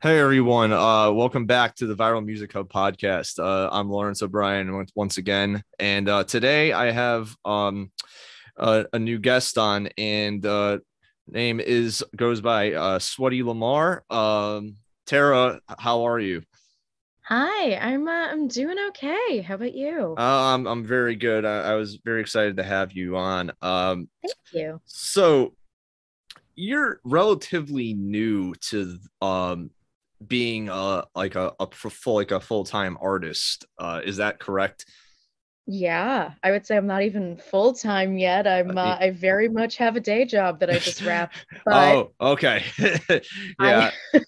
Hey everyone, uh, welcome back to the Viral Music Hub podcast. Uh, I'm Lawrence O'Brien once again, and uh, today I have um, a, a, new guest on, and uh, name is goes by uh, Sweaty Lamarr. Um, Tara, how are you? Hi, I'm uh, I'm doing okay. How about you? Uh, I'm I'm very good. I, I was very excited to have you on. Um, Thank you. So you're relatively new to um being a like a, a full like a full-time artist uh is that correct yeah i would say i'm not even full-time yet. I'm uh, i very much have a day job that i just wrapped oh okay. Yeah. I,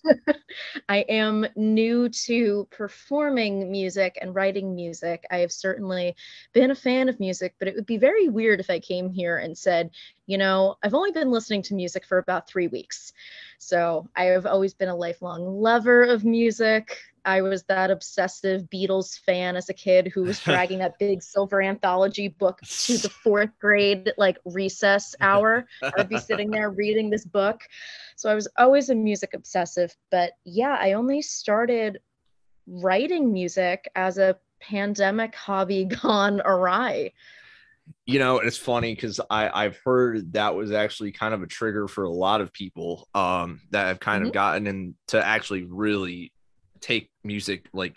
I am new to performing music and writing music. I have certainly been a fan of music but it would be very weird if i came here and said you know i've only been listening to music for about three weeks. So I have always been a lifelong lover of music. I was that obsessive Beatles fan as a kid who was dragging that big silver anthology book to the fourth grade, like recess hour. I'd be sitting there reading this book. So I was always a music obsessive. But yeah, I only started writing music as a pandemic hobby gone awry you know it's funny because i i've heard that was actually kind of a trigger for a lot of people um that have kind mm-hmm. of gotten into actually really take music like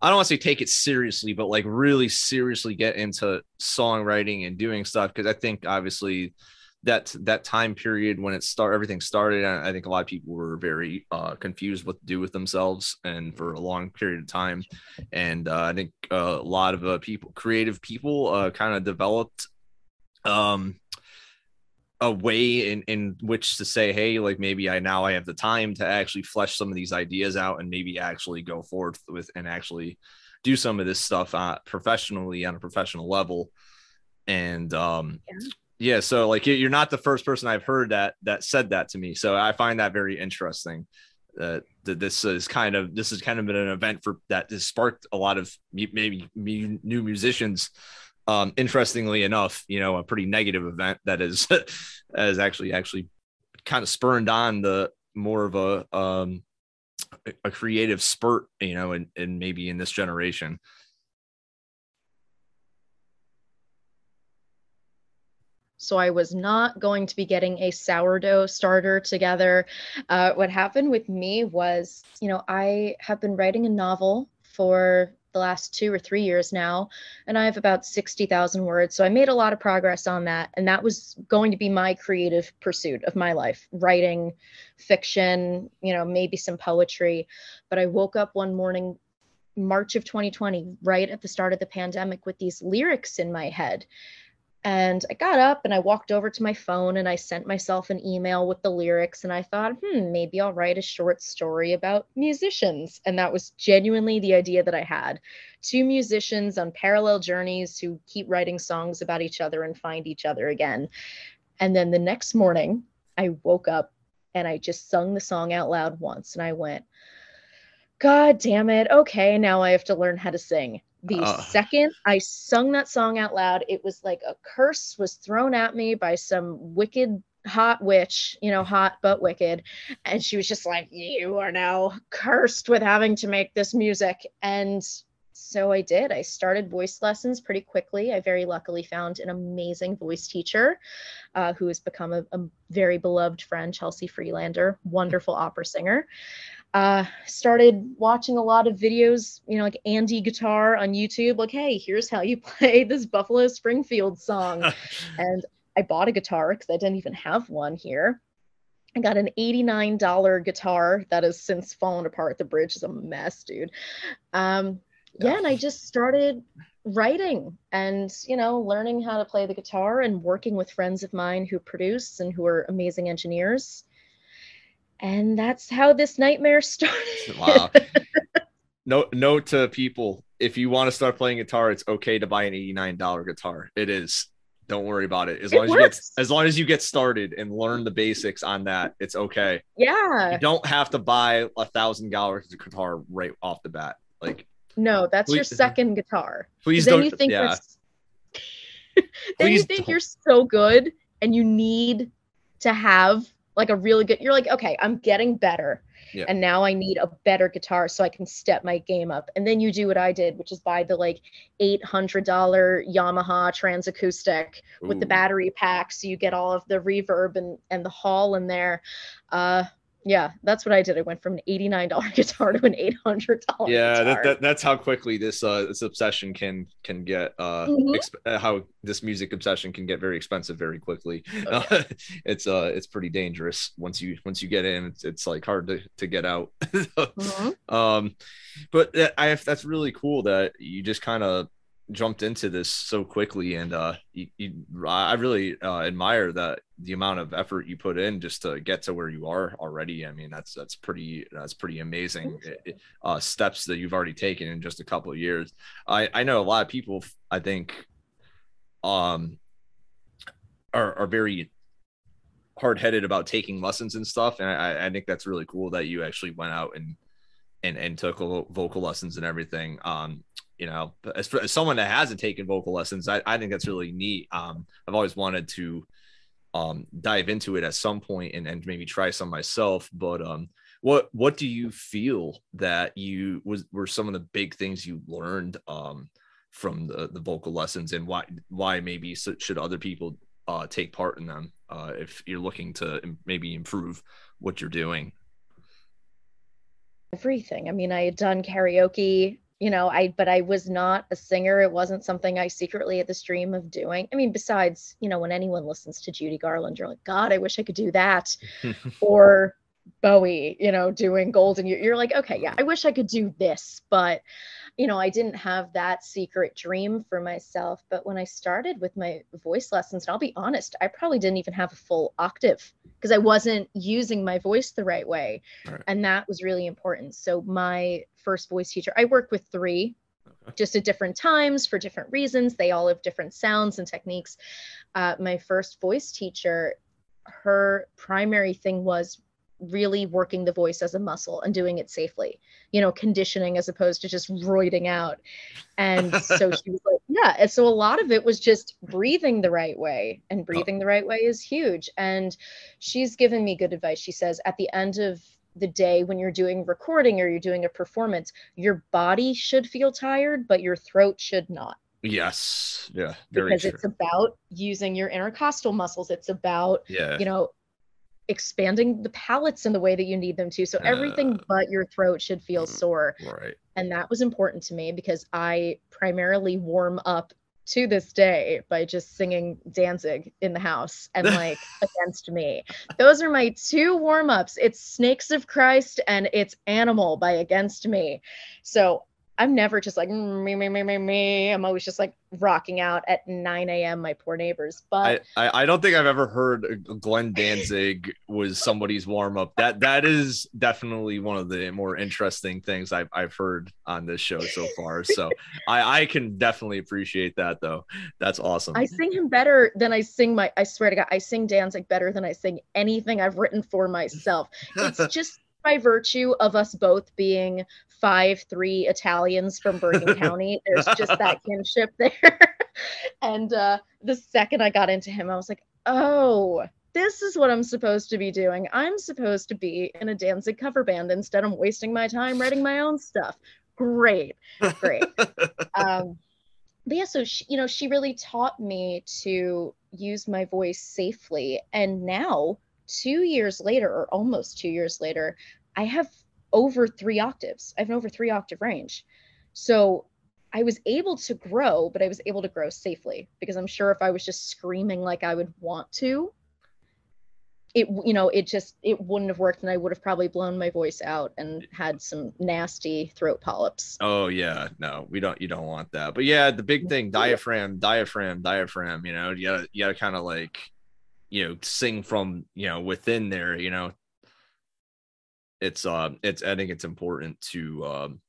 i don't want to say take it seriously but like really seriously get into songwriting and doing stuff because i think obviously that that time period when it start everything started i think a lot of people were very uh, confused what to do with themselves and for a long period of time. And uh, i think uh, a lot of uh, people creative people uh, kind of developed um a way in in which to say hey like maybe i now i have the time to actually flesh some of these ideas out and maybe actually go forth with and actually do some of this stuff uh, professionally on a professional level. And um yeah. yeah so like you're not the first person i've heard that that said that to me. So i find that very interesting uh, that this is kind of this has kind of been an event for that has sparked a lot of maybe new musicians um interestingly enough you know a pretty negative event that is has actually actually kind of spurned on the more of a um a creative spurt you know and and maybe in this generation So I was not going to be getting a sourdough starter together. Uh, what happened with me was, you know, I have been writing a novel for the last two or three years now, and I have about 60,000 words. So I made a lot of progress on that. And that was going to be my creative pursuit of my life writing fiction, you know, maybe some poetry. But I woke up one morning March of 2020, right at the start of the pandemic, with these lyrics in my head. And I got up and I walked over to my phone and I sent myself an email with the lyrics. And I thought, hmm, maybe I'll write a short story about musicians. And that was genuinely the idea that I had. Two musicians on parallel journeys who keep writing songs about each other and find each other again. And then the next morning, I woke up and I just sung the song out loud once. And I went, God damn it. Okay, now I have to learn how to sing the uh. second I sung that song out loud, it was like a curse was thrown at me by some wicked hot witch, you know, hot but wicked. And she was just like, You are now cursed with having to make this music. And so I did. I started voice lessons pretty quickly. I very luckily found an amazing voice teacher uh, who has become a, a very beloved friend, Chelsea Freelander, wonderful opera singer uh, started watching a lot of videos, you know, like Andy Guitar on YouTube, like, hey, here's how you play this Buffalo Springfield song. and I bought a guitar because I didn't even have one here. I got an $89 guitar that has since fallen apart. The bridge is a mess, dude. Um, yeah, and I just started writing and, you know, learning how to play the guitar and working with friends of mine who produce and who are amazing engineers and that's how this nightmare started. Wow. note note to people: if you want to start playing guitar, it's okay to buy an eighty nine dollar guitar. It is. Don't worry about it. As long as you get as long as you get started and learn the basics on that, it's okay. Yeah. You don't have to buy a thousand dollars guitar right off the bat. Like no, that's please, your second guitar. Please don't. Then you think yeah. you're, then you think you're so good and you need to have like a really good you're like okay i'm getting better yeah. and now i need a better guitar so i can step my game up and then you do what i did which is buy the like $800 yamaha transacoustic Ooh. with the battery pack so you get all of the reverb and and the hall in there uh yeah, that's what I did. I went from an $89 guitar to an $800 guitar. Yeah, that, that, that's how quickly this uh this obsession can can get uh mm-hmm. exp- uh, how this music obsession can get very expensive very quickly. Oh, yeah. uh, it's uh it's pretty dangerous once you once you get in it's, it's like hard to, to get out. mm-hmm. Um but that, I that's really cool that you just kind of jumped into this so quickly and uh you, you i really uh, admire that the amount of effort you put in just to get to where you are already. I mean that's that's pretty that's pretty amazing uh steps that you've already taken in just a couple of years. I i know a lot of people i think um are are very hard-headed about taking lessons and stuff and i i think that's really cool that you actually went out and and and took vocal lessons and everything um you know, as, for, as someone that hasn't taken vocal lessons, I, I think that's really neat. Um, I've always wanted to um, dive into it at some point and, and maybe try some myself. But um, what what do you feel that you was were some of the big things you learned um, from the, the vocal lessons and why why maybe should other people uh, take part in them uh, if you're looking to maybe improve what you're doing? Everything. I mean, I had done karaoke you know i but i was not a singer. It wasn't something i secretly had this dream of doing. I mean besides you know when anyone listens to judy garland you're like god i wish i could do that. Or bowie you know doing golden you're like okay yeah i wish i could do this but you know, I didn't have that secret dream for myself. But when I started with my voice lessons, and I'll be honest, I probably didn't even have a full octave because I wasn't using my voice the right way. Right. And that was really important. So, my first voice teacher, I worked with three just at different times for different reasons. They all have different sounds and techniques. Uh, my first voice teacher, her primary thing was really working the voice as a muscle and doing it safely, you know, conditioning as opposed to just roiding out. And so she was like, yeah. And so a lot of it was just breathing the right way, and oh. breathing the right way is huge. And she's given me good advice. She says, at the end of the day when you're doing recording or you're doing a performance, your body should feel tired, but your throat should not. Yes. Yeah. because true. it's about using your intercostal muscles. It's about, yeah. you know, expanding the palates in the way that you need them to. So everything uh, but your throat should feel mm, sore. Right. And that was important to me because I primarily warm up to this day by just singing Danzig in the house and like against me. Those are my two warm ups. It's Snakes of Christ and it's Animal by Against Me. So I'm never just like me, me, me, me, me. I'm always just like rocking out at 9 a.m. My poor neighbors. But I, I, I don't think I've ever heard Glenn Danzig was somebody's warm up. That that is definitely one of the more interesting things I've I've heard on this show so far. So I I can definitely appreciate that though. That's awesome. I sing him better than I sing my. I swear to God, I sing Danzig better than I sing anything I've written for myself. It's just by virtue of us both being five three Italians from Bergen County. There's just that kinship there. and uh, the second I got into him, I was like, oh, this is what I'm supposed to be doing. I'm supposed to be in a Danzig cover band instead of wasting my time writing my own stuff. Great, great. um, but yeah, so she, you know, she really taught me to use my voice safely. And now, two years later, or almost two years later, I have over three octaves. I have an over three octave range. So I was able to grow, but I was able to grow safely because I'm sure if I was just screaming like I would want to, it you know it just it wouldn't have worked and I would have probably blown my voice out and had some nasty throat polyps. Oh yeah, no, we don't you don't want that. But yeah, the big thing diaphragm, diaphragm, diaphragm, you know, you gotta you gotta kind of like you know sing from you know within there, you know, it's uh it's I think it's important to um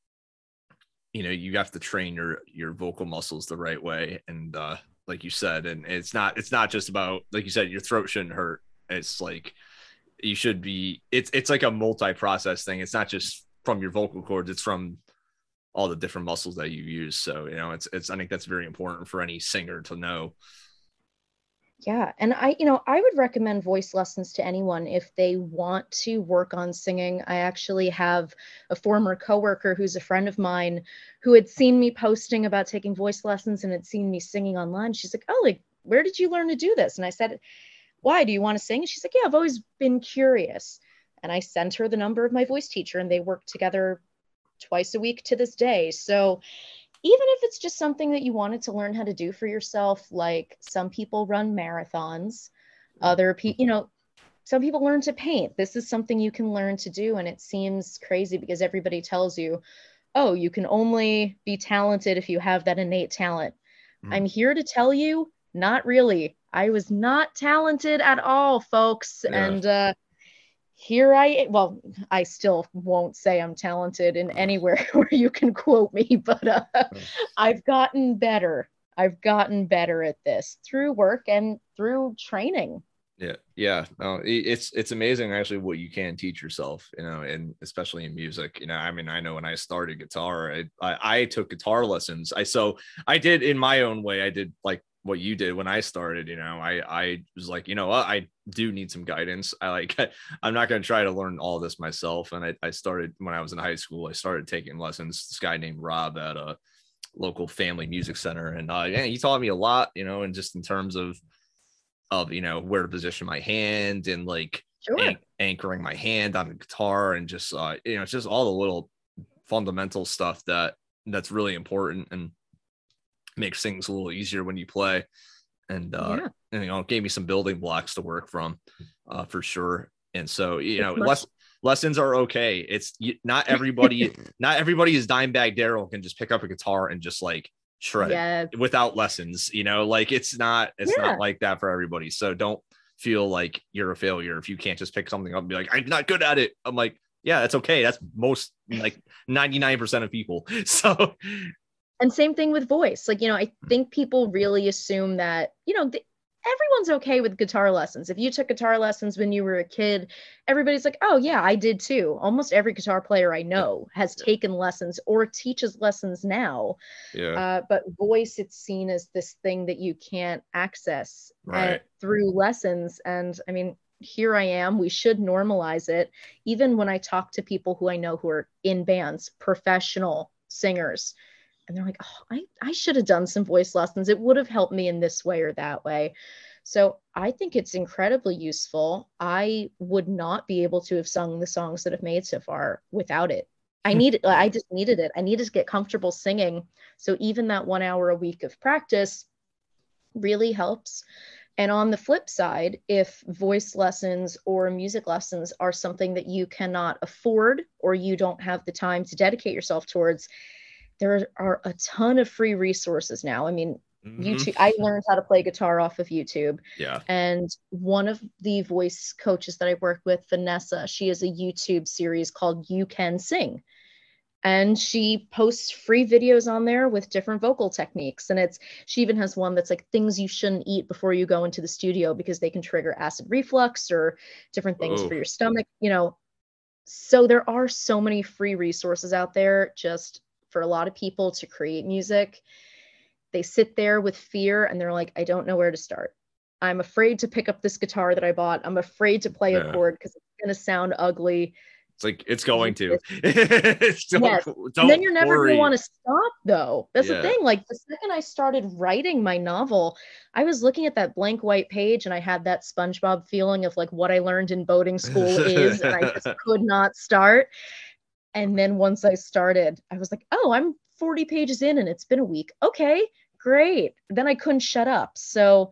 you know you have to train your your vocal muscles the right way. And uh like you said and it's not it's not just about like you said your throat shouldn't hurt. It's like you should be it's it's like a multi-process thing. It's not just from your vocal cords. It's from all the different muscles that you use. So you know it's it's i think that's very important for any singer to know Yeah. And I, you know, I would recommend voice lessons to anyone if they want to work on singing. I actually have a former coworker who's a friend of mine who had seen me posting about taking voice lessons and had seen me singing online. She's like, Oh, like, where did you learn to do this? And I said, Why do you want to sing? And she's like, Yeah, I've always been curious. And I sent her the number of my voice teacher and they work together twice a week to this day. So even if it's just something that you wanted to learn how to do for yourself, like some people run marathons, other people, you know, some people learn to paint. This is something you can learn to do. And it seems crazy because everybody tells you, oh, you can only be talented if you have that innate talent. Mm. I'm here to tell you, not really. I was not talented at all, folks. Yeah. And uh, here I well, I still won't say I'm talented in anywhere where you can quote me, but uh, I've gotten better. I've gotten better at this through work and through training. Yeah, yeah. No, it's it's amazing actually what you can teach yourself, you know, and especially in music. You know, I mean, I know when I started guitar, I I, I took guitar lessons. I so I did in my own way. I did like what you did when I started, you know, I I was like, you know what, I do need some guidance. I like I'm not gonna try to learn all this myself. And I, I started when I was in high school, I started taking lessons. This guy named Rob at a local family music center. And uh yeah, he taught me a lot, you know, and just in terms of of you know where to position my hand and like sure. an- anchoring my hand on the guitar and just uh you know, it's just all the little fundamental stuff that that's really important and makes things a little easier when you play. And, uh, yeah. and, you know, gave me some building blocks to work from uh, for sure. And so, you know, less, lessons are okay. It's not everybody, not everybody is Dimebag Darrell can just pick up a guitar and just like shred it without lessons, you know, like it's not, it's yeah. not like that for everybody. So don't feel like you're a failure if you can't just pick something up and be like, I'm not good at it. I'm like, yeah, that's okay. That's most like 99% of people. So and same thing with voice like you know i hmm. think people really assume that you know the, everyone's okay with guitar lessons if you took guitar lessons when you were a kid everybody's like oh yeah i did too almost every guitar player i know has taken lessons or teaches lessons now yeah. Uh, but voice it's seen as this thing that you can't access uh, right. through lessons and i mean here I am. We should normalize it. Even when I talk to people who I know who are in bands, professional singers, and they're like, oh, I, I should have done some voice lessons. It would have helped me in this way or that way. So I think it's incredibly useful. I would not be able to have sung the songs that I've made so far without it. I hmm. need I just needed it. I needed to get comfortable singing. So even that one hour a week of practice really helps. And on the flip side, if voice lessons or music lessons are something that you cannot afford or you don't have the time to dedicate yourself towards, there are a ton of free resources now. I mean, mm-hmm. YouTube, I learned how to play guitar off of YouTube. Yeah. And one of the voice coaches that I work with, Vanessa, she has a YouTube series called You Can Sing. And she posts free videos on there with different vocal techniques. And it's, she even has one that's like things you shouldn't eat before you go into the studio because they can trigger acid reflux or different things oh. for your stomach, you know. So there are so many free resources out there. Just for a lot of people to create music, they sit there with fear and they're like, I don't know where to start. I'm afraid to pick up this guitar that I bought. I'm afraid to play yeah. a chord because it's going to sound ugly. It's like it's going to. don't, yes. Don't and then you're never going to want to stop, though. That's yeah. the thing. Like the second I started writing my novel, I was looking at that blank white page and I had that SpongeBob feeling of like what I learned in boating school is, and I just could not start. And then once I started, I was like, oh, I'm 40 pages in and it's been a week. Okay, great. Then I couldn't shut up. So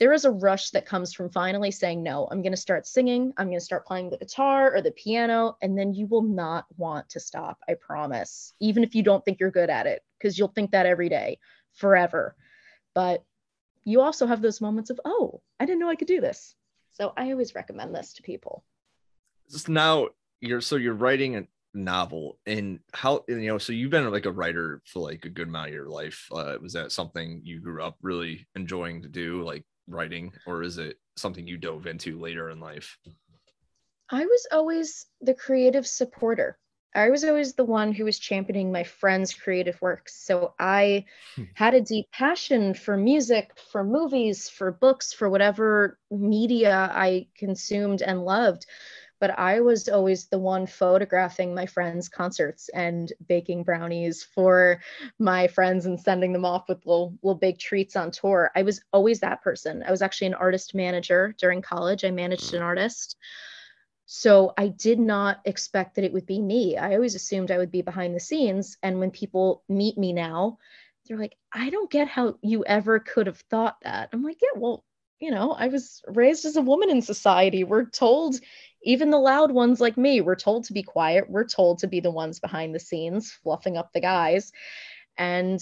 there is a rush that comes from finally saying, no, I'm going to start singing. I'm going to start playing the guitar or the piano. And then you will not want to stop. I promise. Even if you don't think you're good at it, because you'll think that every day forever. But you also have those moments of, oh, I didn't know I could do this. So I always recommend this to people. Just Now you're so you're writing novel and how you know so you've been like a writer for like a good amount of your life uh, was that something you grew up really enjoying to do like writing or is it something you dove into later in life i was always the creative supporter I was always the one who was championing my friends' creative works. So I hmm. had a deep passion for music, for movies, for books, for whatever media I consumed and loved. But I was always the one photographing my friends' concerts and baking brownies for my friends and sending them off with little, little big treats on tour. I was always that person. I was actually an artist manager during college. I managed an mm. artist. So I did not expect that it would be me. I always assumed I would be behind the scenes. And when people meet me now, they're like, I don't get how you ever could have thought that. I'm like, yeah, well, you know, I was raised as a woman in society. We're told, even the loud ones like me, we're told to be quiet. We're told to be the ones behind the scenes, fluffing up the guys. And,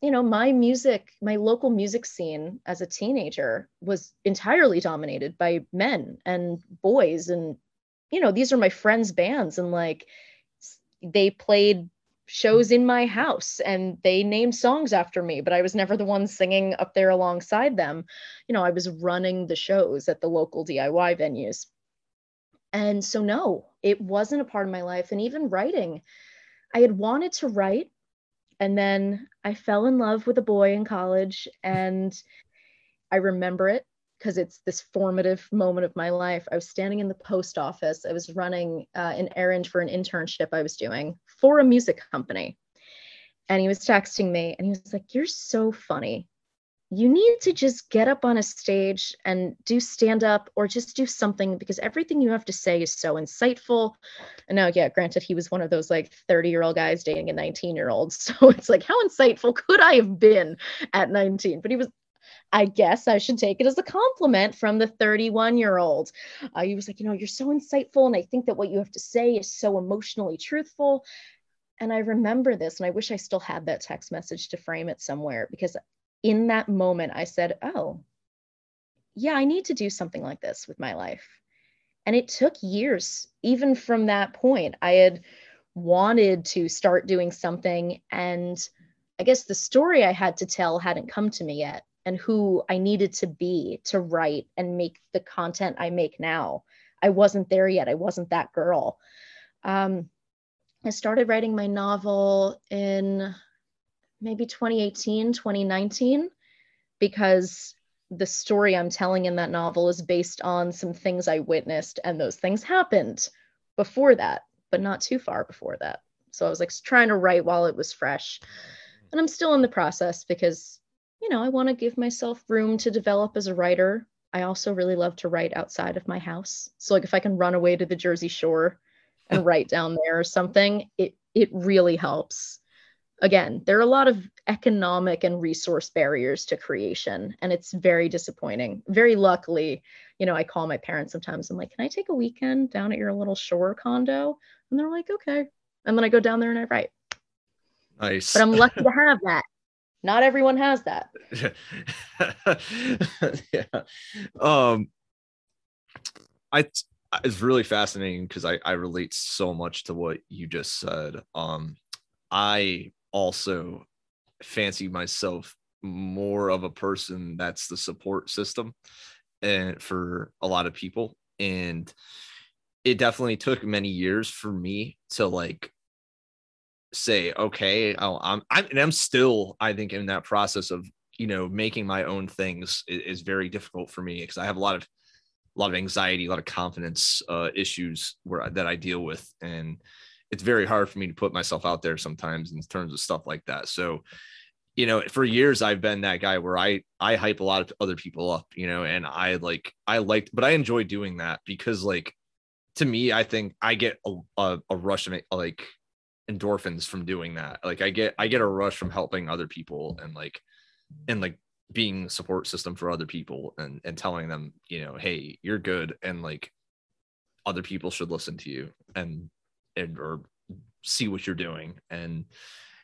you know, my music, my local music scene as a teenager was entirely dominated by men and boys and you know, these are my friends' bands and like they played shows in my house and they named songs after me, but I was never the one singing up there alongside them. You know, I was running the shows at the local DIY venues. And so, no, it wasn't a part of my life. And even writing, I had wanted to write. And then I fell in love with a boy in college. And I remember it because it's this formative moment of my life. I was standing in the post office. I was running uh, an errand for an internship I was doing for a music company. And he was texting me and he was like, You're so funny. You need to just get up on a stage and do stand up or just do something because everything you have to say is so insightful. And now, yeah, granted, he was one of those like 30 year old guys dating a 19 year old. So it's like, how insightful could I have been at 19? But he was I guess I should take it as a compliment from the 31 year old. Uh, he was like, you know, you're so insightful. And I think that what you have to say is so emotionally truthful. And I remember this, and I wish I still had that text message to frame it somewhere because in that moment I said, oh, yeah, I need to do something like this with my life. And it took years, even from that point. I had wanted to start doing something. And I guess the story I had to tell hadn't come to me yet and who I needed to be to write and make the content I make now. I wasn't there yet. I wasn't that girl. Um, I started writing my novel in maybe 2018, 2019, because the story I'm telling in that novel is based on some things I witnessed, and those things happened before that, but not too far before that. So I was like trying to write while it was fresh. And I'm still in the process because you know, I want to give myself room to develop as a writer. I also really love to write outside of my house. So like if I can run away to the Jersey Shore and write down there or something, it it really helps. Again, there are a lot of economic and resource barriers to creation, and it's very disappointing. Very luckily, you know, I call my parents sometimes. I'm like, "Can I take a weekend down at your little shore condo?" And they're like, "Okay." And then I go down there and I write. Nice. But I'm lucky to have that not everyone has that yeah um i it's really fascinating because I, I relate so much to what you just said um i also fancy myself more of a person that's the support system and for a lot of people. And it definitely took many years for me to like say, okay, I'll, I'm, I'm, and I'm still, I think, in that process of, you know, making my own things is, is very difficult for me because I have a lot of, a lot of anxiety, a lot of confidence uh, issues where that I deal with, and it's very hard for me to put myself out there sometimes in terms of stuff like that. So, you know, for years I've been that guy where I I hype a lot of other people up, you know, and I like I liked, but I enjoy doing that because like to me, I think I get a, a, a rush of like endorphins from doing that. Like I get I get a rush from helping other people and like and like being support system for other people and and telling them, you know, hey, you're good and like other people should listen to you and and or see what you're doing. And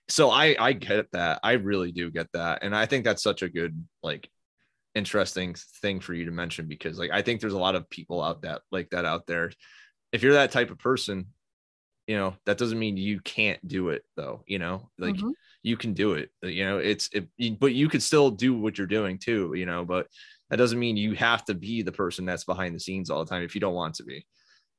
so I I get that. I really do get that. And I think that's such a good like interesting thing for you to mention because like I think there's a lot of people out that like that out there. If you're that type of person, you know that doesn't mean you can't do it though you know like mm-hmm. you can do it you know it's it, but you could still do what you're doing too you know but that doesn't mean you have to be the person that's behind the scenes all the time if you don't want to be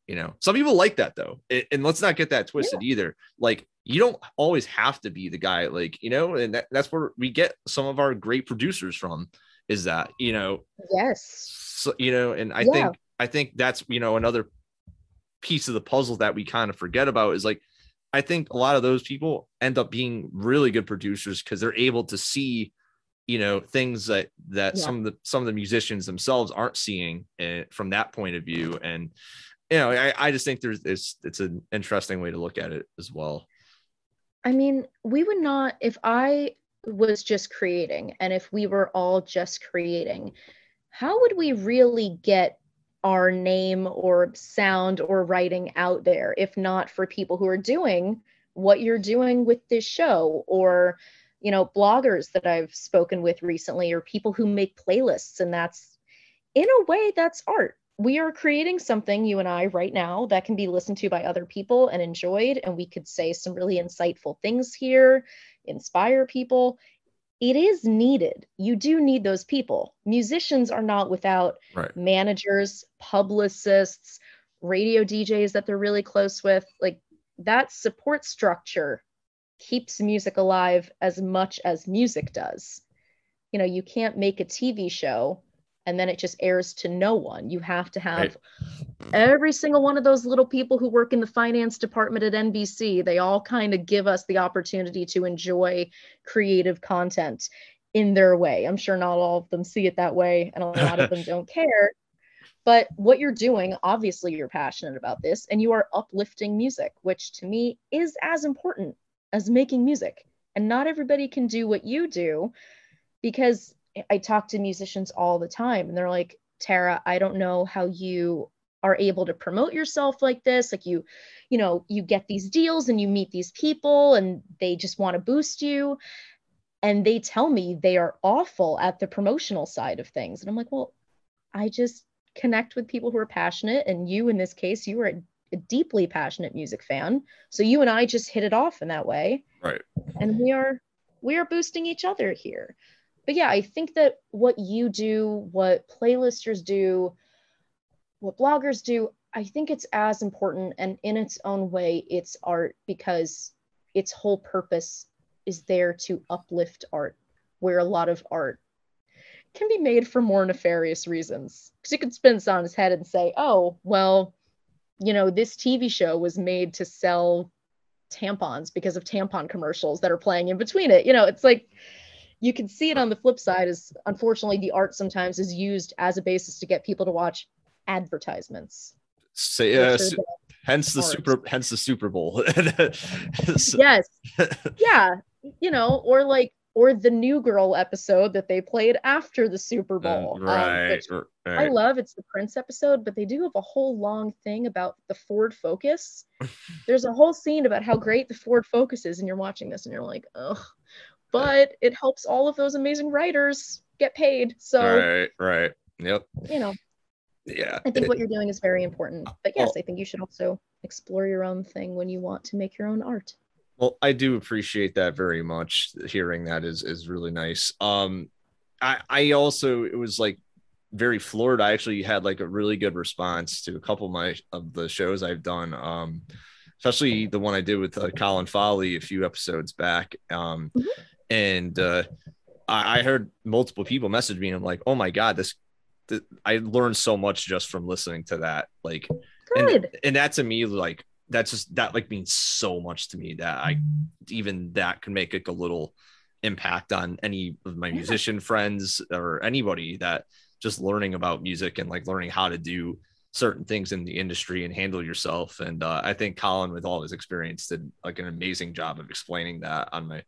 you know some people like that though it, and let's not get that twisted yeah. either like you don't always have to be the guy like you know and that, that's where we get some of our great producers from is that you know yes so, you know and i yeah. think i think that's you know another piece of the puzzle that we kind of forget about is like i think a lot of those people end up being really good producers because they're able to see you know things that that yeah. some of the some of the musicians themselves aren't seeing eh, from that point of view and you know i, I just think there's it's it's an interesting way to look at it as well. I mean we would not if i was just creating and if we were all just creating how would we really get our name or sound or writing out there if not for people who are doing what you're doing with this show or you know bloggers that i've spoken with recently or people who make playlists and that's in a way that's art we are creating something you and i right now that can be listened to by other people and enjoyed and we could say some really insightful things here inspire people it is needed you do need those people musicians are not without right. managers publicists radio djs that they're really close with like that support structure keeps music alive as much as music does. You know, you can't make a TV show and then it just airs to no one. You have to have right. every single one of those little people who work in the finance department at NBC. They all kind of give us the opportunity to enjoy creative content in their way. I'm sure not all of them see it that way, and a lot of them don't care. But what you're doing, obviously, you're passionate about this and you are uplifting music, which to me is as important as making music. And not everybody can do what you do because I talk to musicians all the time and they're like, Tara, I don't know how you are able to promote yourself like this. Like you, you know, you get these deals and you meet these people and they just want to boost you. And they tell me they are awful at the promotional side of things. And I'm like, well, I just connect with people who are passionate. And you, in this case, you were a deeply passionate music fan. So you and I just hit it off in that way. Right. And we are we are boosting each other here. But yeah, I think that what you do, what playlisters do, what bloggers do, I think it's as important and in its own way it's art because its whole purpose is there to uplift art where a lot of art can be made for more nefarious reasons. Because you could spin this on his head and say, oh, well, you know, this TV show was made to sell tampons because of tampon commercials that are playing in between it. You know, it's like you can see it on the flip side is unfortunately the art sometimes is used as a basis to get people to watch advertisements. Say uh, su- hence the art. super hence the Super Bowl. yes. Yeah. You know, or like or the New Girl episode that they played after the Super uh, Bowl. Uh, right, um, right, I love it's the Prince episode, but they do have a whole long thing about the Ford Focus. There's a whole scene about how great the Ford Focus is, and you're watching this and you're like, oh, but it helps all of those amazing writers get paid. So, right, right. Yep. You know, yeah. I think it, what you're doing is very important. But yes, I think you should also explore your own thing when you want to make your own art. Well, I do appreciate that very much. Hearing that is is really nice. Um, I I also it was like very floored. I actually had like a really good response to a couple of my of the shows I've done. Um, especially the one I did with uh, Colin Foley a few episodes back. Um, mm-hmm. And uh, I, I heard multiple people message me and I'm like, oh my god, this, this I learned so much just from listening to that. Like, good. And, and that to me like that's just that like means so much to me that I even that can make like a little impact on any of my musician friends or anybody that just learning about music and like learning how to do certain things in the industry and handle yourself. And uh, I think Colin, with all his experience, did like an amazing job of explaining that on my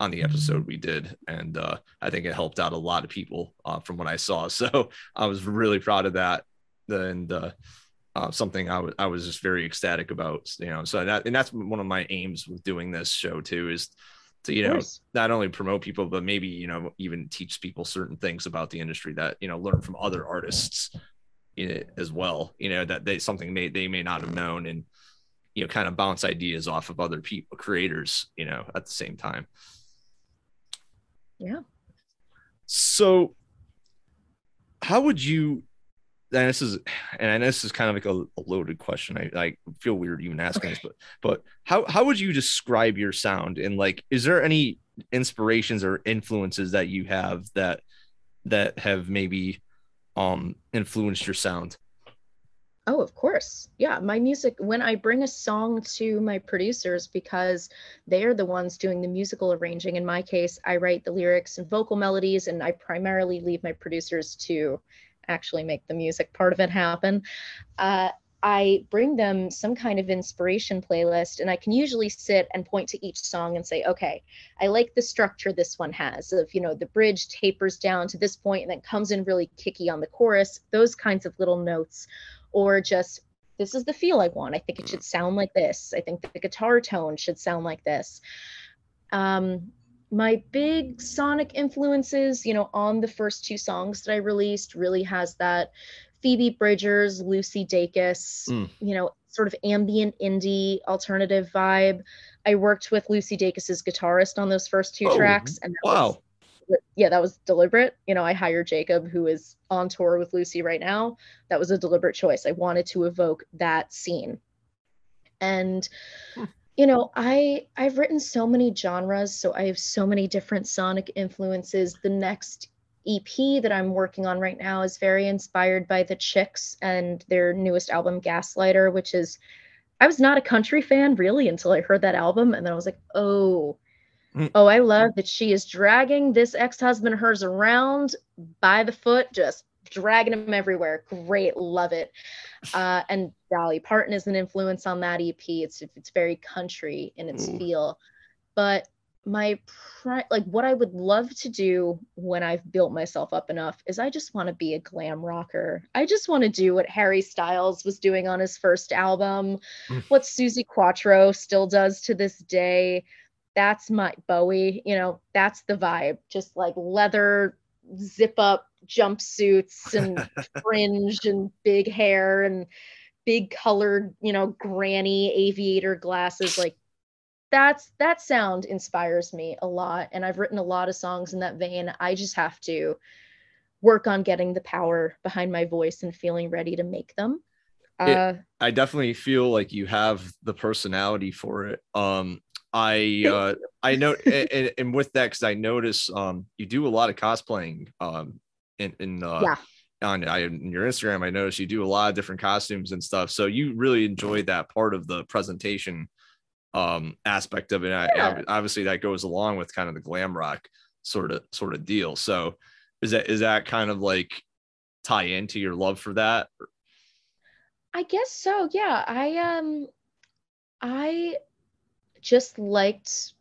on the episode we did, and uh, I think it helped out a lot of people uh, from what I saw. So I was really proud of that. And uh, uh, something I was I was just very ecstatic about. You know, so that and that's one of my aims with doing this show too is to you know not only promote people but maybe you know even teach people certain things about the industry that you know learn from other artists in it as well. You know that they something may they may not have known and you know kind of bounce ideas off of other people creators. You know at the same time. Yeah. So, how would you and this is and this is kind of like a, a loaded question. I, I feel weird even asking okay. this, but but how how would you describe your sound? And like, is there any inspirations or influences that you have that that have maybe um influenced your sound? Oh, of course. Yeah, my music, when I bring a song to my producers, because they are the ones doing the musical arranging. In my case, I write the lyrics and vocal melodies, and I primarily leave my producers to actually make the music part of it happen. Uh, I bring them some kind of inspiration playlist, and I can usually sit and point to each song and say, okay, I like the structure this one has of, you know, the bridge tapers down to this point and then comes in really kicky on the chorus, those kinds of little notes or just this is the feel I want. I think it should sound like this. I think the guitar tone should sound like this. Um, my big sonic influences, you know, on the first two songs that I released really has that Phoebe Bridgers, Lucy Dacus, mm. you know, sort of ambient indie alternative vibe. I worked with Lucy Dacus's guitarist on those first two oh, tracks, and wow, was, yeah, that was deliberate. You know, I hired Jacob, who is on tour with Lucy right now. That was a deliberate choice. I wanted to evoke that scene. And hmm. you know, I I've written so many genres, so I have so many different sonic influences. The next EP that I'm working on right now is very inspired by the Chicks and their newest album Gaslighter, which is I was not a country fan really until I heard that album and then I was like, "Oh, Mm. Oh, I love that she is dragging this ex-husband of hers around by the foot, just dragging him everywhere. Great, love it. Uh, and Dolly Parton is an influence on that EP. It's it's very country in its mm. feel, but my pri- like what I would love to do when I've built myself up enough is I just want to be a glam rocker. I just want to do what Harry Styles was doing on his first album, mm. what Suzi Quatro still does to this day that's my Bowie, you know, that's the vibe. Just like leather zip up jumpsuits and fringe and big hair and big colored, you know, granny aviator glasses. Like that's that sound inspires me a lot. And I've written a lot of songs in that vein. I just have to work on getting the power behind my voice and feeling ready to make them. It, uh, I definitely feel like you have the personality for it. Um, I uh, I know, and, and, with that, because I notice um, you do a lot of cosplaying um, in, in uh, yeah. on I, in your Instagram. I notice you do a lot of different costumes and stuff. So you really enjoyed that part of the presentation um, aspect of it. Yeah. I, obviously, that goes along with kind of the glam rock sort of sort of deal. So is that is that kind of like tie into your love for that? I guess so. Yeah, I um, I just liked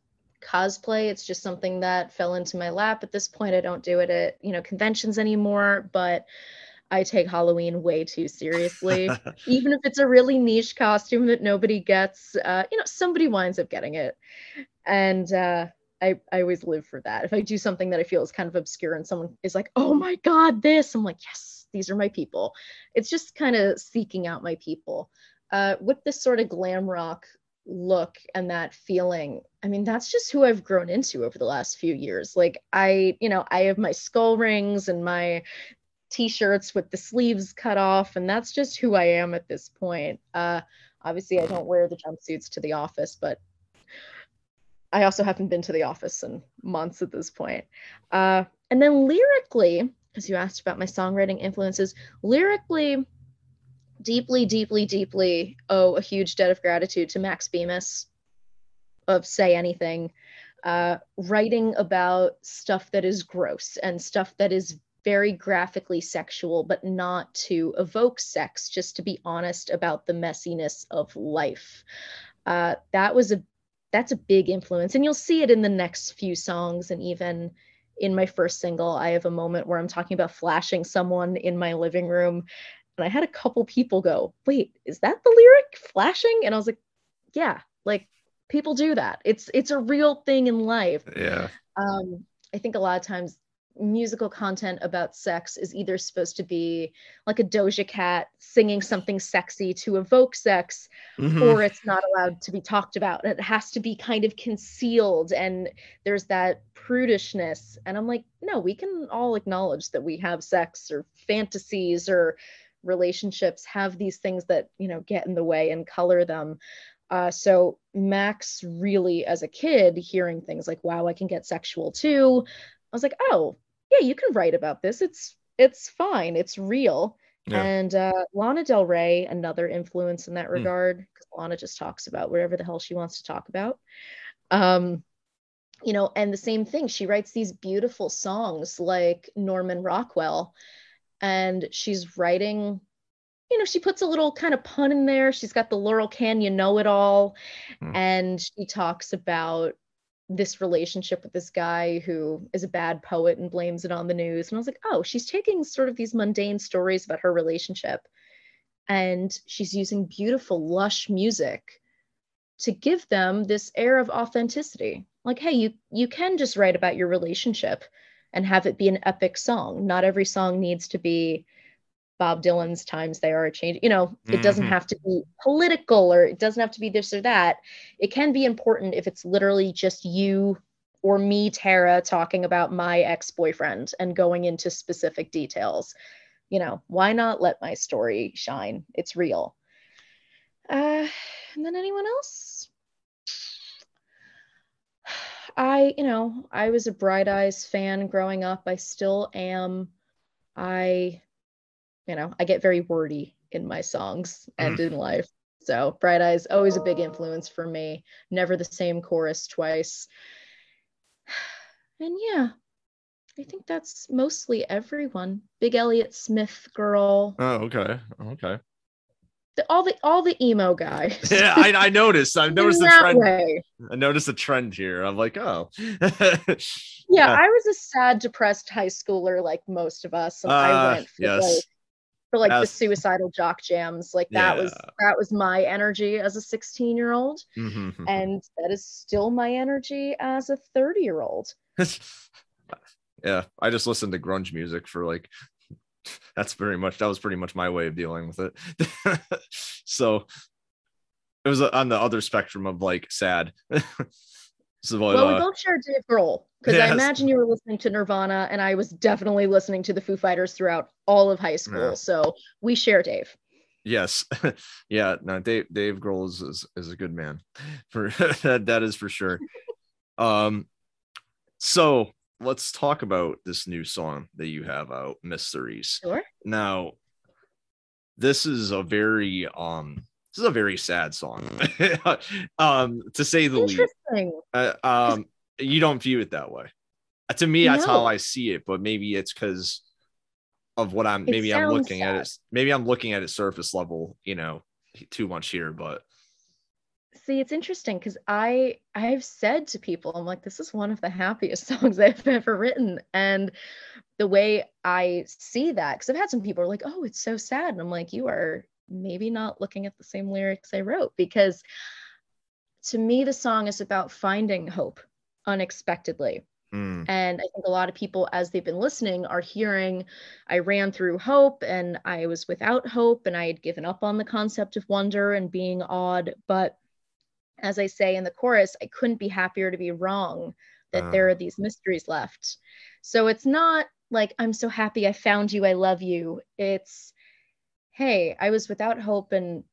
cosplay. It's just something that fell into my lap. At this point, I don't do it at, you know, conventions anymore, but I take Halloween way too seriously. Even if it's a really niche costume that nobody gets, uh, you know, somebody winds up getting it. And uh, I, I always live for that. If I do something that I feel is kind of obscure and someone is like, oh my God, this, I'm like, yes, these are my people. It's just kind of seeking out my people. Uh, with this sort of glam rock look and that feeling i mean that's just who i've grown into over the last few years. Like i you know i have my skull rings and my t-shirts with the sleeves cut off and that's just who i am at this point. Uh obviously i don't wear the jumpsuits to the office but i also haven't been to the office in months at this point. Uh and then lyrically because you asked about my songwriting influences lyrically deeply, deeply, deeply owe a huge debt of gratitude to Max Bemis of Say Anything, uh, writing about stuff that is gross and stuff that is very graphically sexual, but not to evoke sex, just to be honest about the messiness of life. Uh, that was a that's a big influence, and you'll see it in the next few songs, and even in my first single, I have a moment where I'm talking about flashing someone in my living room and I had a couple people go, wait, is that the lyric flashing? And I was like, yeah, like people do that. It's it's a real thing in life. Yeah. Um, I think a lot of times musical content about sex is either supposed to be like a Doja Cat singing something sexy to evoke sex, mm-hmm. or it's not allowed to be talked about. It has to be kind of concealed, and there's that prudishness. And I'm like, no, we can all acknowledge that we have sex or fantasies or relationships have these things that you know get in the way and color them uh, so max really as a kid hearing things like wow i can get sexual too i was like oh yeah you can write about this it's it's fine it's real yeah. and uh, lana del rey another influence in that hmm. regard because mm. lana just talks about whatever the hell she wants to talk about um you know and the same thing she writes these beautiful songs like norman rockwell and she's writing you know she puts a little kind of pun in there. She's got the laurel canyon know it all. Mm. and she talks about this relationship with this guy who is a bad poet and blames it on the news. And i was like oh she's taking sort of these mundane stories about her relationship. And she's using beautiful lush music to give them this air of authenticity. Like hey you you can just write about your relationship and have it be an epic song. Not every song needs to be bob dylan's times they are a change you know it doesn't mm-hmm. have to be political or it doesn't have to be this or that. It can be important if it's literally just you or me tara talking about my ex-boyfriend and going into specific details. You know why not let my story shine? It's real. Uh and then anyone else I, you know, I was a Bright Eyes fan growing up. I still am. I, you know, I get very wordy in my songs and mm. in life. So Bright Eyes always a big influence for me. Never the same chorus twice. And yeah, I think that's mostly everyone. Big Elliott Smith girl. Oh, okay. Okay the, all the all the emo guys. yeah, I, I noticed. I noticed the trend. Way. I noticed a trend here. I'm like, oh. yeah, I was a sad, depressed high schooler, like most of us. And uh, I went for yes. like, for like the suicidal jock jams. Like that yeah. was that was my energy as a 16 year old, mm-hmm, mm-hmm. and that is still my energy as a 30 year old. yeah, I just listened to grunge music for like that's very much that was pretty much my way of dealing with it. so it was on the other spectrum of like sad. so, well, uh, we both shared Dave Grohl because yes. I imagine you were listening to Nirvana, and I was definitely listening to the Foo Fighters throughout all of high school. Yeah. So we share Dave. Yes, yeah. No, Dave Dave Grohl is is, is a good man. For that, that is for sure. um, so let's talk about this new song that you have out, Mysteries. Sure. Now, this is a very um this is a very sad song. um to say the least. Uh, um you don't view it that way. Uh, to me, that's no. how I see it, but maybe it's because of what I'm maybe I'm looking sad. at it. Maybe I'm looking at it surface level, you know, too much here, but See, it's interesting because I I've said to people, I'm like, this is one of the happiest songs I've ever written. And the way I see that, because I've had some people are like, oh, it's so sad. And I'm like, you are maybe not looking at the same lyrics I wrote because to me, the song is about finding hope unexpectedly. Mm. And I think a lot of people, as they've been listening, are hearing I ran through hope and I was without hope and I had given up on the concept of wonder and being odd. But as I say in the chorus, I couldn't be happier to be wrong that uh. there are these mysteries left. So it's not like, I'm so happy I found you, I love you. It's, hey, I was without hope. And,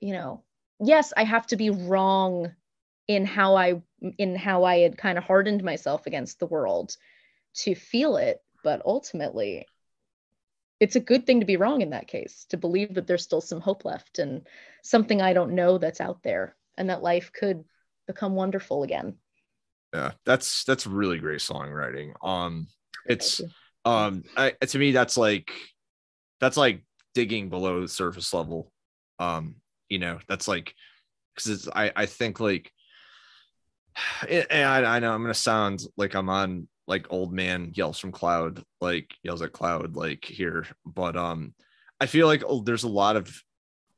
you know, yes, I have to be wrong in how I in how I had kind of hardened myself against the world to feel it, but ultimately it's a good thing to be wrong in that case, to believe that there's still some hope left and something I don't know that's out there and that life could become wonderful again. Yeah that's that's really great songwriting um it's um I, to me that's like that's like digging below the surface level. Um you know that's like because it's i i think like and I, I know i'm gonna sound like i'm on like old man yells from cloud like yells at cloud like here but um i feel like oh, there's a lot of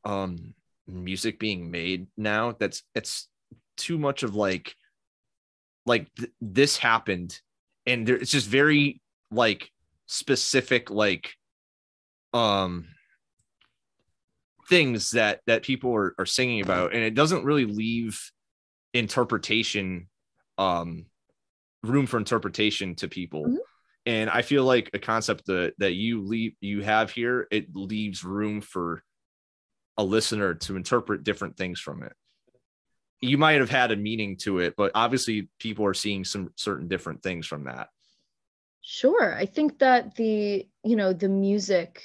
um music being made now that's it's too much of like like th- this happened and there, it's just very like specific like um things that that people are, are singing about and it doesn't really leave interpretation um room for interpretation to people mm-hmm. and i feel like a concept that that you leave you have here it leaves room for a listener to interpret different things from it. You might have had a meaning to it but obviously people are seeing some certain different things from that. Sure. I think that the you know the music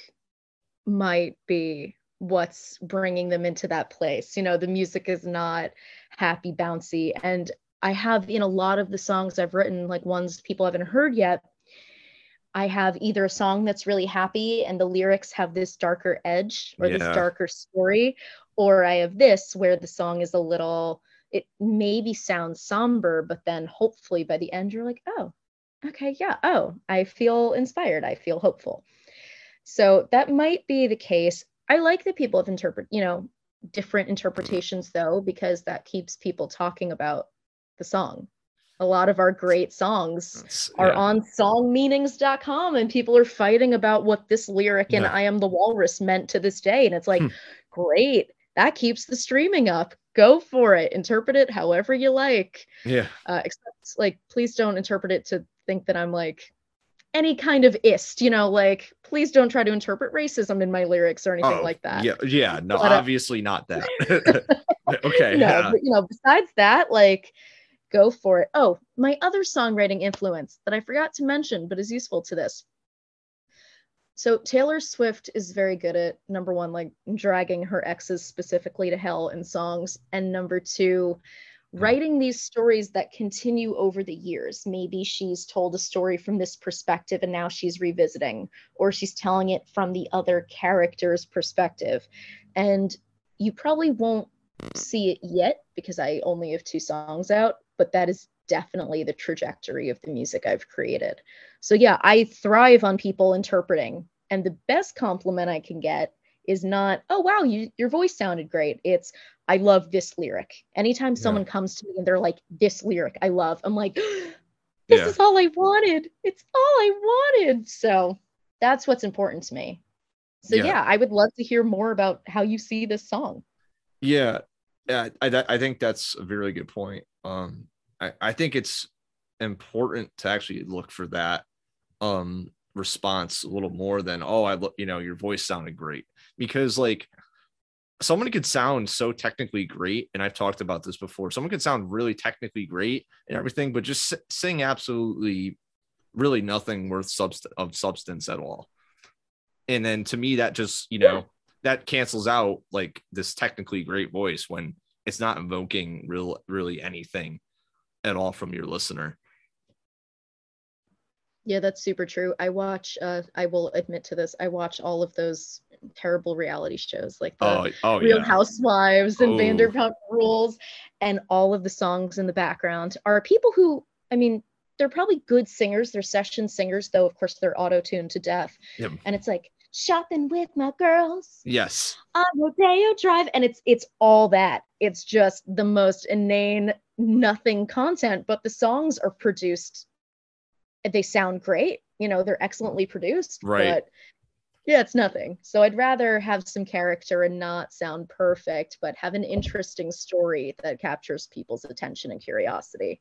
might be what's bringing them into that place. You know the music is not happy bouncy. And i have in a lot of the songs i've written like ones people haven't heard yet I have either a song that's really happy and the lyrics have this darker edge or yeah. this darker story, or I have this where the song is a little, it maybe sounds somber, but then hopefully by the end you're like, oh, okay, yeah, oh, I feel inspired, I feel hopeful. So that might be the case. I like that people have interpret, you know, different mm-hmm. interpretations though, because that keeps people talking about the song a lot of our great songs are on songmeanings.com and people are fighting about what this lyric in yeah. I am the walrus meant to this day. And it's like hmm. great that keeps the streaming up. Go for it. Interpret it however you like. Yeah. Uh, except like please don't interpret it to think that I'm like any kind of ist you know like please don't try to interpret racism in my lyrics or anything oh, like that. yeah yeah no but, uh, obviously not that. Okay no, yeah. but, you know besides that like go for it. Oh, my other songwriting influence that I forgot to mention, but is useful to this. So Taylor Swift is very good at number one, like dragging her exes specifically to hell in songs, and number two, hmm. writing these stories that continue over the years. Maybe she's told a story from this perspective and now she's revisiting, or she's telling it from the other character's perspective. And you probably won't see it yet because I only have two songs out, but that is definitely the trajectory of the music I've created. So yeah, I thrive on people interpreting. And the best compliment I can get is not, oh wow, you, your voice sounded great. It's I love this lyric. Anytime someone comes to me and they're like, this lyric I love, I'm like, this yeah. is all I wanted. It's all I wanted. So that's what's important to me. So yeah. yeah, I would love to hear more about how you see this song. Yeah, yeah, I, I think that's a very good point. Um, I, I think it's important to actually look for that um response a little more than oh I look you know your voice sounded great because like someone could sound so technically great and I've talked about this before someone could sound really technically great and everything but just sing absolutely really nothing worth subst- of substance at all and then to me that just you know that cancels out like this technically great voice when it's not invoking real really anything at all from your listener yeah that's super true i watch uh i will admit to this i watch all of those terrible reality shows like the oh, oh, real yeah. housewives and oh. vanderpump rules and all of the songs in the background are people who i mean they're probably good singers they're session singers though of course they're auto-tuned to death yep. and it's like shopping with my girls. Yes. On Rodeo Drive. And it's it's all that. It's just the most inane, nothing content, but the songs are produced. They sound great. You know, they're excellently produced. Right. But yeah, it's nothing. So I'd rather have some character and not sound perfect, but have an interesting story that captures people's attention and curiosity.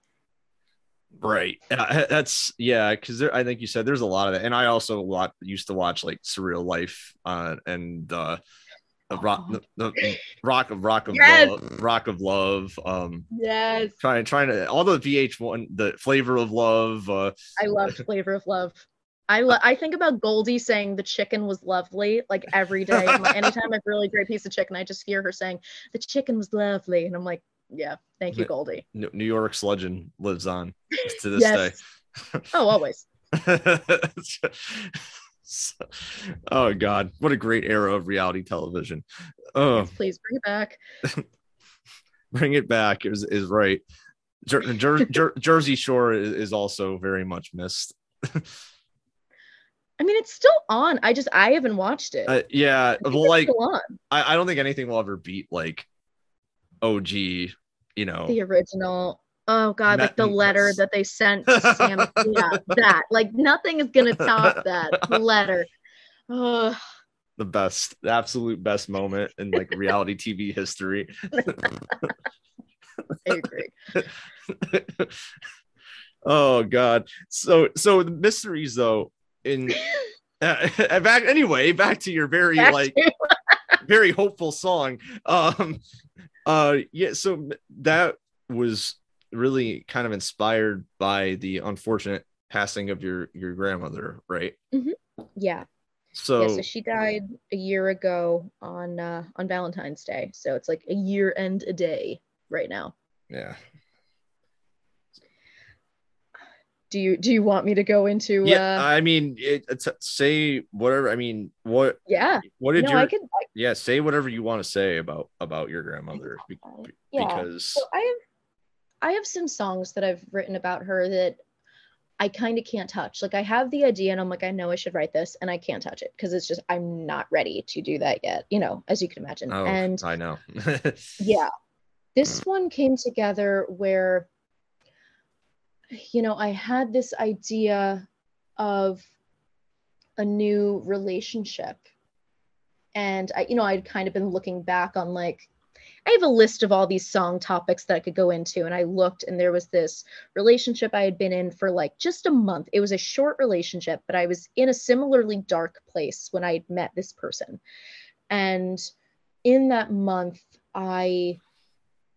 Right. Uh, that's yeah, because I think you said there's a lot of that. And I also a lot used to watch like surreal life uh and uh the rock the, the, rock of rock of yes. love rock of love um yes trying trying to all the vh1 the flavor of love uh i love flavor of love I lo- I think about Goldie saying the chicken was lovely like every day. Anytime I have a really great piece of chicken, I just hear her saying the chicken was lovely, and I'm like, yeah, thank you, Goldie. New York's legend lives on to this day. oh, always. oh God, what a great era of reality television. Oh, yes, please bring it back. bring it back is is right. Jer- Jer- Jer- Jersey Shore is, is, also very much missed. I mean, it's still on. I just I haven't watched it. Uh, yeah, well, like I, I don't think anything will ever beat like OG, you know, the original. Oh God, like the letter that they sent to Sam. yeah, that like nothing is gonna top that letter. Oh. The best, the absolute best moment in like reality TV history. I agree. oh god. So so the mysteries though in uh, back anyway back to your very back like very hopeful song um uh yeah so that was really kind of inspired by the unfortunate passing of your your grandmother right? Mm-hmm. yeah. So, yeah, so she died a year ago on uh on valentine's day. So it's like a year and a day right now. Yeah do you do you want me to go into yeah uh, i mean it, it's say whatever i mean what yeah. what did you could, I, yeah say whatever you want to say about about your grandmother be, yeah. because so i have i have some songs that i've written about her that i kind of can't touch. Like i have the idea and i'm like i know i should write this and i can't touch it because it's just i'm not ready to do that yet you know as you can imagine. Oh, and i know. Yeah. This hmm. one came together where you know, I had this idea of a new relationship. And I, you know, I'd kind of been looking back on like, I have a list of all these song topics that I could go into. And I looked, and there was this relationship I had been in for like just a month. It was a short relationship, but I was in a similarly dark place when I met this person. And in that month, I,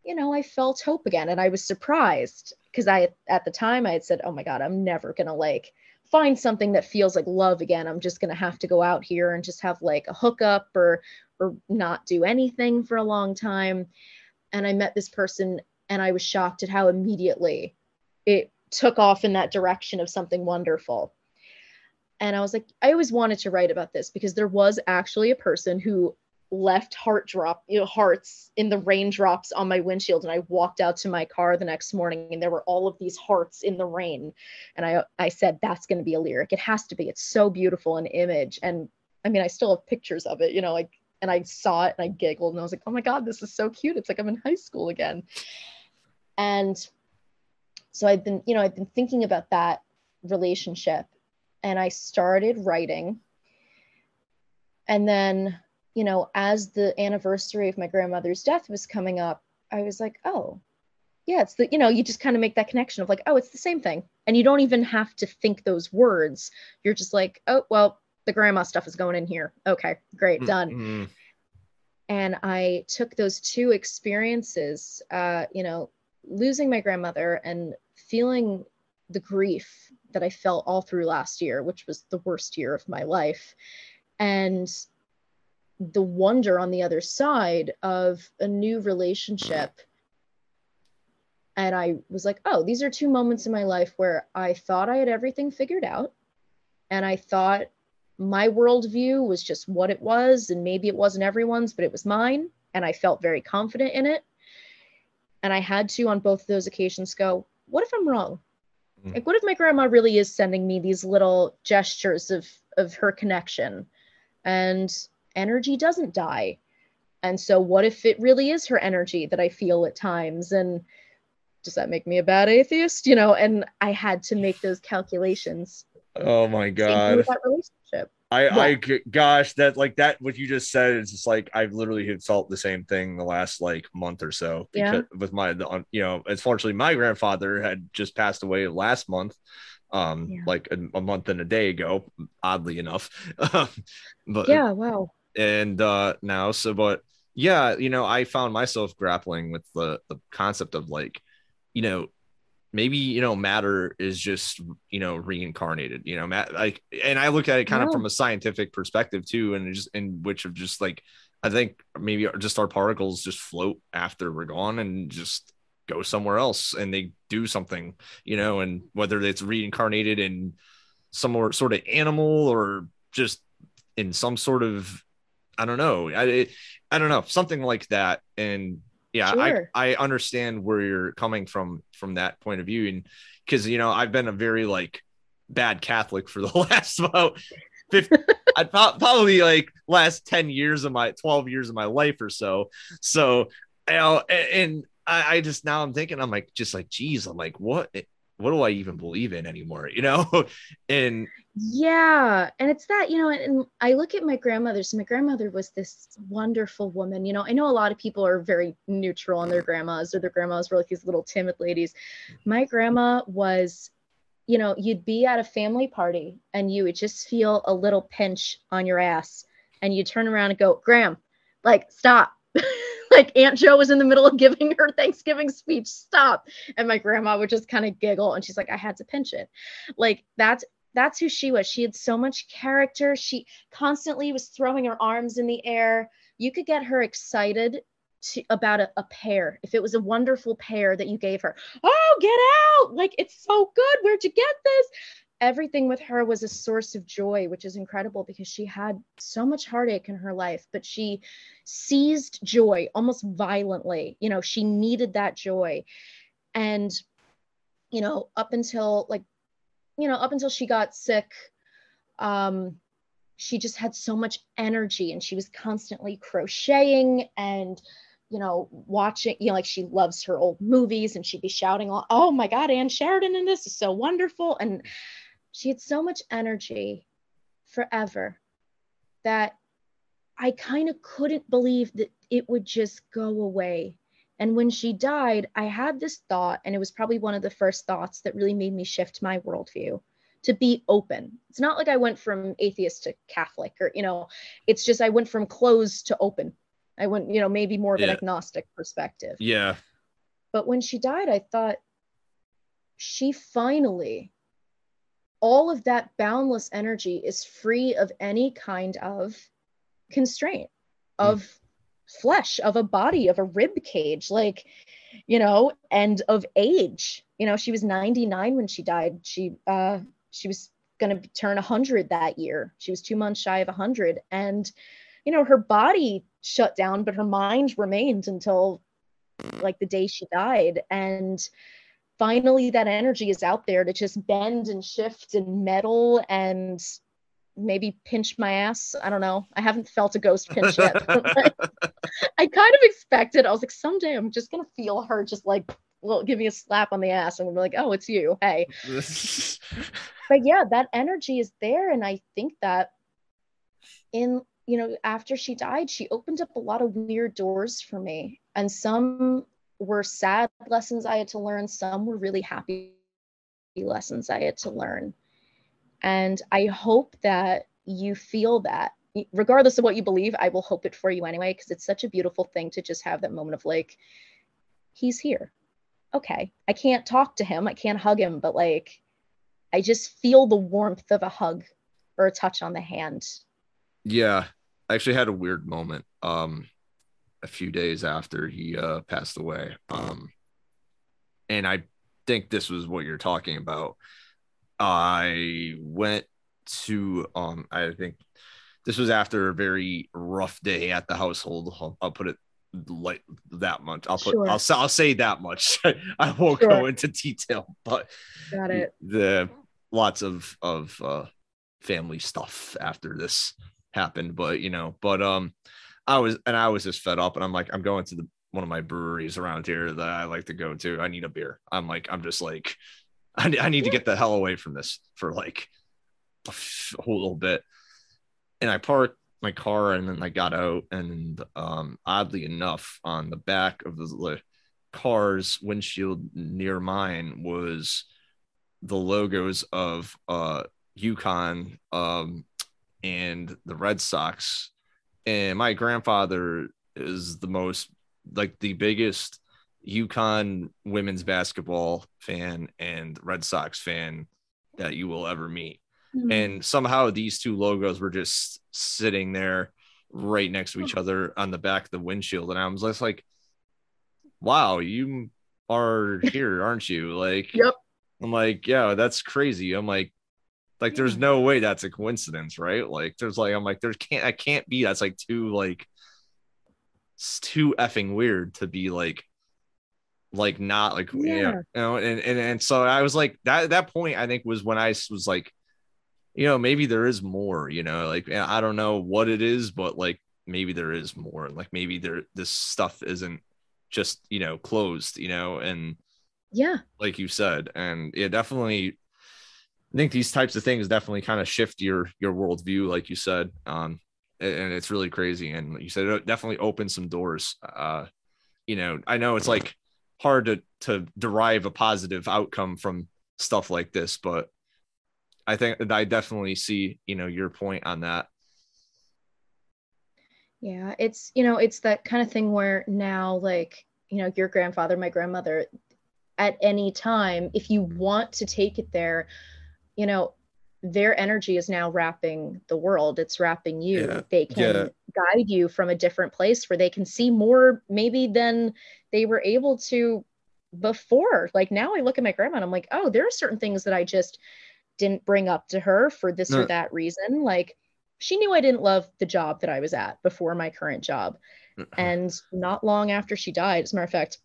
you know, I felt hope again and I was surprised because I at the time I had said, "Oh my god, I'm never going to like find something that feels like love again. I'm just going to have to go out here and just have like a hookup or or not do anything for a long time." And I met this person and I was shocked at how immediately it took off in that direction of something wonderful. And I was like, I always wanted to write about this because there was actually a person who left heart drop you know hearts in the raindrops on my windshield and i walked out to my car the next morning and there were all of these hearts in the rain. And i i said that's going to be a lyric. It has to be. It's so beautiful an image. And i mean i still have pictures of it you know like and i saw it and i giggled and i was like oh my god this is so cute. It's like i'm in high school again. And so i've been you know i've been thinking about that relationship and i started writing. And then you know, as the anniversary of my grandmother's death was coming up, I was like, oh, yeah, it's the, you know, you just kind of make that connection of like, oh, it's the same thing. And you don't even have to think those words. You're just like, oh, well, the grandma stuff is going in here. Okay, great, done. Mm-hmm. And I took those two experiences, uh, you know, losing my grandmother and feeling the grief that I felt all through last year, which was the worst year of my life. And the wonder on the other side of a new relationship. And I was like, oh, these are two moments in my life where I thought I had everything figured out. And I thought my worldview was just what it was. And maybe it wasn't everyone's, but it was mine. And I felt very confident in it. And I had to, on both of those occasions, go, what if I'm wrong? Mm. Like, what if my grandma really is sending me these little gestures of, of her connection? And energy doesn't die. And so, what if it really is her energy that I feel at times? And does that make me a bad atheist? You know, and I had to make those calculations. Oh my god, that relationship. I, yeah. I, gosh, that like that. What you just said is just like I've literally had felt the same thing the last like month or so. Because yeah. With my, the, you know, unfortunately, my grandfather had just passed away last month, um, yeah. like a, a, month and a day ago, oddly enough. but yeah, wow and uh now so but yeah you know i found myself grappling with the the concept of like you know maybe you know matter is just you know reincarnated you know Matt, like and i look at it kind yeah. of from a scientific perspective too and just in which of just like i think maybe just our particles just float after we're gone and just go somewhere else and they do something you know and whether it's reincarnated in some sort of animal or just in some sort of I don't know. I I don't know something like that. And yeah, sure. I I understand where you're coming from from that point of view, and because you know I've been a very like bad Catholic for the last about 50, I'd probably like last 10 years of my 12 years of my life or so. So, you know, and I, I just now I'm thinking, I'm like, just like, geez, I'm like, what, what do I even believe in anymore? You know? and yeah and it's that you know and i look at my grandmother so my grandmother was this wonderful woman you know i know a lot of people are very neutral on their grandmas or their grandmas were like these little timid ladies my grandma was you know, you'd be at a family party and you would just feel a little pinch on your ass and you turn around and go, Gram, like, stop. like Aunt Jo was in the middle of giving her Thanksgiving speech. Stop. And my grandma would just kind of giggle and she's like, I had to pinch it. Like that's that's who she was. She had so much character. She constantly was throwing her arms in the air. You could get her excited to, about a, a, pear. If it was a wonderful pair that you gave her, oh, get out! Like it's so good. Where'd you get this? Everything with her was a source of joy, which is incredible because she had so much heartache in her life, but she seized joy almost violently. You know, she needed that joy. And, you know, up until like, you know, up until she got sick, um, she just had so much energy and she was constantly crocheting and you know, watching, you know, like she loves her old movies and she'd be shouting, Oh my God, Ann Sheridan in this is so wonderful. And she had so much energy forever that I kind of couldn't believe that it would just go away. And when she died, I had this thought, and it was probably one of the first thoughts that really made me shift my worldview to be open. It's not like I went from atheist to Catholic or, you know, it's just I went from closed to open. I went, you know, maybe more of yeah. an agnostic perspective. Yeah. But when she died, I thought she finally, all of that boundless energy is free of any kind of constraint, hmm. of. Flesh, of a body, of a rib cage, like, you know, and of age. You know, she was 99 when she died. She, uh, she was going to turn 100 that year. She was two months shy of 100. And, you know, her body shut down, but her mind remained until like the day she died. And finally, that energy is out there to just bend and shift and meddle and maybe pinch my ass. I don't know. I haven't felt a ghost pinch yet. I kind of expected, I was like, someday I'm just going to feel her just like well, give me a slap on the ass and we're like, oh, it's you. Hey. but yeah, that energy is there. And I think that in you know, after she died, she opened up a lot of weird doors for me. And some were sad lessons I had to learn, some were really happy lessons I had to learn. And I hope that you feel that regardless of what you believe, I will hope it for you anyway, because it's such a beautiful thing to just have that moment of like, he's here. Okay. I can't talk to him, I can't hug him, but like, I just feel the warmth of a hug or a touch on the hand. Yeah. I actually had a weird moment um a few days after he uh passed away. Um and I think this was what you're talking about. I went to um I think this was after a very rough day at the household. I'll, I'll put it like that much. I'll put sure. I'll I'll say that much. I won't sure. go into detail, but got it. The lots of of uh family stuff after this happened, but you know, but um, I was and I was just fed up, and I'm like, I'm going to the one of my breweries around here that I like to go to. I need a beer. I'm like, I'm just like, I, I need to get the hell away from this for like a whole little bit. And I parked my car and then I got out and um oddly enough on the back of the car's windshield near mine was the logos of uh UConn um and the Red Sox. And my grandfather is the most like the biggest UConn women's basketball fan and Red Sox fan that you will ever meet. Mm-hmm. And somehow these two logos were just sitting there right next to each other on the back of the windshield. And I was just like, wow, you are here, aren't you? Like, yep. I'm like, yeah, that's crazy. I'm like, like, there's no way that's a coincidence, right? Like, there's like, I'm like, there can't, I can't be. That's like too like, it's too effing weird to be like, like not like yeah, you know, and, and and so I was like that that point I think was when I was like, you know, maybe there is more, you know, like I don't know what it is, but like maybe there is more. Like maybe there this stuff isn't just you know closed, you know, and yeah, like you said, and yeah, definitely I think these types of things definitely kind of shift your your worldview, like you said. Um, and it's really crazy. And you said it definitely opens some doors. Uh, you know, I know it's like hard to to derive a positive outcome from stuff like this but i think i definitely see you know your point on that yeah it's you know it's that kind of thing where now like you know your grandfather my grandmother at any time if you want to take it there you know their energy is now wrapping the world it's wrapping you yeah. they can yeah. Guide you from a different place where they can see more maybe than they were able to before. Like now i look at my grandma and i'm like oh there are certain things that i just didn't bring up to her for this no. or that reason. Like she knew i didn't love the job that i was at before my current job. Mm-hmm. And not long after she died as a matter of fact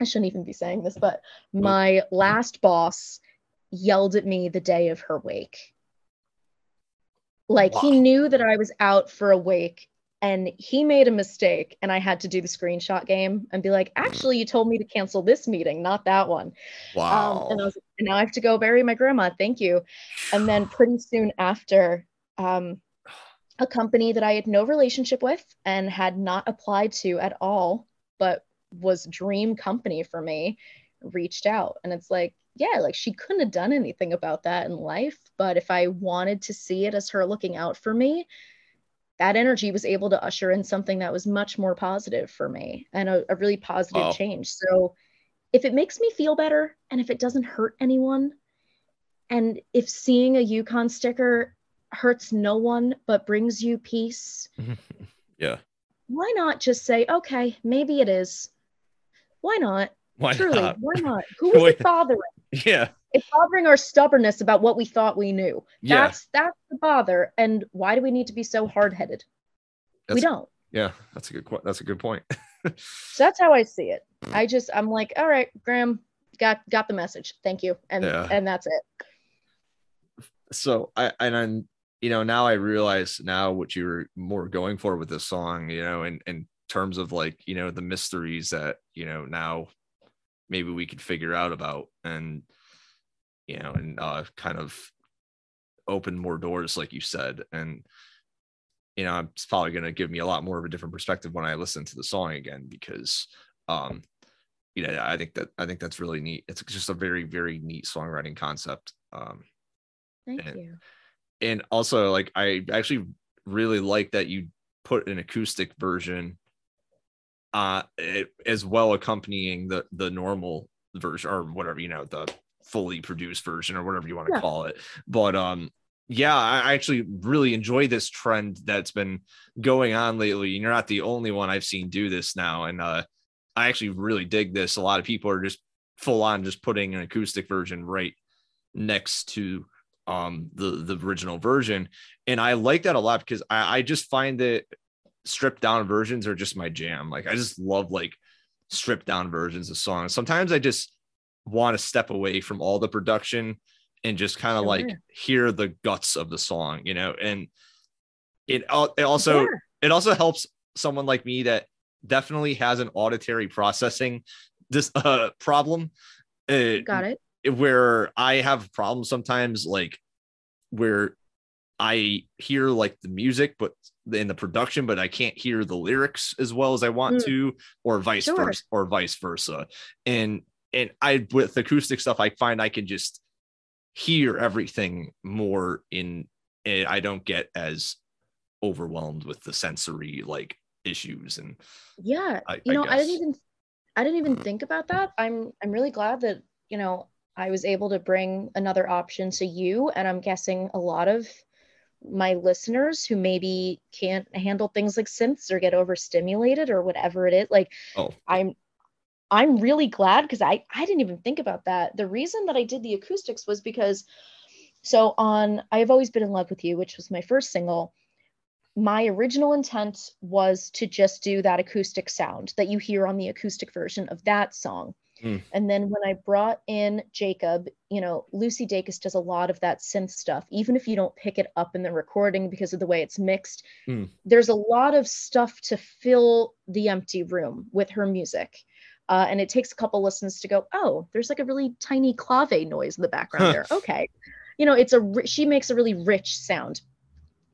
i shouldn't even be saying this but mm-hmm. my last boss yelled at me the day of her wake. Like wow. he knew that I was out for a wake and he made a mistake and I had to do the screenshot game and be like, actually, you told me to cancel this meeting, not that one. Wow. Um, and, I was, and now I have to go bury my grandma. Thank you. And then pretty soon after, um, a company that I had no relationship with and had not applied to at all, but was dream company for me, reached out. And it's like, yeah, like she couldn't have done anything about that in life. But if I wanted to see it as her looking out for me, that energy was able to usher in something that was much more positive for me and a, a really positive wow. change. So if it makes me feel better and if it doesn't hurt anyone, and if seeing a UConn sticker hurts no one but brings you peace, yeah. Why not just say, okay, maybe it is. Why not? Why Truly, not? why not? Who is it bothering? Yeah. It's bothering our stubbornness about what we thought we knew. Yeah. That's that's the bother. And why do we need to be so hard headed? We don't. Yeah, that's a good that's a good point. so that's how I see it. I just I'm like, all right, Gram, got got the message. Thank you. And yeah. and that's it. So I and I'm you know now I realize now what you were more going for with this song, you know, in in terms of like, you know, the mysteries that, you know, now maybe we could figure out about and you know and uh, kind of open more doors like you said. And you know it's probably going to give me a lot more of a different perspective when i listen to the song again because um you know i think that i think that's really neat. It's just a very very neat songwriting concept um thank and, you. and also like i actually really like that you put an acoustic version uh it, as well accompanying the the normal version or whatever you know the fully produced version or whatever you want to yeah. call it. But um yeah i actually really enjoy this trend that's been going on lately. And you're not the only one i've seen do this now and uh i actually really dig this. A lot of people are just full on just putting an acoustic version right next to um the the original version. And i like that a lot because i, I just find that stripped down versions are just my jam. Like I just love like stripped down versions of songs. Sometimes I just want to step away from all the production and just kind of sure. like hear the guts of the song, you know. And it, it also sure. it also helps someone like me that definitely has an auditory processing this uh problem. Uh, Got it. Where I have problems sometimes, like where I hear like the music, but in the production, but I can't hear the lyrics as well as I want mm. to, or vice sure. versa, or vice versa. And and I with acoustic stuff, I find I can just hear everything more in. And I don't get as overwhelmed with the sensory like issues and yeah I, you know I, I didn't even i didn't even think about that i'm i'm really glad that you know i was able to bring another option to you and i'm guessing a lot of my listeners who maybe can't handle things like synths or get overstimulated or whatever it is like oh. i'm i'm really glad because i i didn't even think about that the reason that i did the acoustics was because so on i have always been in love with you which was my first single my original intent was to just do that acoustic sound that you hear on the acoustic version of that song Mm. And then when I brought in Jacob, you know, Lucy Dacus does a lot of that synth stuff, even if you don't pick it up in the recording because of the way it's mixed. Mm. There's a lot of stuff to fill the empty room with her music. Uh, and it takes a couple listens to go, oh, there's like a really tiny clave noise in the background there. Okay. You know, it's a, she makes a really rich sound.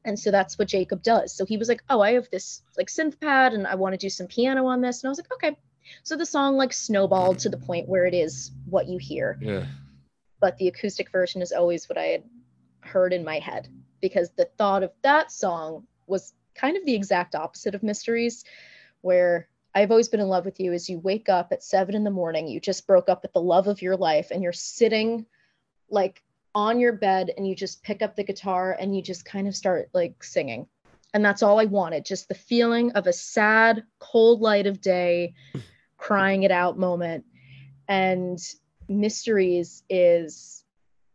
And so that's what Jacob does. So he was like, oh, I have this like synth pad and I want to do some piano on this. And I was like, okay, so the song like snowballed to the point where it is what you hear. Yeah. but the acoustic version is always what I had heard in my head because the thought of that song was kind of the exact opposite of Mysteries, where I've always been in love with you is you wake up at seven in the morning, you just broke up with the love of your life, and you're sitting like on your bed and you just pick up the guitar and you just kind of start like singing. And that's all I wanted, just the feeling of a sad, cold light of day, crying it out moment. And Mysteries is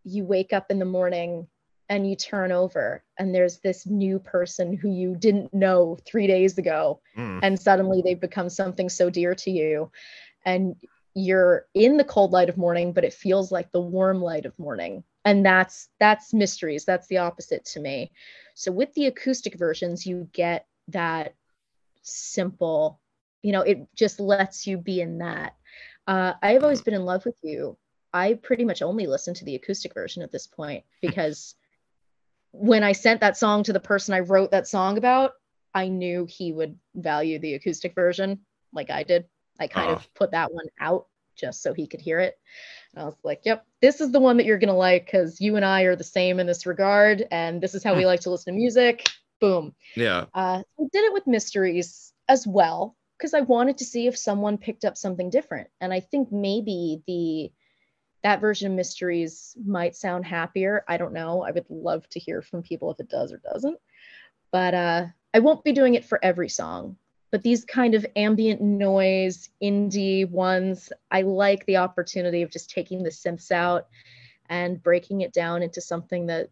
you wake up in the morning and you turn over and there's this new person who you didn't know three days ago. Mm. and suddenly they've become something so dear to you. And you're in the cold light of morning but it feels like the warm light of morning. And that's that's mysteries. That's the opposite to me. So with the acoustic versions you get that simple you know it just lets you be in that uh, i've always been in love with you i pretty much only listen to the acoustic version at this point because when I sent that song to the person I wrote that song about, I knew he would value the acoustic version like I did. I kind uh of put that one out just so he could hear it. And I was like, yep, this is the one that you're going to like because you and I are the same in this regard. And this is how we hmm. like to listen to music. Boom. Yeah. Uh, I did it with mysteries as well because I wanted to see if someone picked up something different. And I think maybe the that version of mysteries might sound happier. I don't know. I would love to hear from people if it does or doesn't. But uh, i won't be doing it for every song. But these kind of ambient noise indie ones i like the opportunity of just taking the synths out and breaking it down into something that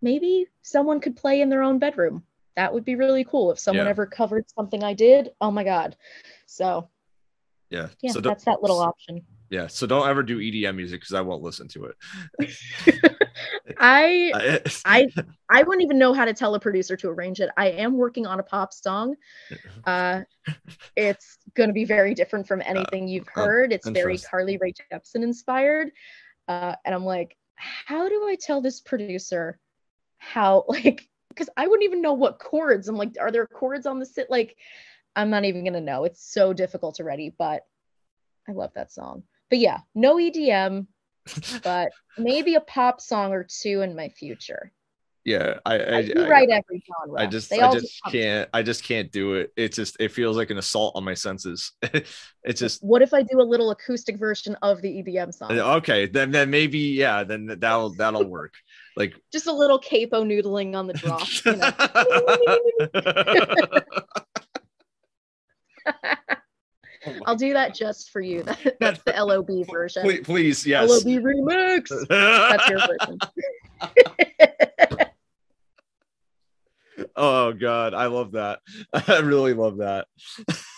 maybe someone could play in their own bedroom that would be really cool. If someone yeah. ever covered something i did oh my god. So yeah. yeah so that's that little option. Yeah. So don't ever do edm music because i won't listen to it. I i i wouldn't even know how to tell a producer to arrange it. I am working on a pop song. Uh it's going to be very different from anything you've heard. It's very carly rae jepsen inspired. Uh and i'm like how do i tell this producer how like because i wouldn't even know what chords i'm like are there chords on the sit like i'm not even going to know it's so difficult already, but i love that song but yeah, no EDM, but maybe a pop song or two in my future. Yeah, I I, I, I write every genre. I just I just, just can't I just can't do it. It just it feels like an assault on my senses. it's just what if I do a little acoustic version of the EDM song? Okay, then then maybe yeah, then that'll that'll work. Like just a little capo noodling on the drop. You know? I'll do that just for you. That's the LOB version. Please, please yes. LOB remix. that's your version. oh god, I love that. I really love that.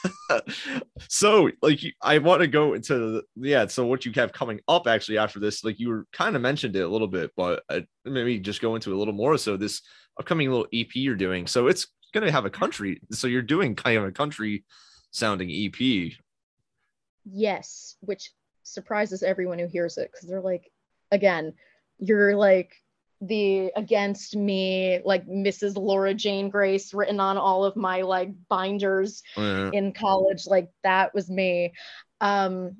so, like, I want to go into the, yeah. So, what you have coming up actually after this, like, you were kind of mentioned it a little bit, but uh, maybe just go into a little more. So, this upcoming little EP you're doing, so it's going to have a country. So, you're doing kind of a country sounding EP. Yes, which surprises everyone who hears it because they're like, again, you're like the against me, like Mrs. Laura Jane Grace written on all of my like binders uh-huh. in college. Like that was me. Um,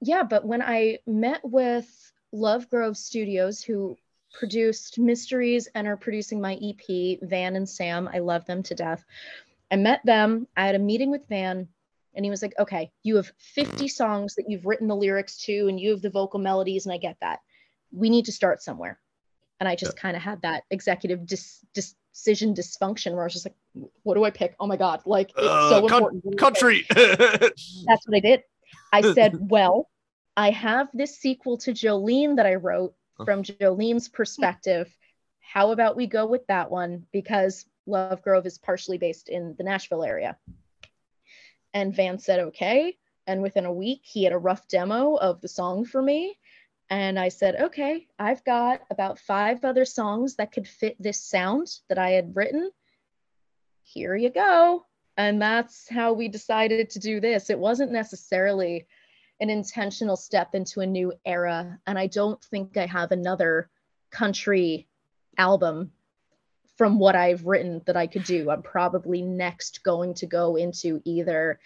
yeah, but when I met with Love Grove Studios, who produced Mysteries and are producing my EP, Van and Sam, I love them to death. I met them. I had a meeting with Van, and he was like, okay, you have 50 songs that you've written the lyrics to, and you have the vocal melodies, and I get that. We need to start somewhere. And I just yeah. kind of had that executive dis- decision dysfunction where I was just like, what do I pick? Oh my God, like it's uh, so important. country. That's what I did. I said, well, I have this sequel to Jolene that I wrote from Jolene's perspective. How about we go with that one? Because Love Grove is partially based in the Nashville area. And Van said, okay. And within a week, he had a rough demo of the song for me. And I said, okay, I've got about five other songs that could fit this sound that I had written. Here you go. And that's how we decided to do this. It wasn't necessarily an intentional step into a new era. And I don't think I have another country album from what I've written that I could do. I'm probably next going to go into either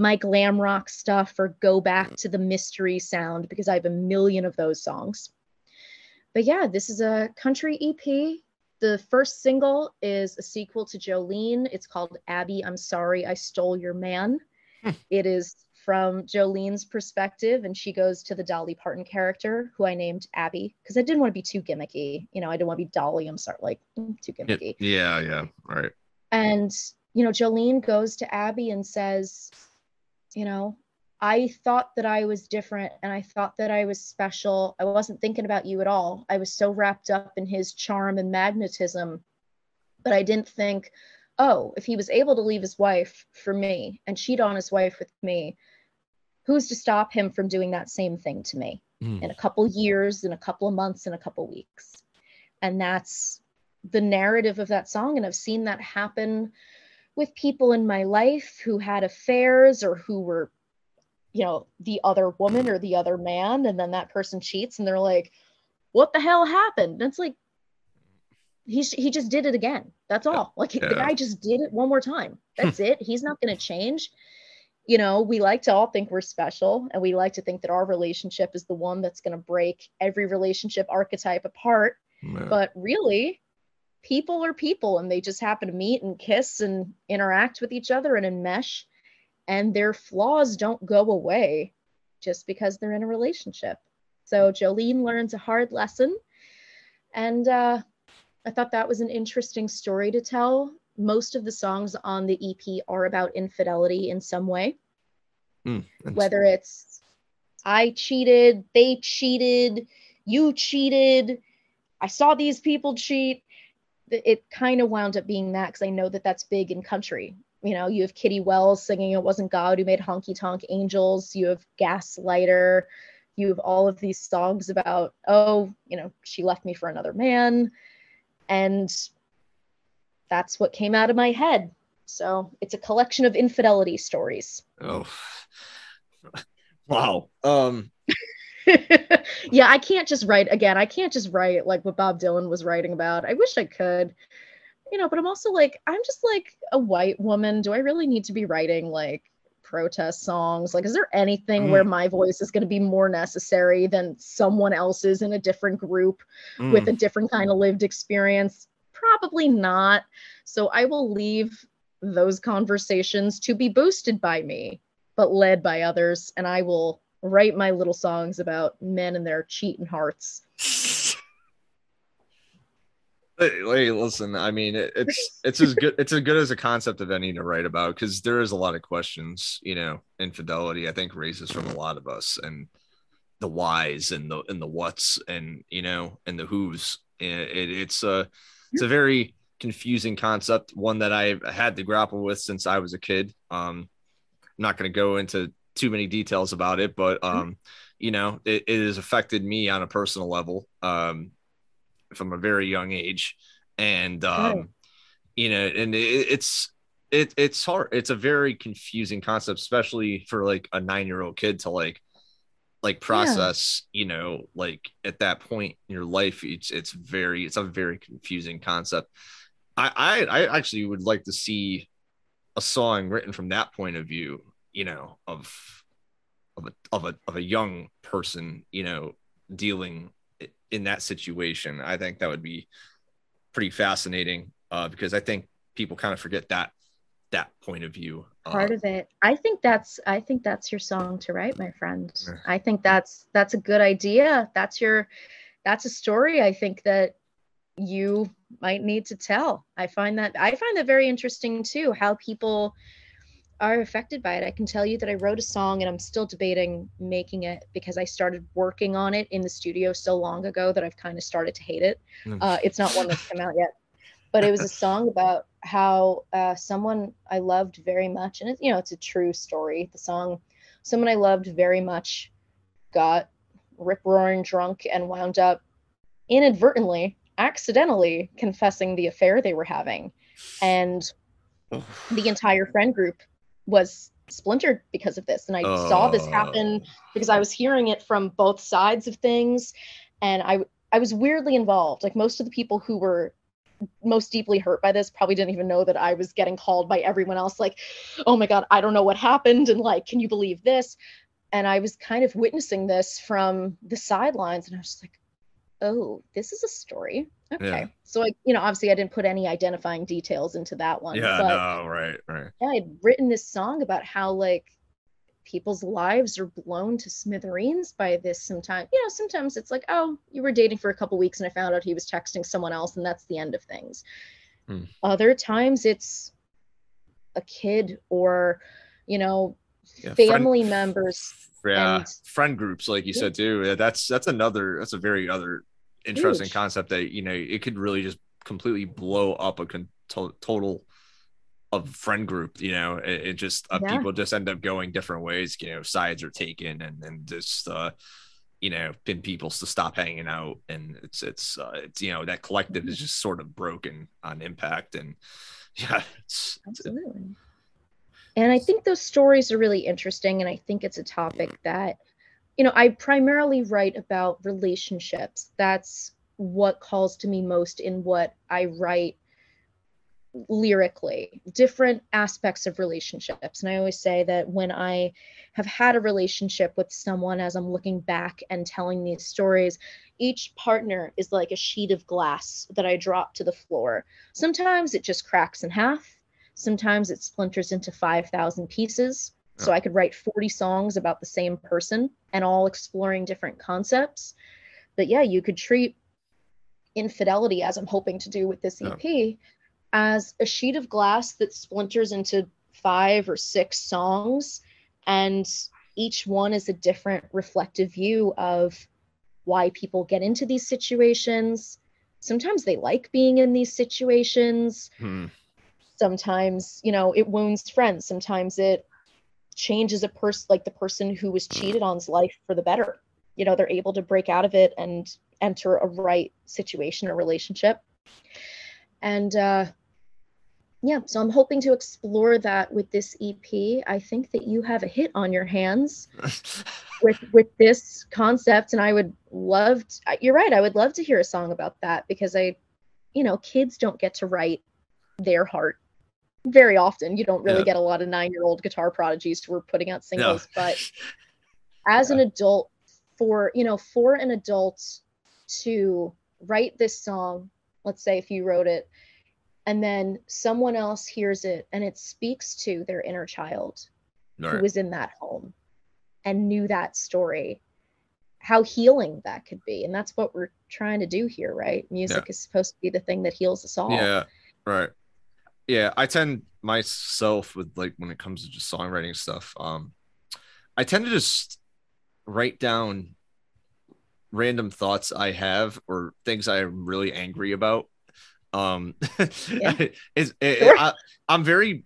my glam rock stuff or go back to the mystery sound because I have a million of those songs. But yeah, this is a country EP. The first single is a sequel to Jolene. It's called Abby, I'm Sorry I Stole Your Man. Hmm. It is from Jolene's perspective, and she goes to the Dolly Parton character, who I named Abby, because I didn't want to be too gimmicky. You know, I didn't want to be Dolly. I'm sorry, like too gimmicky. Yeah, yeah, right. And you know, Jolene goes to Abby and says, you know, I thought that I was different and I thought that I was special. I wasn't thinking about you at all. I was so wrapped up in his charm and magnetism, but I didn't think, oh, if he was able to leave his wife for me and cheat on his wife with me, who's to stop him from doing that same thing to me mm. in a couple years, in a couple of months, in a couple weeks? And that's the narrative of that song. And I've seen that happen with people in my life who had affairs or who were you know the other woman or the other man and then that person cheats and they're like what the hell happened? And it's like he he just did it again. That's all. Like yeah. the guy just did it one more time. That's it. He's not going to change. You know we like to all think we're special and we like to think that our relationship is the one that's going to break every relationship archetype apart. Yeah. but really people are people and they just happen to meet and kiss and interact with each other and enmesh and their flaws don't go away just because they're in a relationship. So Jolene learns a hard lesson. And uh, I thought that was an interesting story to tell. Most of the songs on the EP are about infidelity in some way, mm, whether it's I cheated, they cheated, you cheated, I saw these people cheat. It kind of wound up being that because I know that that's big in country you know, you have Kitty Wells singing It Wasn't God Who Made Honky Tonk Angels. You have Gaslighter. You have all of these songs about, oh, you know, she left me for another man. And that's what came out of my head. So it's a collection of infidelity stories. Oh, wow. Um, yeah, I can't just write again. I can't just write like what Bob Dylan was writing about. I wish I could you know, but I'm also like, I'm just like a white woman. Do I really need to be writing like protest songs? Like, is there anything mm. where my voice is going to be more necessary than someone else's in a different group mm. with a different kind of lived experience? Probably not. So I will leave those conversations to be boosted by me, but led by others. And I will write my little songs about men and their cheating hearts. Hey, listen. I mean, it, it's it's as good it's as good as a concept of any to write about because there is a lot of questions. You know, infidelity. I think raises from a lot of us, and the whys and the and the whats and you know and the who's. It, it's a it's a very confusing concept, one that I've had to grapple with since I was a kid. Um, I'm not going to go into too many details about it, but mm-hmm. um, you know, it, it has affected me on a personal level. Um, from a very young age, and um, you know, and it, it's it it's hard. It's a very confusing concept, especially for like a nine year old kid to like like process. Yeah. You know, like at that point in your life, it's it's very it's a very confusing concept. I I, I actually would like to see a song written from that point of view. You know, of of a of a of a young person. You know, dealing in that situation. I think that would be pretty fascinating uh, because I think people kind of forget that that point of view. Uh, Part of it. I think that's I think that's your song to write, my friend. I think that's that's a good idea. That's your that's a story I think that you might need to tell. I find that I find that very interesting too how people are affected by it. I can tell you that I wrote a song and I'm still debating making it because I started working on it in the studio so long ago that I've kind of started to hate it. Mm. Uh, it's not one that's come out yet, but it was a song about how uh, someone I loved very much, and it's you know it's a true story. The song, someone I loved very much, got rip roaring drunk and wound up inadvertently, accidentally confessing the affair they were having, and the entire friend group was splintered because of this. And i saw this oh. happen because i was hearing it from both sides of things. And i i was weirdly involved. Like most of the people who were most deeply hurt by this probably didn't even know that I was getting called by everyone else like oh my god I don't know what happened and like can you believe this? And I was kind of witnessing this from the sidelines and I was like oh this is a story okay yeah. so I you know obviously I didn't put any identifying details into that one yeah no right right yeah I'd written this song about how like people's lives are blown to smithereens by this sometimes you know sometimes it's like oh you were dating for a couple weeks and i found out he was texting someone else and that's the end of things hmm. other times it's a kid or you know yeah, family friend, members yeah and, friend groups like you yeah. said too yeah, that's that's another that's a very other interesting Huge. concept that you know it could really just completely blow up a con- to- total of friend group you know it, it just uh, yeah. people just end up going different ways you know sides are taken and and just uh you know pin people to stop hanging out and it's it's uh, it's you know that collective is just sort of broken on impact and yeah it's, absolutely it's, and i think those stories are really interesting and i think it's a topic that you know i primarily write about relationships that's what calls to me most in what i write lyrically, different aspects of relationships. And I always say that when I have had a relationship with someone, as I'm looking back and telling these stories, each partner is like a sheet of glass that I drop to the floor. Sometimes it just cracks in half, sometimes it splinters into 5,000 pieces. So I could write 40 songs about the same person and all exploring different concepts. But yeah, you could treat infidelity as I'm hoping to do with this EP. Yeah as a sheet of glass that splinters into five or six songs and each one is a different reflective view of why people get into these situations sometimes they like being in these situations hmm. sometimes you know it wounds friends sometimes it changes a person like the person who was cheated on's life for the better you know they're able to break out of it and enter a right situation or relationship and uh yeah, so I'm hoping to explore that with this EP. I think that you have a hit on your hands with with this concept, and I would love. To, you're right. I would love to hear a song about that because I, you know, kids don't get to write their heart very often. You don't really yeah. get a lot of nine year old guitar prodigies who are putting out singles, no. but as yeah. an adult, for you know, for an adult to write this song, let's say if you wrote it and then someone else hears it and it speaks to their inner child right. who was in that home and knew that story how healing that could be and that's what we're trying to do here right music yeah. is supposed to be the thing that heals us all yeah right yeah i tend myself with like when it comes to just songwriting stuff um i tend to just write down random thoughts i have or things i'm really angry about um, yeah. it, sure. I, I'm very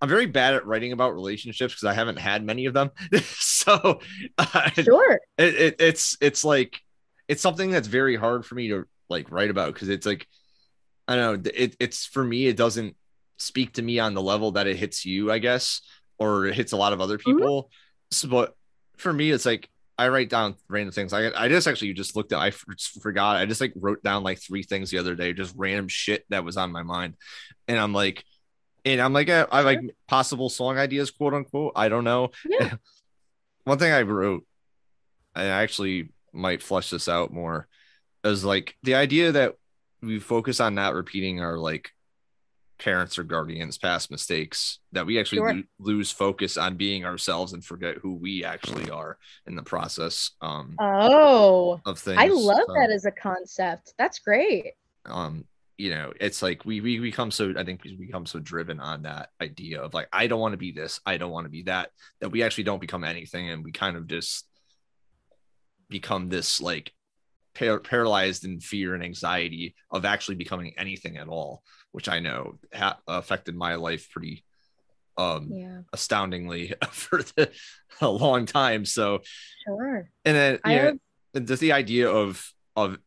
I'm very bad at writing about relationships because I haven't had many of them. so uh, sure, it, it, it's it's like it's something that's very hard for me to like write about because it's like I don't know. It, it's for me. It doesn't speak to me on the level that it hits you, I guess, or it hits a lot of other mm-hmm. people. Mm-hmm. So, but for me, it's like I write down random things. I I just actually just looked at. I forgot. I just like wrote down like three things the other day, just random shit that was on my mind, and I'm like, and I'm like, I, I like possible song ideas, quote unquote. I don't know. Yeah. One thing I wrote, I actually might flesh this out more, is like the idea that we focus on not repeating our like parents or guardians past mistakes that we actually sure. lo- lose focus on being ourselves and forget who we actually are in the process um oh of things i love so, that as a concept that's great um you know it's like we we become so i think we become so driven on that idea of like i don't want to be this i don't want to be that that we actually don't become anything and we kind of just become this like par- paralyzed in fear and anxiety of actually becoming anything at all which I know ha- affected my life pretty um yeah. astoundingly for the, a long time. So sure. And then yeah, have... just the idea of of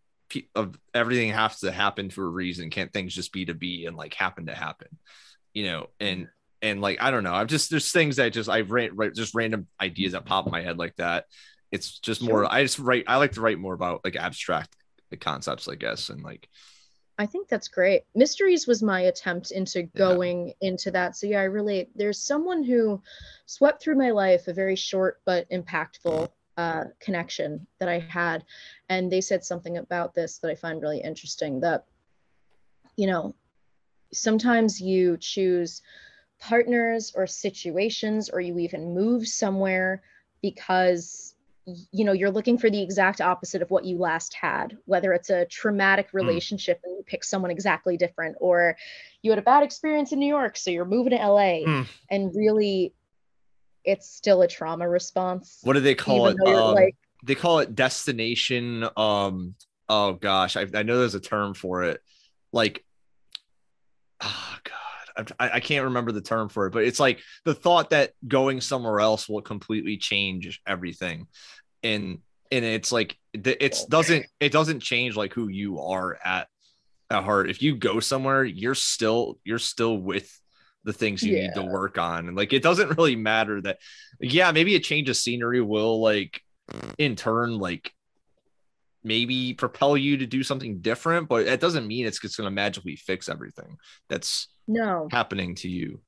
of everything has to happen for a reason. Can't things just be to be and like happen to happen? You know, and and like I don't know. I'm just there's things that just I've ran right just random ideas that pop in my head like that. It's just sure. more I just write I like to write more about like abstract concepts, I guess, and like I think that's great. Mysteries was my attempt into going yeah. into that. So yeah, I really there's someone who swept through my life, a very short but impactful uh, connection that I had, and they said something about this that I find really interesting. That you know, sometimes you choose partners or situations, or you even move somewhere because you know you're looking for the exact opposite of what you last had whether it's a traumatic hmm. relationship mm. and you pick someone exactly different or you had a bad experience in new york so you're moving to la mm. and really it's still a trauma response what do they call it um, like they call it destination um oh gosh I, I know there's a term for it like oh god I, I can't remember the term for it, but it's like the thought that going somewhere else will completely change everything, and and it's like it oh, doesn't it doesn't change like who you are at at heart. If you go somewhere, you're still you're still with the things you yeah. need to work on, and like it doesn't really matter that yeah maybe a change of scenery will like in turn like maybe propel you to do something different, but it doesn't mean it's just going to magically fix everything that's no happening to you.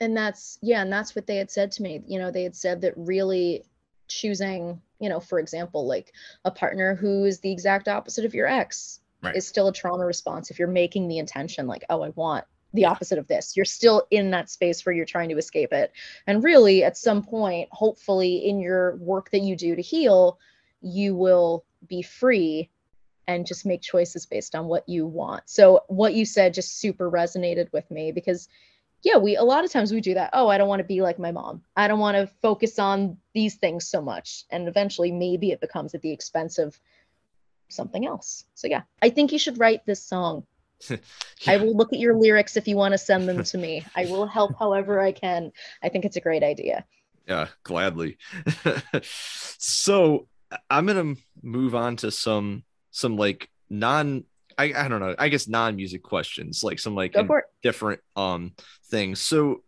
And that's yeah, and that's what they had said to me. You know, they had said that really choosing, you know, for example, like a partner who is the exact opposite of your ex right. is still a trauma response if you're making the intention like, oh, I want the opposite of this. You're still in that space where you're trying to escape it. And really, at some point, hopefully, in your work that you do to heal, you will be free and just make choices based on what you want. So what you said just super resonated with me because yeah, we a lot of times we do that. Oh, I don't want to be like my mom. I don't want to focus on these things so much. And eventually maybe it becomes at the expense of something else. So yeah, I think you should write this song. yeah. I will look at your lyrics if you want to send them to me. I will help however I can. I think it's a great idea. Yeah, gladly. so I'm gonna move on to some some like non I, I don't know I guess non music questions like some like different um things. So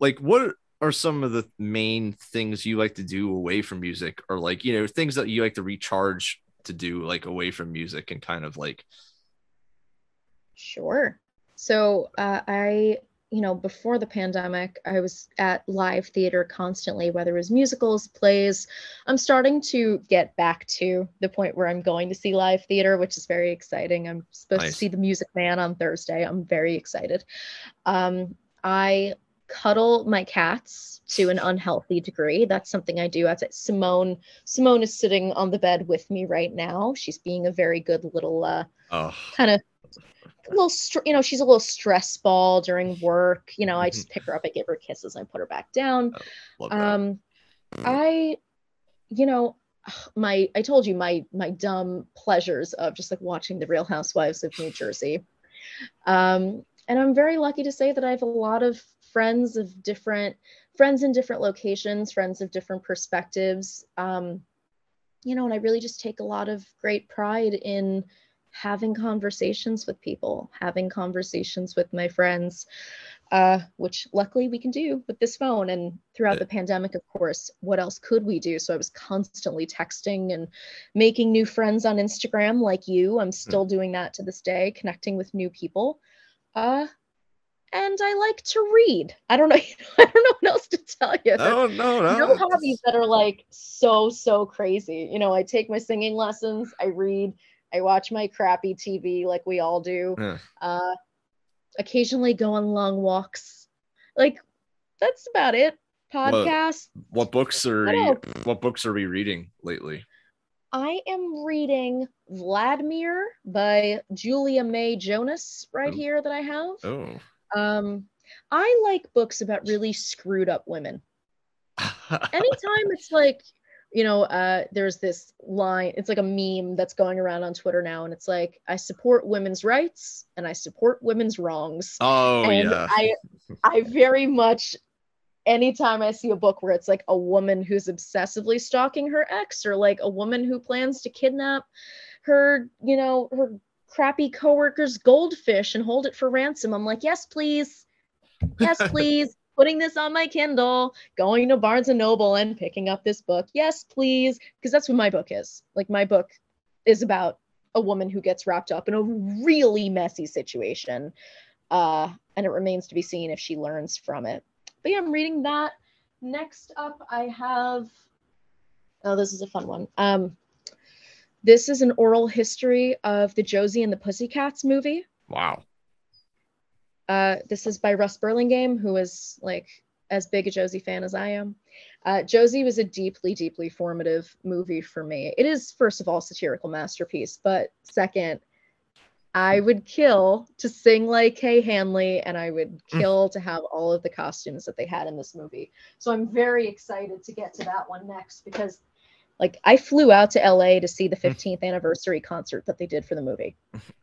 like what are some of the main things you like to do away from music? Or like you know things that you like to recharge to do like away from music and kind of like sure. So uh, i you know, before the pandemic, I was at live theater constantly, whether it was musicals, plays. I'm starting to get back to the point where I'm going to see live theater, which is very exciting. I'm supposed nice. to see The Music Man on Thursday. I'm very excited. Um, I cuddle my cats to an unhealthy degree. That's something I do. That's it. Simone. Simone is sitting on the bed with me right now. She's being a very good little uh, oh. kind of a little, str- you know, she's a little stress ball during work. You know, I just mm-hmm. pick her up, I give her kisses, I put her back down. Oh, um, I, you know, my I told you my my dumb pleasures of just like watching the Real Housewives of New Jersey. Um, and I'm very lucky to say that I have a lot of friends of different friends in different locations, friends of different perspectives. Um, you know, and I really just take a lot of great pride in having conversations with people, having conversations with my friends, uh, which luckily we can do with this phone. And throughout the pandemic, of course, what else could we do? So I was constantly texting and making new friends on Instagram, like you. I'm hmm. still doing that to this day, connecting with new people. Uh, and I like to read. I don't know. I don't know what else to tell you. No, no, no. No hobbies that are like so so crazy. You know, I take my singing lessons. I read. I watch my crappy TV like we all do. Yeah. Uh, occasionally go on long walks. Like that's about it. Podcast. What, what books are you, what books are we reading lately? I am reading Vladimir by Julia May Jonas right oh. here that I have. Oh. Um, I like books about really screwed up women. Anytime it's like you know, uh, there's this line, it's like a meme that's going around on Twitter now, and it's like, I support women's rights and I support women's wrongs. Oh, and yeah. I, I very much, anytime I see a book where it's like a woman who's obsessively stalking her ex, or like a woman who plans to kidnap her, you know, her crappy coworker's goldfish and hold it for ransom, I'm like, yes, please. Yes, please putting this on my Kindle, going to Barnes and Noble and picking up this book. Yes, please, because that's what my book is. Like my book is about a woman who gets wrapped up in a really messy situation. Uh, and it remains to be seen if she learns from it. But yeah, I'm reading that. Next up, I have. Oh, this is a fun one. Um, this is an oral history of the Josie and the Pussycats movie. Wow. Uh, this is by Russ Burlingame, who is like as big a Josie fan as I am. Uh, Josie was a deeply, deeply formative movie for me. It is, first of all, satirical masterpiece, but second, I would kill to sing like Kay Hanley, and I would mm. kill to have all of the costumes that they had in this movie. So I'm very excited to get to that one next because, like, I flew out to LA to see the 15th mm. anniversary concert that they did for the movie.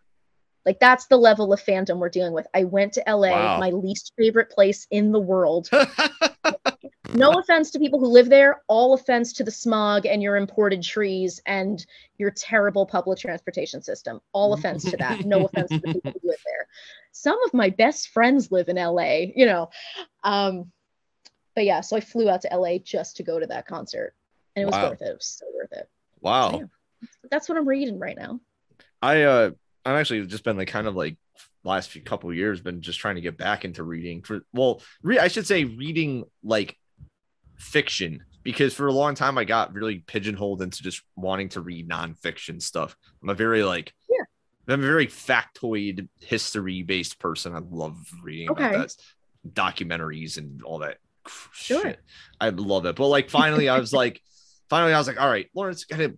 Like that's the level of fandom we're dealing with. I went to LA, wow. my least favorite place in the world. no offense to people who live there, all offense to the smog and your imported trees and your terrible public transportation system. All offense to that. No offense to the people who live there. Some of my best friends live in LA, you know. Um, but yeah, so I flew out to LA just to go to that concert. And it was wow. worth it. It was so worth it. Wow. That's what I'm reading right now. I uh I've actually just been like kind of like last few couple years been just trying to get back into reading for well re- I should say reading like fiction because for a long time I got really pigeonholed into just wanting to read nonfiction stuff. I'm a very like yeah. I'm a very factoid history based person. I love reading okay. about that documentaries and all that sure. shit. I love it. But like finally I was like finally I was like, all right, Lawrence, gotta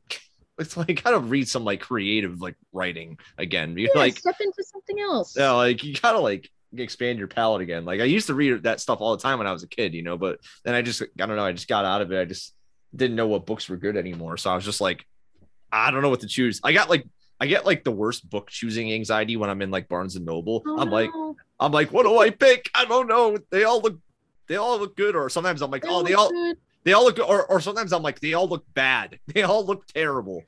it's like gotta read some like creative like writing again. You yeah, like step into something else. Yeah, like you gotta like expand your palette again. Like I used to read that stuff all the time when I was a kid, you know, but then I just I don't know, I just got out of it. I just didn't know what books were good anymore. So I was just like, I don't know what to choose. I got like I get like the worst book choosing anxiety when I'm in like Barnes and Noble. Oh, I'm no. like, I'm like, what do I pick? I don't know. They all look, they all look good. Or sometimes I'm like, they oh, they all, good. They all look, or or sometimes I'm like, they all look bad. They all look terrible.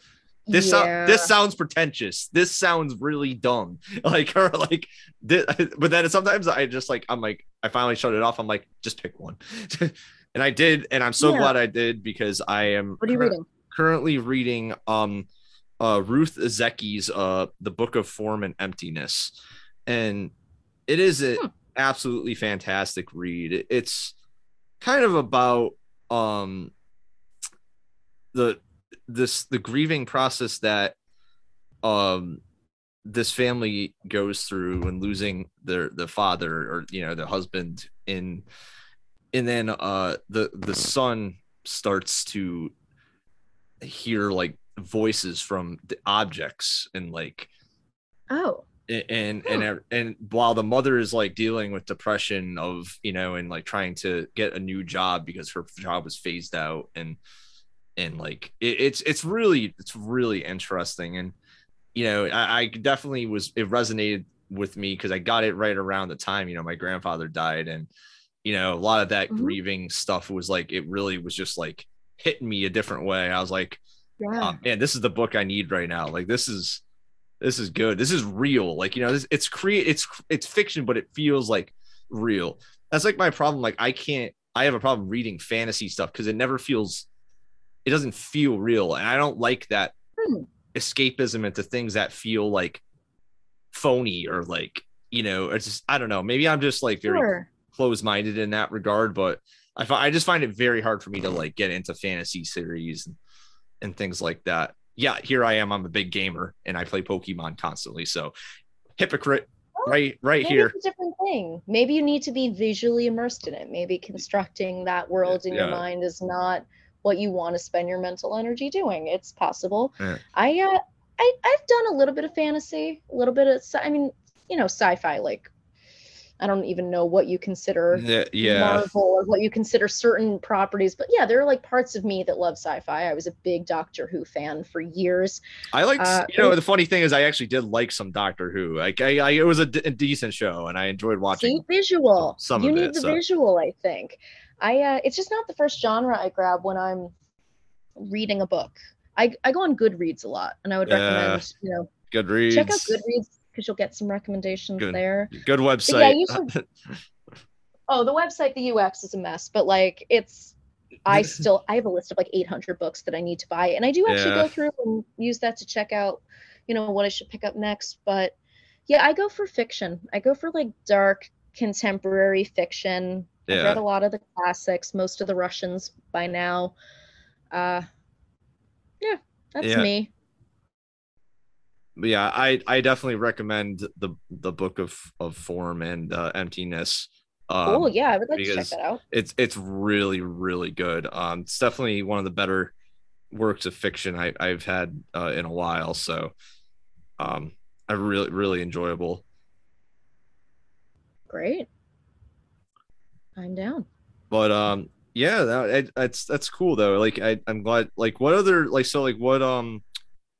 This yeah. so- this sounds pretentious. This sounds really dumb. Like or like, this, but then sometimes I just like I'm like I finally shut it off. I'm like just pick one, and I did, and I'm so yeah. glad I did because I am. What are you cur- reading? Currently reading um, uh, Ruth Ozeki's uh, The Book of Form and Emptiness, and it is an hmm. absolutely fantastic read. It's kind of about um the this the grieving process that um this family goes through and losing their the father or you know the husband in and then uh the the son starts to hear like voices from the objects and like oh and and and, while the mother is like dealing with depression of you know and like trying to get a new job because her job was phased out and and like it, it's it's really it's really interesting and you know I, I definitely was it resonated with me because I got it right around the time you know my grandfather died and you know a lot of that mm-hmm. grieving stuff was like it really was just like hitting me a different way I was like yeah. oh, man this is the book I need right now like this is this is good. This is real. Like you know this, it's create it's it's fiction but it feels like real. That's like my problem. Like I can't I have a problem reading fantasy stuff because it never feels it doesn't feel real. And i don't like that hmm. escapism into things that feel like phony or like you know it's just i don't know. Maybe i'm just like very sure. closed-minded in that regard but I, I just find it very hard for me to like get into fantasy series and, and things like that yeah here i am i'm a big gamer and i play pokemon constantly so hypocrite right right maybe here it's a different thing maybe you need to be visually immersed in it maybe constructing that world in yeah. your mind is not what you want to spend your mental energy doing. It's possible. Yeah. I uh, I I've done a little bit of fantasy, a little bit of I mean, you know, sci-fi like I don't even know what you consider yeah, yeah. Marvel or what you consider certain properties, but yeah, there are like parts of me that love sci-fi. I was a big Doctor Who fan for years. I like, uh, you know, the funny thing is, I actually did like some Doctor Who. Like, I, I it was a, d- a decent show, and I enjoyed watching. See, visual. Some you need it, the so. visual, I think. I uh, it's just not the first genre I grab when I'm reading a book. I, I go on Goodreads a lot, and I would recommend you know Goodreads. Check out Goodreads because you'll get some recommendations good, there. Good website. yeah, should, oh, the website, the UX is a mess, but like it's I still I have a list of like 800 books that I need to buy, and I do actually yeah. go through and use that to check out you know, what I should pick up next. But yeah, I go for fiction. I go for like dark contemporary fiction. Yeah. I've read a lot of the classics, most of the Russians by now. Uh, yeah, that's yeah. me. But yeah, I I definitely recommend the the book of of form and uh, emptiness. Um, oh yeah, I would like to check that out. It's it's really really good. Um, it's definitely one of the better works of fiction I, I've had uh, in a while. So, um, I really really enjoyable. Great. I'm down. But um, yeah, that, that's that's cool though. Like I, I'm glad. Like what other like so like what um,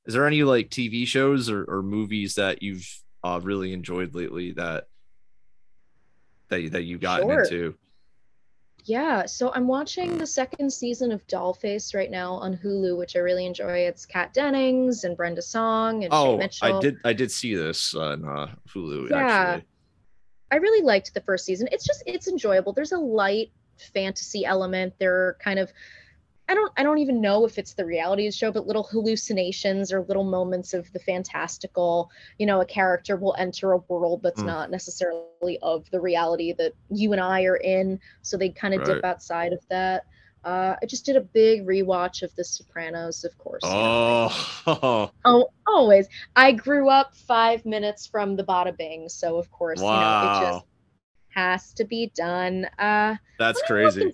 is there any like TV shows or, or movies that you've uh really enjoyed lately that that that you've gotten sure. into? Yeah, so I'm watching the second season of Dollface right now on Hulu, which I really enjoy. It's Kat Dennings and Brenda Song and oh, I did I did see this on uh, Hulu. Yeah, actually. I really liked the first season. It's just it's enjoyable. There's a light fantasy element. There are kind of I don't I don't even know if it's the reality show, but little hallucinations or little moments of the fantastical. You know, a character will enter a world that's mm. not necessarily of the reality that you and I are in. So they kind of right. dip outside of that. Uh, I just did a big rewatch of The Sopranos, of course. Oh, oh, always. I grew up five minutes from the Bada Bing, so of course, wow. you know, it just has to be done. Uh, That's crazy.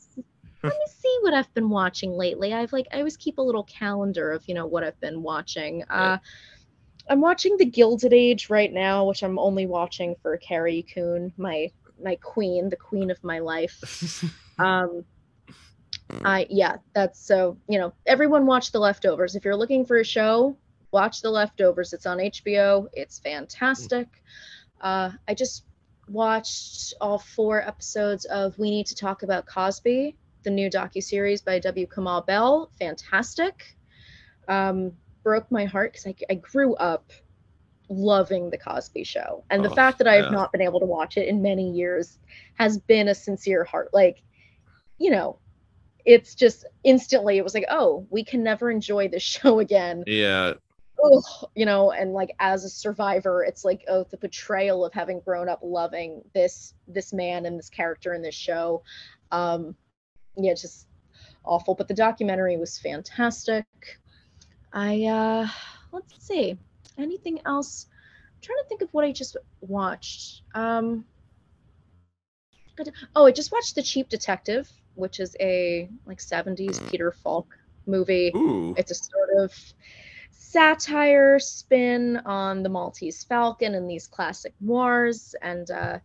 Let me see what I've been watching lately. I've like I always keep a little calendar of you know what I've been watching. Uh, I'm watching The Gilded Age right now, which I'm only watching for Carrie Coon, my my queen, the queen of my life. um, I yeah, that's so you know everyone watch The Leftovers. If you're looking for a show, watch The Leftovers. It's on HBO. It's fantastic. Uh, I just watched all four episodes of We Need to Talk About Cosby, the new docu series by W. Kamau Bell. Fantastic. Um, broke my heart because I, I grew up loving the Cosby Show, and the oh, fact that I have yeah. not been able to watch it in many years has been a sincere heart. Like, you know, it's just instantly it was like oh we can never enjoy this show again yeah Ugh, you know and like as a survivor it's like oh the betrayal of having grown up loving this this man and this character in this show um yeah just awful but the documentary was fantastic i uh let's see anything else I'm trying to think of what i just watched um oh i just watched the cheap detective which is a like 70s Peter Falk movie. Ooh. It's a sort of satire spin on the Maltese Falcon and these classic noirs and uh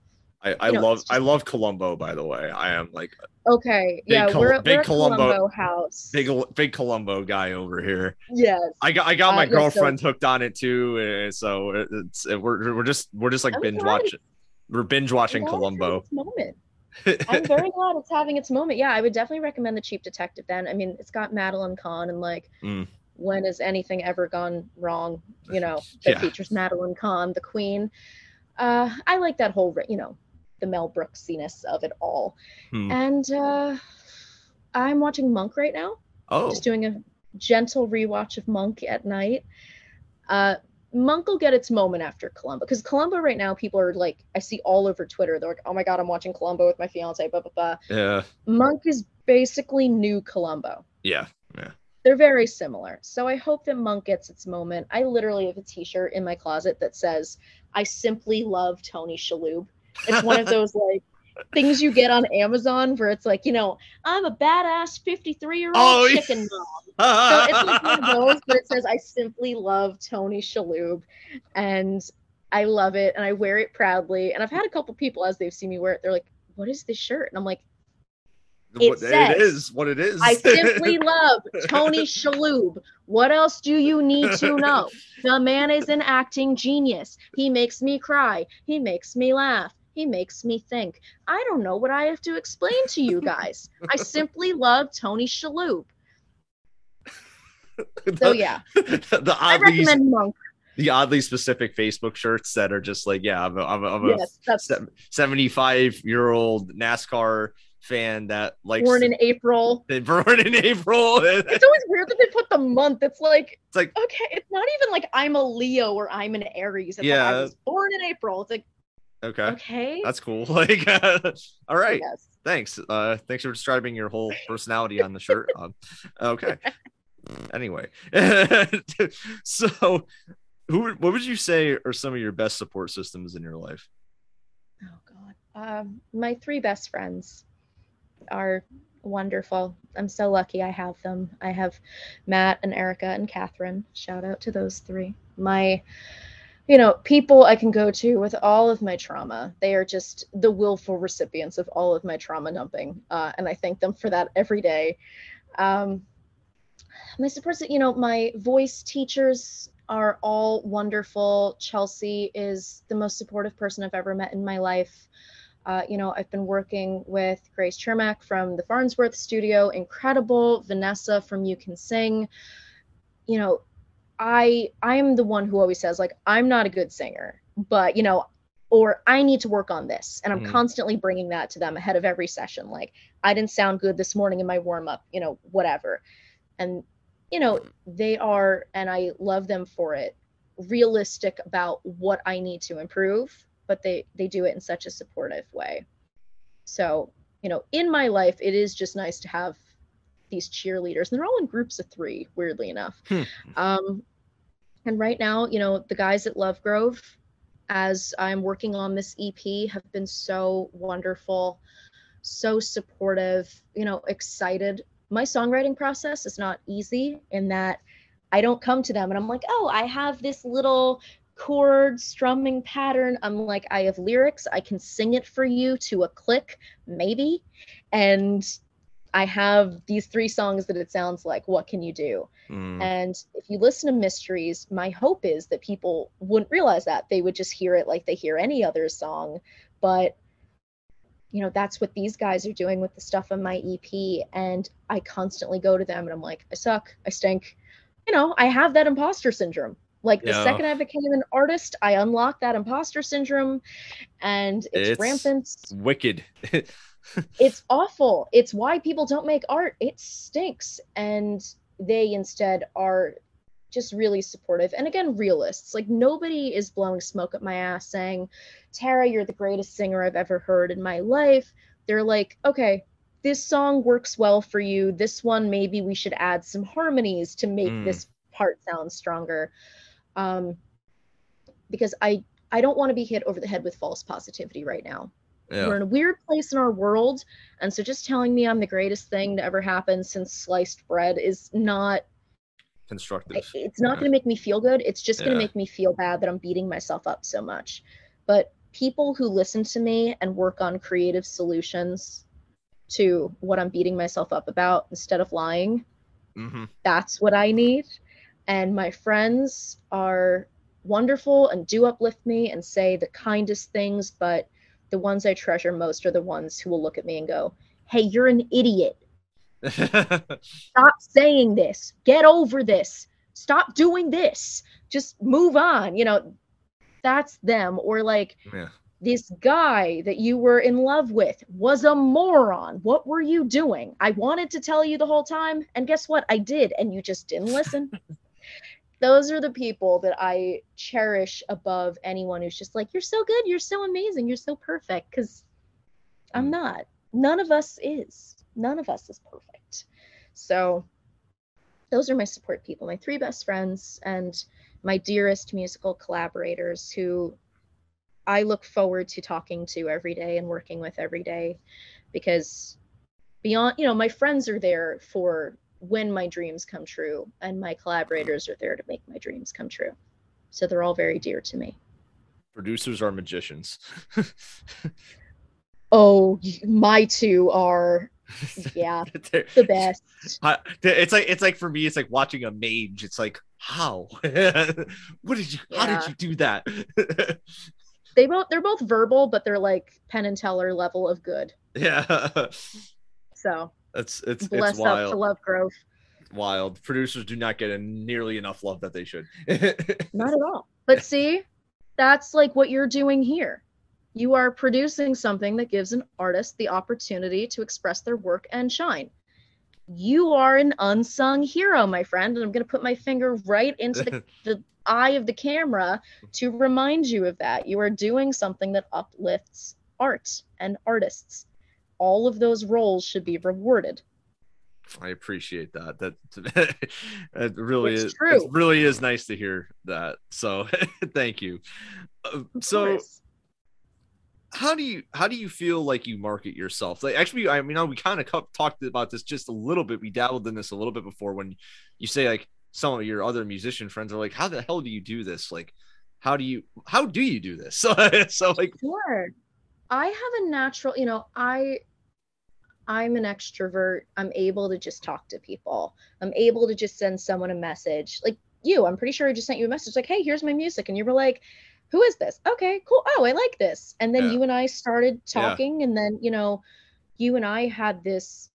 I, I love. I love Columbo by the way. I am like okay, yeah, Col- we're, big we're Columbo, Columbo, house. Big big Columbo guy over here. Yes, I got I got my uh, girlfriend so... hooked on it too. Uh, so it's we're we're just we're just like I'm binge watching. We're binge watching Columbo. Moment. I'm very glad it's having its moment. Yeah, I would definitely recommend The Cheap Detective then. I mean, it's got Madeline Kahn and like mm. when has anything ever gone wrong, you know, that yeah. features Madeline Kahn, the queen. Uh, I like that whole, you know, the Mel Brooksiness of it all. Hmm. And uh, I'm watching Monk right now. Oh. Just doing a gentle rewatch of Monk at night. Uh, Monk will get its moment after Columbo because Columbo right now people are like I see all over Twitter they're like oh my god I'm watching Columbo with my fiance blah blah blah. Yeah. Monk is basically new Columbo. Yeah. Yeah. They're very similar. So I hope that Monk gets its moment. I literally have a t-shirt in my closet that says I simply love Tony Shalhoub. It's one of those like things you get on Amazon where it's like, you know, I'm a badass 53 year old oh, chicken mom. so it's like one of those, but it says, I simply love Tony Shalhoub and I love it and I wear it proudly. And I've had a couple people as they've seen me wear it, they're like, What is this shirt? And I'm like, it, what, says, it is what it is. I simply love Tony Shalhoub. What else do you need to know? The man is an acting genius. He makes me cry. He makes me laugh. He makes me think. I don't know what I have to explain to you guys. I simply love Tony Shalhoub. the, so yeah, the oddly, I recommend Monk. The oddly specific Facebook shirts that are just like, yeah, I'm a, I'm a, I'm a 75 year old NASCAR fan that likes born in April. born in April. It's always weird that they put the month. It's like It's like okay, it's not even like I'm a Leo or I'm an Aries. It's like Yeah. I was born in April. It's like okay, okay. that's cool. Like, uh, all right, Yes. thanks. Uh, thanks for describing your whole personality on the shirt. Um, okay. Anyway, so who? What would you say are some of your best support systems in your life? Oh God. Um, my three best friends are wonderful. I'm so lucky I have them. I have Matt and Erica and Catherine. Shout out to those three. My, you know, people I can go to with all of my trauma. They are just the willful recipients of all of my trauma dumping, uh, and I thank them for that every day. Um, my supports, you know, my voice teachers are all wonderful. Chelsea is the most supportive person I've ever met in my life. Uh, you know, I've been working with Grace Chermak from the Farnsworth Studio, incredible. Vanessa from You Can Sing. You know, I I am the one who always says like I'm not a good singer, but you know, or I need to work on this, and I'm Mhm. constantly bringing that to them ahead of every session. Like I didn't sound good this morning in my warm up, you know, whatever, and you know they are, and I love them for it. Realistic about what I need to improve, but they they do it in such a supportive way. So you know, in my life, it is just nice to have these cheerleaders, and they're all in groups of three. Weirdly enough, Hmm. um, and right now, you know, the guys at Love Grove, as I'm working on this EP, have been so wonderful, so supportive, you know, excited. My songwriting process is not easy in that I don't come to them and I'm like, oh, I have this little chord strumming pattern. I'm like, I have lyrics. I can sing it for you to a click, maybe. And I have these three songs that it sounds like. What can you do? Mm, And if you listen to mysteries, my hope is that people wouldn't realize that. They would just hear it like they hear any other song. But, you know, that's what these guys are doing with the stuff on my EP. And I constantly go to them and I'm like, I suck. I stink. You know, I have that imposter syndrome. Like the Yeah. second I became an artist, I unlocked that imposter syndrome and it's, It's- rampant. wicked. It's awful. It's why people don't make art. It stinks. And they instead are just really supportive and again realists like nobody is blowing smoke at my ass saying tara you're the greatest singer i've ever heard in my life they're like okay this song works well for you this one maybe we should add some harmonies to make Mm. this part sound stronger um because i i don't want to be hit over the head with false positivity right now we're in a weird place in our world and so just telling me i'm the greatest thing to ever happen since sliced bread is not Constructive. I- it's not Yeah. going to make me feel good it's just going Yeah. to make me feel bad that i'm beating myself up so much but people who listen to me and work on creative solutions to what i'm beating myself up about instead of lying hmm that's what I need. And my friends are wonderful and do uplift me and say the kindest things, but the ones I treasure most are the ones who will look at me and go, Hey, you're an idiot. Stop saying this. Get over this. Stop doing this. Just move on. You know, that's them. Or like, yeah. this guy that you were in love with was a moron. What were you doing? I wanted to tell you the whole time, and guess what? I did, and you just didn't listen. Those are the people that I cherish above anyone who's just like, You're so good, you're so amazing, you're so perfect. Because I'm Mm. not. None of us is. None of us is perfect. So, those are my support people, my three best friends, and my dearest musical collaborators who I look forward to talking to every day and working with every day because beyond, you know, my friends are there for when my dreams come true and my collaborators are there to make my dreams come true. So they're all very dear to me. Producers are magicians. Oh, my two are, yeah, the best. I- it's like it's like for me, it's like watching a mage. It's like how? what did you? How did you do that? They both they're both verbal, but they're like Penn and Teller level of good. yeah, So it's it's bless it's up to wild. Love Grove. Wild. Producers do not get a nearly enough love that they should. Not at all. But see, that's like what you're doing here. you are producing something that gives an artist the opportunity to express their work and shine. You are an unsung hero, my friend. And I'm going to put my finger right into the, the eye of the camera to remind you of that. You are doing something that uplifts art and artists. All of those roles should be rewarded. I appreciate that. That it really It's is. true. It really is nice to hear that. So thank you. Um, of so course. how do you how do you feel like you market yourself? Like actually, I mean, we kind of talked about this just a little bit. We dabbled in this a little bit before when you say like some of your other musician friends are like, "How the hell do you do this? Like, how do you how do you do this?" So so like Sure. I have a natural, you know, I I'm an extrovert. I'm able to just talk to people. I'm able to just send someone a message. Like you, I'm pretty sure I just sent you a message like, "Hey, here's my music." And you were like, "Who is this?" "Okay, cool. Oh, I like this." And then Yeah. you and I started Yeah. talking and then, you know, you and I had this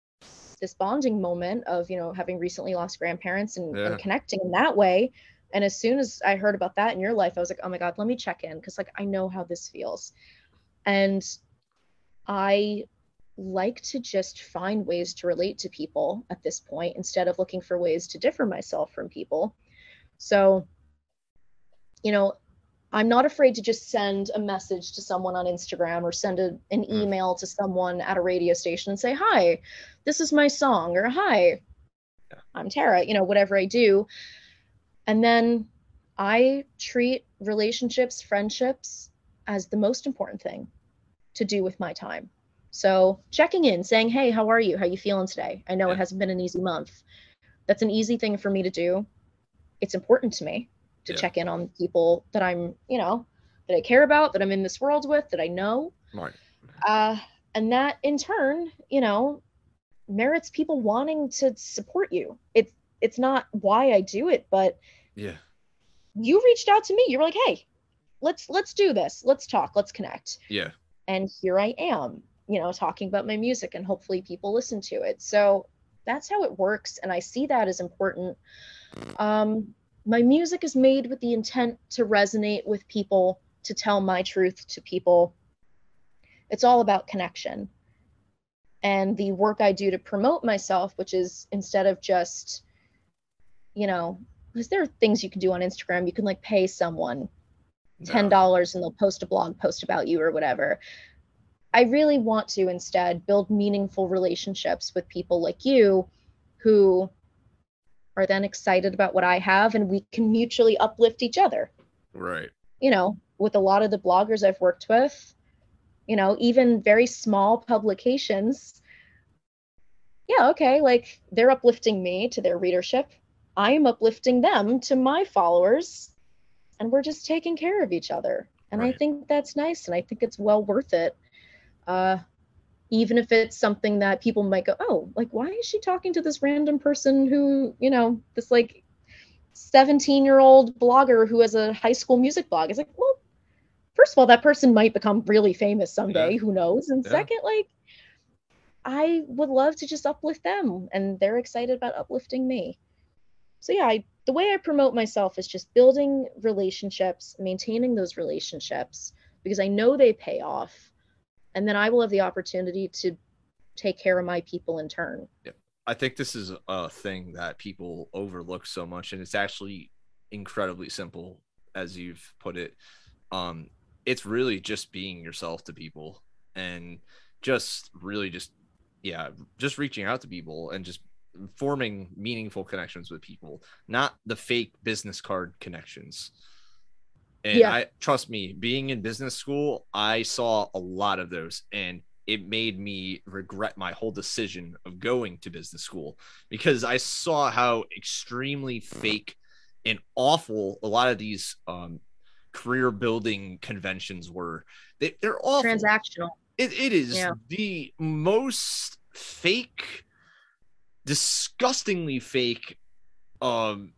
this bonding moment of, you know, having recently lost grandparents and, Yeah. and connecting in that way. And as soon as I heard about that in your life, I was like, "Oh my god, let me check in because like I know how this feels." And I like to just find ways to relate to people at this point instead of looking for ways to differ myself from people. So, you know, I'm not afraid to just send a message to someone on Instagram or send a, an Mm. email to someone at a radio station and say, Hi, this is my song, or Hi, I'm Tara, you know, whatever I do. And then I treat relationships, friendships as the most important thing to do with my time. So checking in, saying, "Hey, how are you? How you feeling today?" I know Yeah. it hasn't been an easy month. That's an easy thing for me to do. It's important to me to Yeah. check in on people that I'm, you know, that I care about, that I'm in this world with, that I know. right. Uh, and that in turn, you know, merits people wanting to support you. It's it's not why I do it, but Yeah. you reached out to me. You were like, "Hey, let's let's do this. Let's talk. Let's connect." Yeah. And here I am, you know, talking about my music and hopefully people listen to it. So that's how it works and I see that as important. Um my music is made with the intent to resonate with people, to tell my truth to people. It's all about connection. And the work I do to promote myself, which is instead of just you know, because there are things you can do on Instagram, you can like pay someone ten dollars and they'll post a blog post about you or whatever. I really want to instead build meaningful relationships with people like you who are then excited about what I have and we can mutually uplift each other. Right. You know, with a lot of the bloggers I've worked with, you know, even very small publications. Yeah, okay, like they're uplifting me to their readership. I'm uplifting them to my followers and we're just taking care of each other. And i think that's nice and i think it's well worth it uh even if it's something that people might go oh like why is she talking to this random person who you know this like 17 year old blogger who has a high school music blog? It's like well first of all that person might become really famous someday who knows? And Yeah. second like i would love to just uplift them and they're excited about uplifting me. So yeah I, the way i promote myself is just building relationships maintaining those relationships because i know they pay off and then i will have the opportunity to take care of my people in turn I think this is a thing that people overlook so much, and it's actually incredibly simple, as you've put it. Um, it's really just being yourself to people, and just really just yeah, just reaching out to people and just forming meaningful connections with people, not the fake business card connections. And Yeah. I trust me, being in business school, I saw a lot of those, and it made me regret my whole decision of going to business school because I saw how extremely fake and awful a lot of these um, career building conventions were. They, they're all transactional It, it is Yeah. the most fake, disgustingly fake um,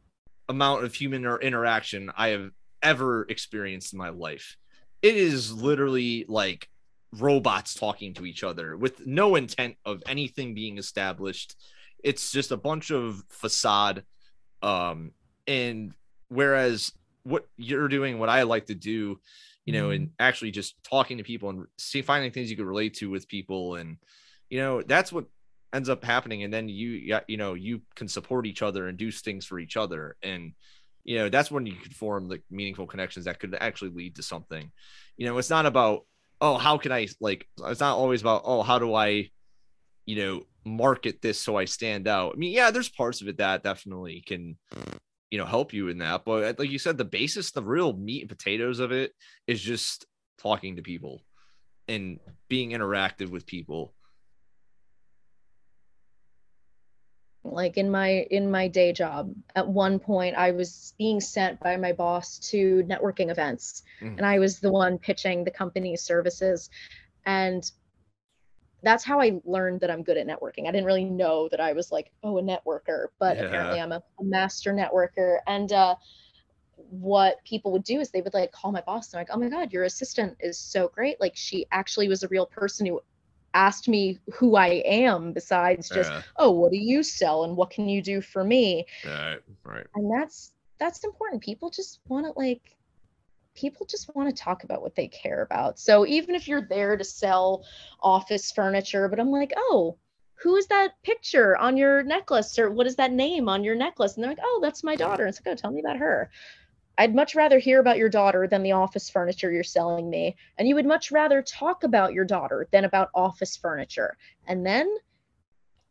amount of human interaction I have ever experienced in my life. It is literally like robots talking to each other with no intent of anything being established. It's just a bunch of facade. Um, and whereas what you're doing, what I like to do you know, and actually just talking to people and see finding things you could relate to with people. And, you know, that's what ends up happening. And then you, you know, you can support each other and do things for each other. And, you know, that's when you could form like meaningful connections that could actually lead to something. You know, it's not about, oh, how can I like, it's not always about, oh, how do I, you know, market this so I stand out. I mean, yeah, there's parts of it that definitely can, you know, help you in that. But uh, like you said, the basis, the real meat and potatoes of it is just talking to people and being interactive with people. Like in my in my day job at one point i was being sent by my boss to networking events mm. and i was the one pitching the company's services and that's how I learned that I'm good at networking. I didn't really know that I was like, oh, a networker, but yeah. apparently I'm a, a, master networker. And uh, what people would do is they would like call my boss and like, oh my God, your assistant is so great. Like she actually was a real person who asked me who I am besides just, yeah. oh, what do you sell and what can you do for me? Right, right. And that's that's important. People just want to like people just want to talk about what they care about. So even if you're there to sell office furniture, but I'm like, oh, who is that picture on your necklace or what is that name on your necklace? And they're like, oh, that's my daughter. And it's like, oh, tell me about her. I'd much rather hear about your daughter than the office furniture you're selling me. And you would much rather talk about your daughter than about office furniture. And then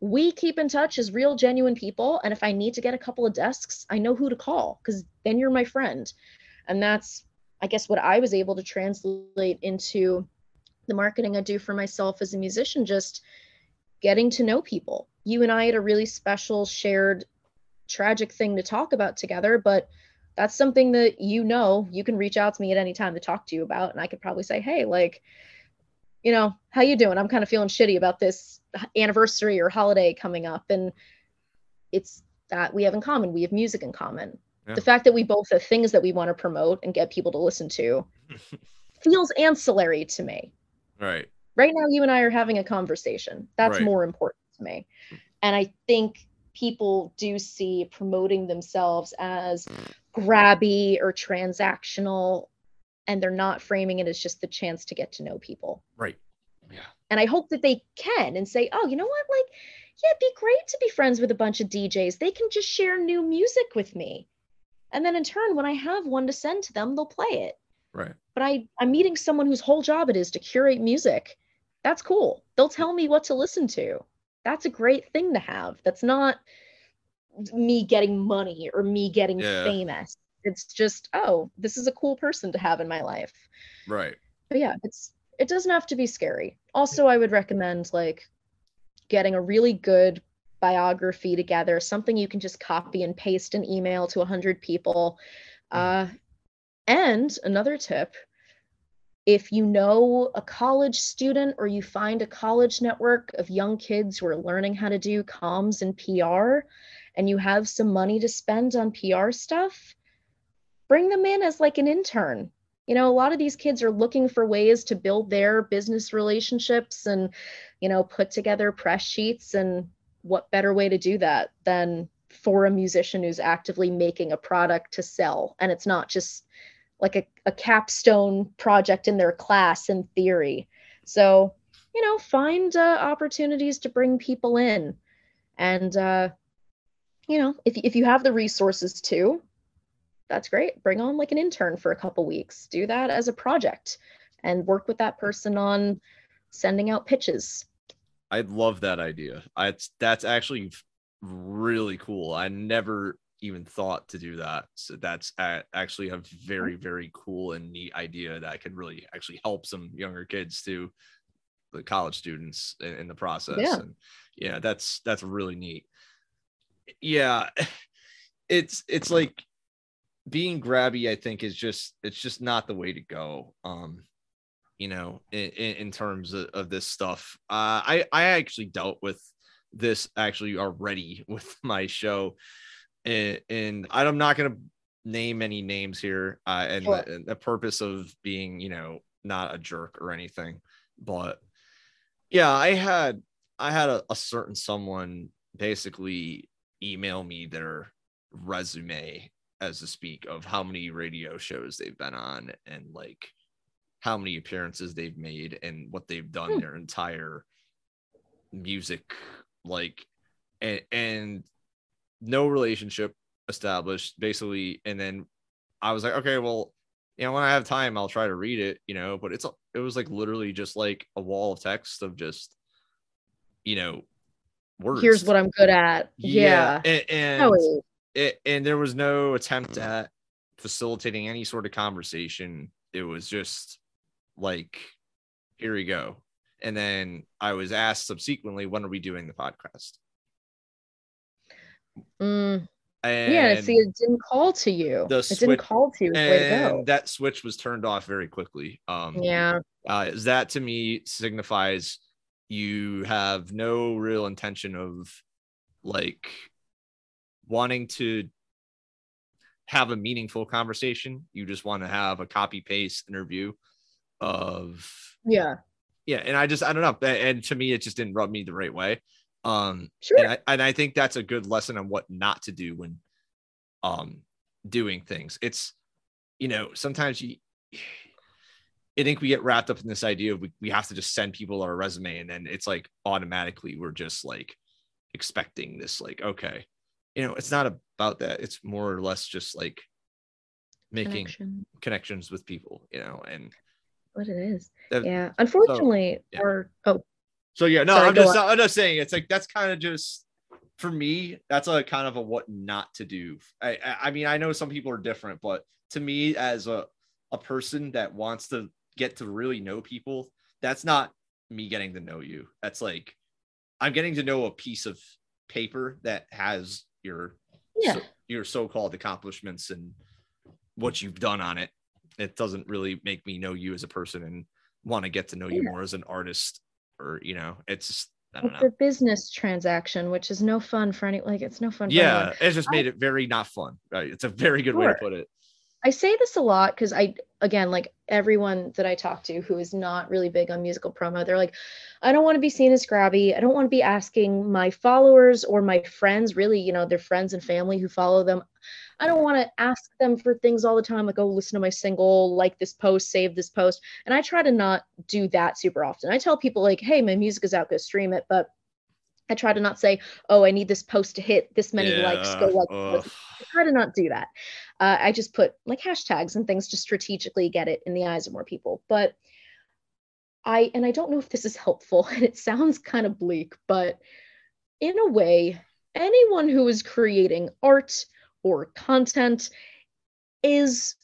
we keep in touch as real, genuine people. And if I need to get a couple of desks, I know who to call because then you're my friend. And that's I guess what I was able to translate into the marketing I do for myself as a musician, just getting to know people. You and I had a really special shared tragic thing to talk about together, but that's something that you know you can reach out to me at any time to talk to you about and I could probably say, "Hey, like you know, how you doing? I'm kind of feeling shitty about this anniversary or holiday coming up." And it's that we have in common. We have music in common. Yeah. The fact that we both have things that we want to promote and get people to listen to feels ancillary to me. Right. Right now, you and I are having a conversation. That's right. more important to me. And I think people do see promoting themselves as grabby or transactional, and they're not framing it as just the chance to get to know people. Right. Yeah. And I hope that they can and say, oh, you know what? Like, yeah, it'd be great to be friends with a bunch of DJs. They can just share new music with me and then in turn when i have one to send to them they'll play it right but i i'm meeting someone whose whole job it is to curate music that's cool they'll tell me what to listen to that's a great thing to have that's not me getting money or me getting yeah. famous it's just oh this is a cool person to have in my life right but yeah it's it doesn't have to be scary also i would recommend like getting a really good biography together, something you can just copy and paste an email to 100 people. Mm-hmm. Uh, and another tip if you know a college student or you find a college network of young kids who are learning how to do comms and PR, and you have some money to spend on PR stuff, bring them in as like an intern. You know, a lot of these kids are looking for ways to build their business relationships and, you know, put together press sheets and what better way to do that than for a musician who's actively making a product to sell. And it's not just like a, a capstone project in their class in theory. So you know find uh, opportunities to bring people in. And uh, you know if, if you have the resources to that's great bring on like an intern for a couple weeks do that as a project and work with that person on sending out pitches I love that idea. I, that's actually really cool. I never even thought to do that. So that's actually a very, very cool and neat idea that could really actually help some younger kids too, the college students in, in the process. Yeah. And yeah, that's that's really neat. Yeah, it's it's like being grabby. I think is just it's just not the way to go. Um, you know, in, in terms of, of, this stuff. Uh, I I actually dealt with this actually already with my show, and, and I'm not gonna name any names here, uh, and, sure. the, and the purpose of being, you know, not a jerk or anything, but yeah, I had I had a, a certain someone basically email me their resume as to speak of how many radio shows they've been on and like how many appearances they've made and what they've done Hmm. their entire music like and, and no relationship established basically and then i was like okay well you know when i have time i'll try to read it you know but it's it was like literally just like a wall of text of just you know words Here's what I'm good at. Yeah. and, and is- it, and there was no attempt at facilitating any sort of conversation. It was just like, here we go. And then I was asked subsequently, when are we doing the podcast? Mm, And yeah, see, it didn't call to you. it switch- didn't call to you. Way to that switch was turned off very quickly. Um, Yeah. uh, that to me signifies you have no real intention of like wanting to have a meaningful conversation. You just want to have a copy paste interview of Yeah. yeah. And I just I don't know. And to me, it just didn't rub me the right way. Um, Sure. and I and I think that's a good lesson on what not to do when um doing things. It's you know sometimes you. I think we get wrapped up in this idea of we, we have to just send people our resume and then it's like automatically we're just like expecting this like okay you know it's not about that it's more or less just like making Connection. connections with people you know and What it is. that- Yeah. Unfortunately, yeah. or oh, So yeah, no, Sorry, I'm just I'm just saying it's like that's kind of just for me. That's a kind of a what not to do. I I, I mean I know some people are different, but to me as a a person that wants to get to really know people, that's not me getting to know you. That's like I'm getting to know a piece of paper that has your yeah. so- your so-called accomplishments and what you've done on it. It doesn't really make me know you as a person and want to get to know you more as an artist or you know, it's just I don't It's know. a business transaction, which is no fun for any like it's no fun for Yeah, anyone. it's just made it very not fun. Right. It's a very good way to put it. I say this a lot because I, again, like everyone that I talk to who is not really big on musical promo, they're like, I don't want to be seen as grabby. I don't want to be asking my followers or my friends, really, you know, their friends and family who follow them. I don't want to ask them for things all the time, like, oh, listen to my single, like this post, save this post. And I try to not do that super often. I tell people, like, hey, my music is out, go stream it. But I try to not say, oh, I need this post to hit this many likes, go like. I try to not do that. Uh, I just put like hashtags and things to strategically get it in the eyes of more people. But I, and I don't know if this is helpful, and it sounds kind of bleak, but in a way, anyone who is creating art or content is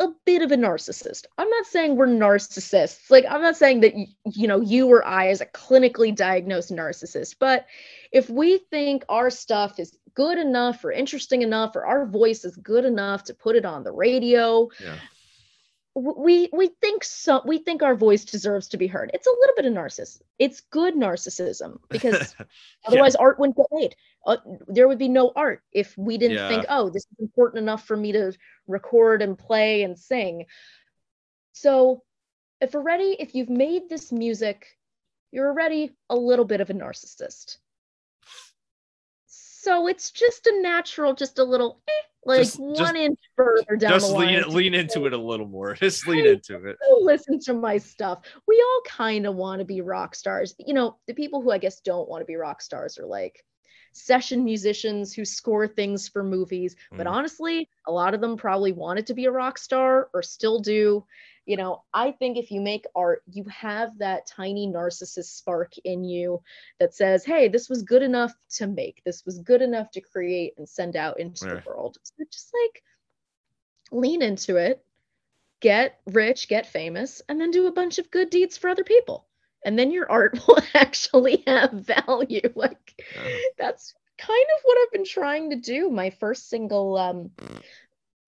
a bit of a narcissist. I'm not saying we're narcissists. Like I'm not saying that you know you or I is a clinically diagnosed narcissist, but if we think our stuff is good enough or interesting enough or our voice is good enough to put it on the radio, Yeah. We we think so we think our voice deserves to be heard. It's a little bit of narcissism. It's good narcissism because Otherwise, art wouldn't get made. Uh, there would be no art if we didn't Yeah. think, oh, this is important enough for me to record and play and sing. So, if already, if you've made this music, you're already a little bit of a narcissist. So it's just a natural, just a little, eh, like Just- one just- inch further down just the line. lean, lean into it a little more. Just lean into it. listen to my stuff. We all kind of want to be rock stars. You know, the people who I guess don't want to be rock stars are like session musicians who score things for movies. But Mm. honestly, a lot of them probably wanted to be a rock star or still do. You know, I think if you make art, you have that tiny narcissist spark in you that says, hey, this was good enough to make, this was good enough to create and send out into Yeah. the world. So just like lean into it get rich, get famous, and then do a bunch of good deeds for other people. And then your art will actually have value. Like Yeah. that's kind of what I've been trying to do. My first single, um,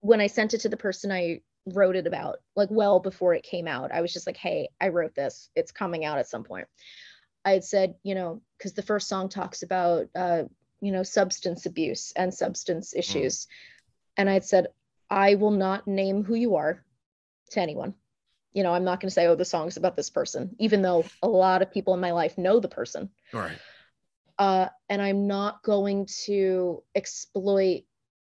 when I sent it to the person I wrote it about, like well before it came out, I was just like, hey, I wrote this. It's coming out at some point. I had said, you know, because the first song talks about, uh, you know, substance abuse and substance issues. And I had said, I will not name who you are to anyone. You know, I'm not going to say, oh, the song's about this person, even though a lot of people in my life know the person. All right. Uh, and I'm not going to exploit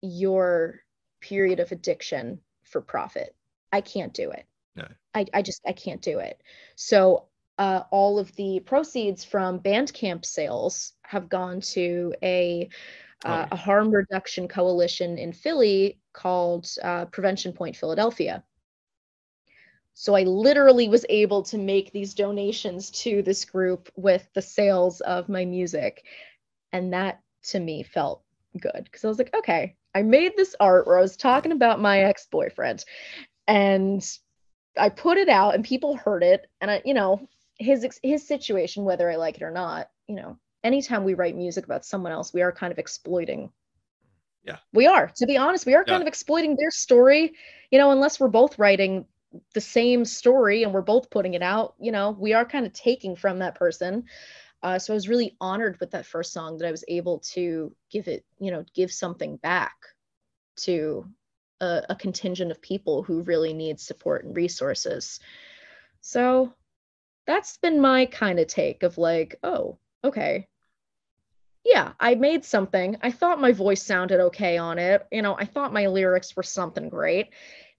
your period of addiction for profit. I can't do it. No. I, I just I can't do it. So uh, all of the proceeds from Bandcamp sales have gone to a uh, a harm reduction coalition in Philly called uh, Prevention Point Philadelphia. So I literally was able to make these donations to this group with the sales of my music. And that to me felt good because I was like, okay, I made this art where I was talking about my ex boyfriend and I put it out and people heard it. And I, you know, his his situation, whether I like it or not, you know, anytime we write music about someone else, we are kind of exploiting. Yeah. We are. To be honest, we are kind of exploiting their story, you know, unless we're both writing the same story and we're both putting it out, you know, we are kind of taking from that person. Uh, so I was really honored with that first song that I was able to give it, you know, give something back to a, a contingent of people who really need support and resources. So that's been my kind of take of like, oh, okay. Yeah, I made something. I thought my voice sounded okay on it. You know, I thought my lyrics were something great.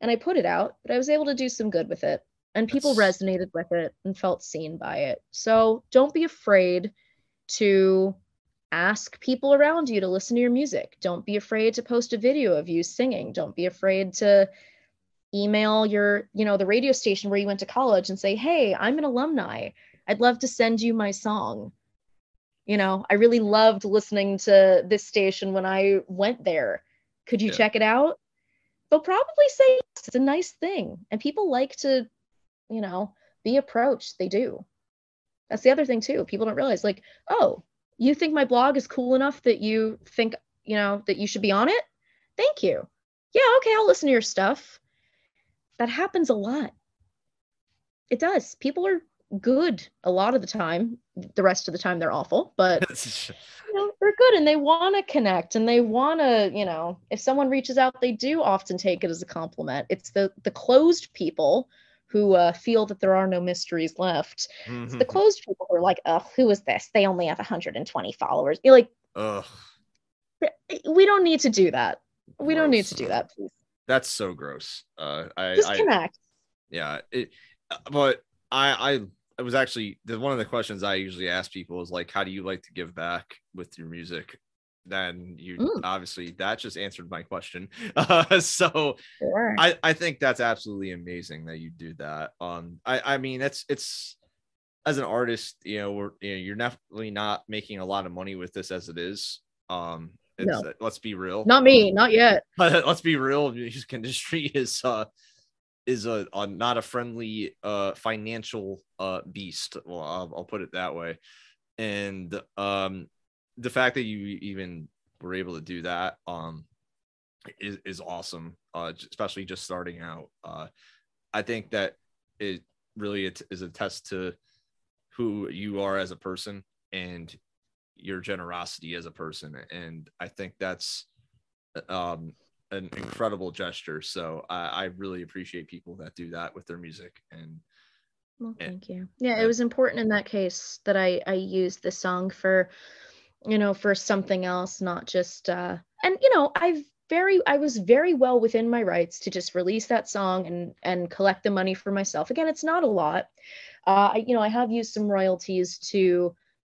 And I put it out, but I was able to do some good with it. And people That's... resonated with it and felt seen by it. So don't be afraid to ask people around you to listen to your music. Don't be afraid to post a video of you singing. Don't be afraid to email your, you know, the radio station where you went to college and say, "Hey, I'm an alumni. I'd love to send you my song." You know, I really loved listening to this station when I went there. Could you yeah. check it out? They'll probably say yes. It's a nice thing. And people like to, you know, be approached. They do. That's the other thing too. People don't realize like, "Oh, you think my blog is cool enough that you think, you know, that you should be on it? Thank you. Yeah, okay, I'll listen to your stuff. That happens a lot. It does. People are good a lot of the time. The rest of the time they're awful, but you know, they're good and they want to connect and they want to, you know, if someone reaches out, they do often take it as a compliment. It's the the closed people who uh, feel that there are no mysteries left. Mm-hmm. It's the mm-hmm. closed people who are like, "Oh, who is this? They only have 120 followers." You're like, Ugh. we don't need to do that. We gross. don't need to do that, please. That's so gross. Uh, I just connect. yeah, it, uh, but I, I, it was actually one of the questions I usually ask people is like, how do you like to give back with your music? then you mm. obviously that just answered my question. Uh, so sure. I, I think that's absolutely amazing that you do that. Um, I, I mean, it's, it's as an artist, you know, we're, you know, you're definitely not making a lot of money with this as it is. Um, no. let's be real. Not me, not yet. let's be real. The music industry is, uh, is a, a, not a friendly uh financial uh beast. Well I'll, I'll, put it that way. And um the fact that you even were able to do that um is, is awesome uh especially just starting out. Uh i think that it really is a test to who you are as a person and your generosity as a person. And i think that's um an incredible gesture so i, I really appreciate people that do that with their music and well thank you yeah it was important in that case that i i used the song for you know, for something else, not just uh and you know, I've very I was very well within my rights to just release that song and and collect the money for myself. Again, it's not a lot. Uh I, you know, I have used some royalties to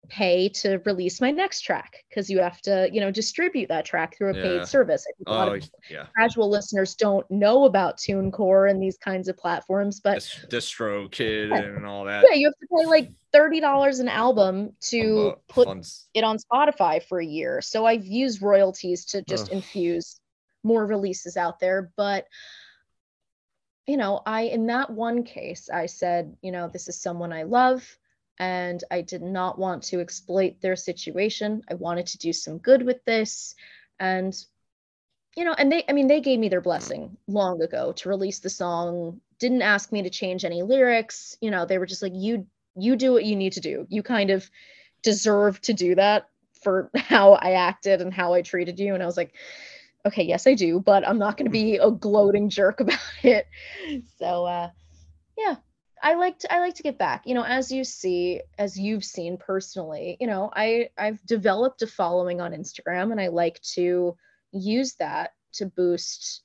pay to release my next track because you have to you know distribute that track through a yeah. paid service a lot oh, of yeah. casual listeners don't know about tunecore and these kinds of platforms but DistroKid yeah. and all that yeah you have to pay like $30 an album to put funds. it on spotify for a year so i've used royalties to just infuse more releases out there but you know i in that one case i said you know this is someone i love and I did not want to exploit their situation. I wanted to do some good with this. And, you know, and they, I mean, they gave me their blessing long ago to release the song, didn't ask me to change any lyrics. You know, they were just like, you, you do what you need to do. You kind of deserve to do that for how I acted and how I treated you. And I was like, okay, yes, I do, but I'm not going to be a gloating jerk about it. So, uh, yeah, I like to I like to get back. You know, as you see, as you've seen personally, you know, I I've developed a following on Instagram and I like to use that to boost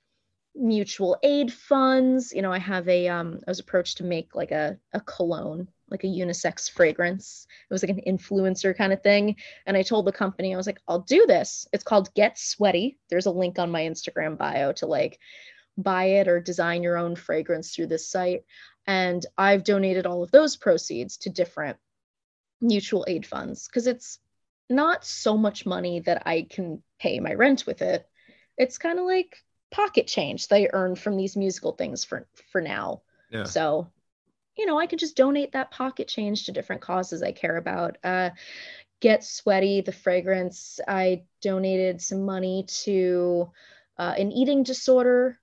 mutual aid funds. You know, I have a um I was approached to make like a a cologne, like a unisex fragrance. It was like an influencer kind of thing. And I told the company, I was like, I'll do this. It's called Get Sweaty. There's a link on my Instagram bio to like buy it or design your own fragrance through this site. And I've donated all of those proceeds to different mutual aid funds because it's not so much money that I can pay my rent with it. It's kind of like pocket change that I earn from these musical things for for now. Yeah. So, you know, I can just donate that pocket change to different causes I care about. Uh, Get Sweaty, the fragrance. I donated some money to uh, an eating disorder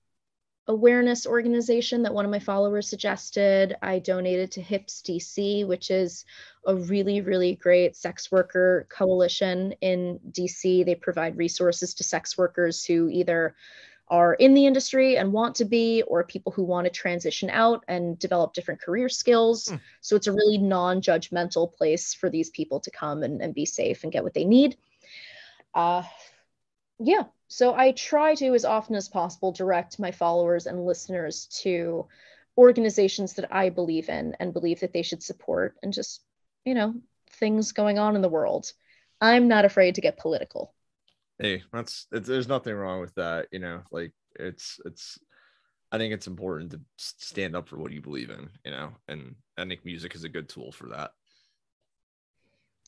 awareness organization that one of my followers suggested. I donated to HIPS DC, which is a really, really great sex worker coalition in DC. They provide resources to sex workers who either are in the industry and want to be, or people who want to transition out and develop different career skills. Mm. So it's a really non judgmental place for these people to come and, and be safe and get what they need. Uh, yeah, so I try to, as often as possible, direct my followers and listeners to organizations that I believe in and believe that they should support and just, you know, things going on in the world. I'm not afraid to get political. Hey, that's there's nothing wrong with that, you know, like it's it's I think it's important to stand up for what you believe in, you know, and I think music is a good tool for that.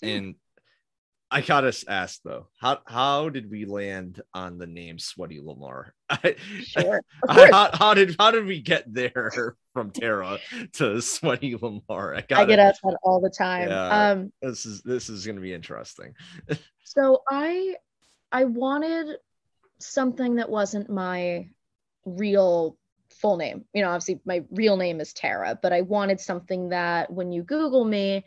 Mm. And I gotta ask though, how how did we land on the name Sweaty Lamarr? sure. how, how, did how did we get there from Tara to Sweaty Lamarr? I, gotta, I get asked that all the time. Yeah, um, this is this is gonna be interesting. so I I wanted something that wasn't my real full name. You know, obviously my real name is Tara, but I wanted something that when you Google me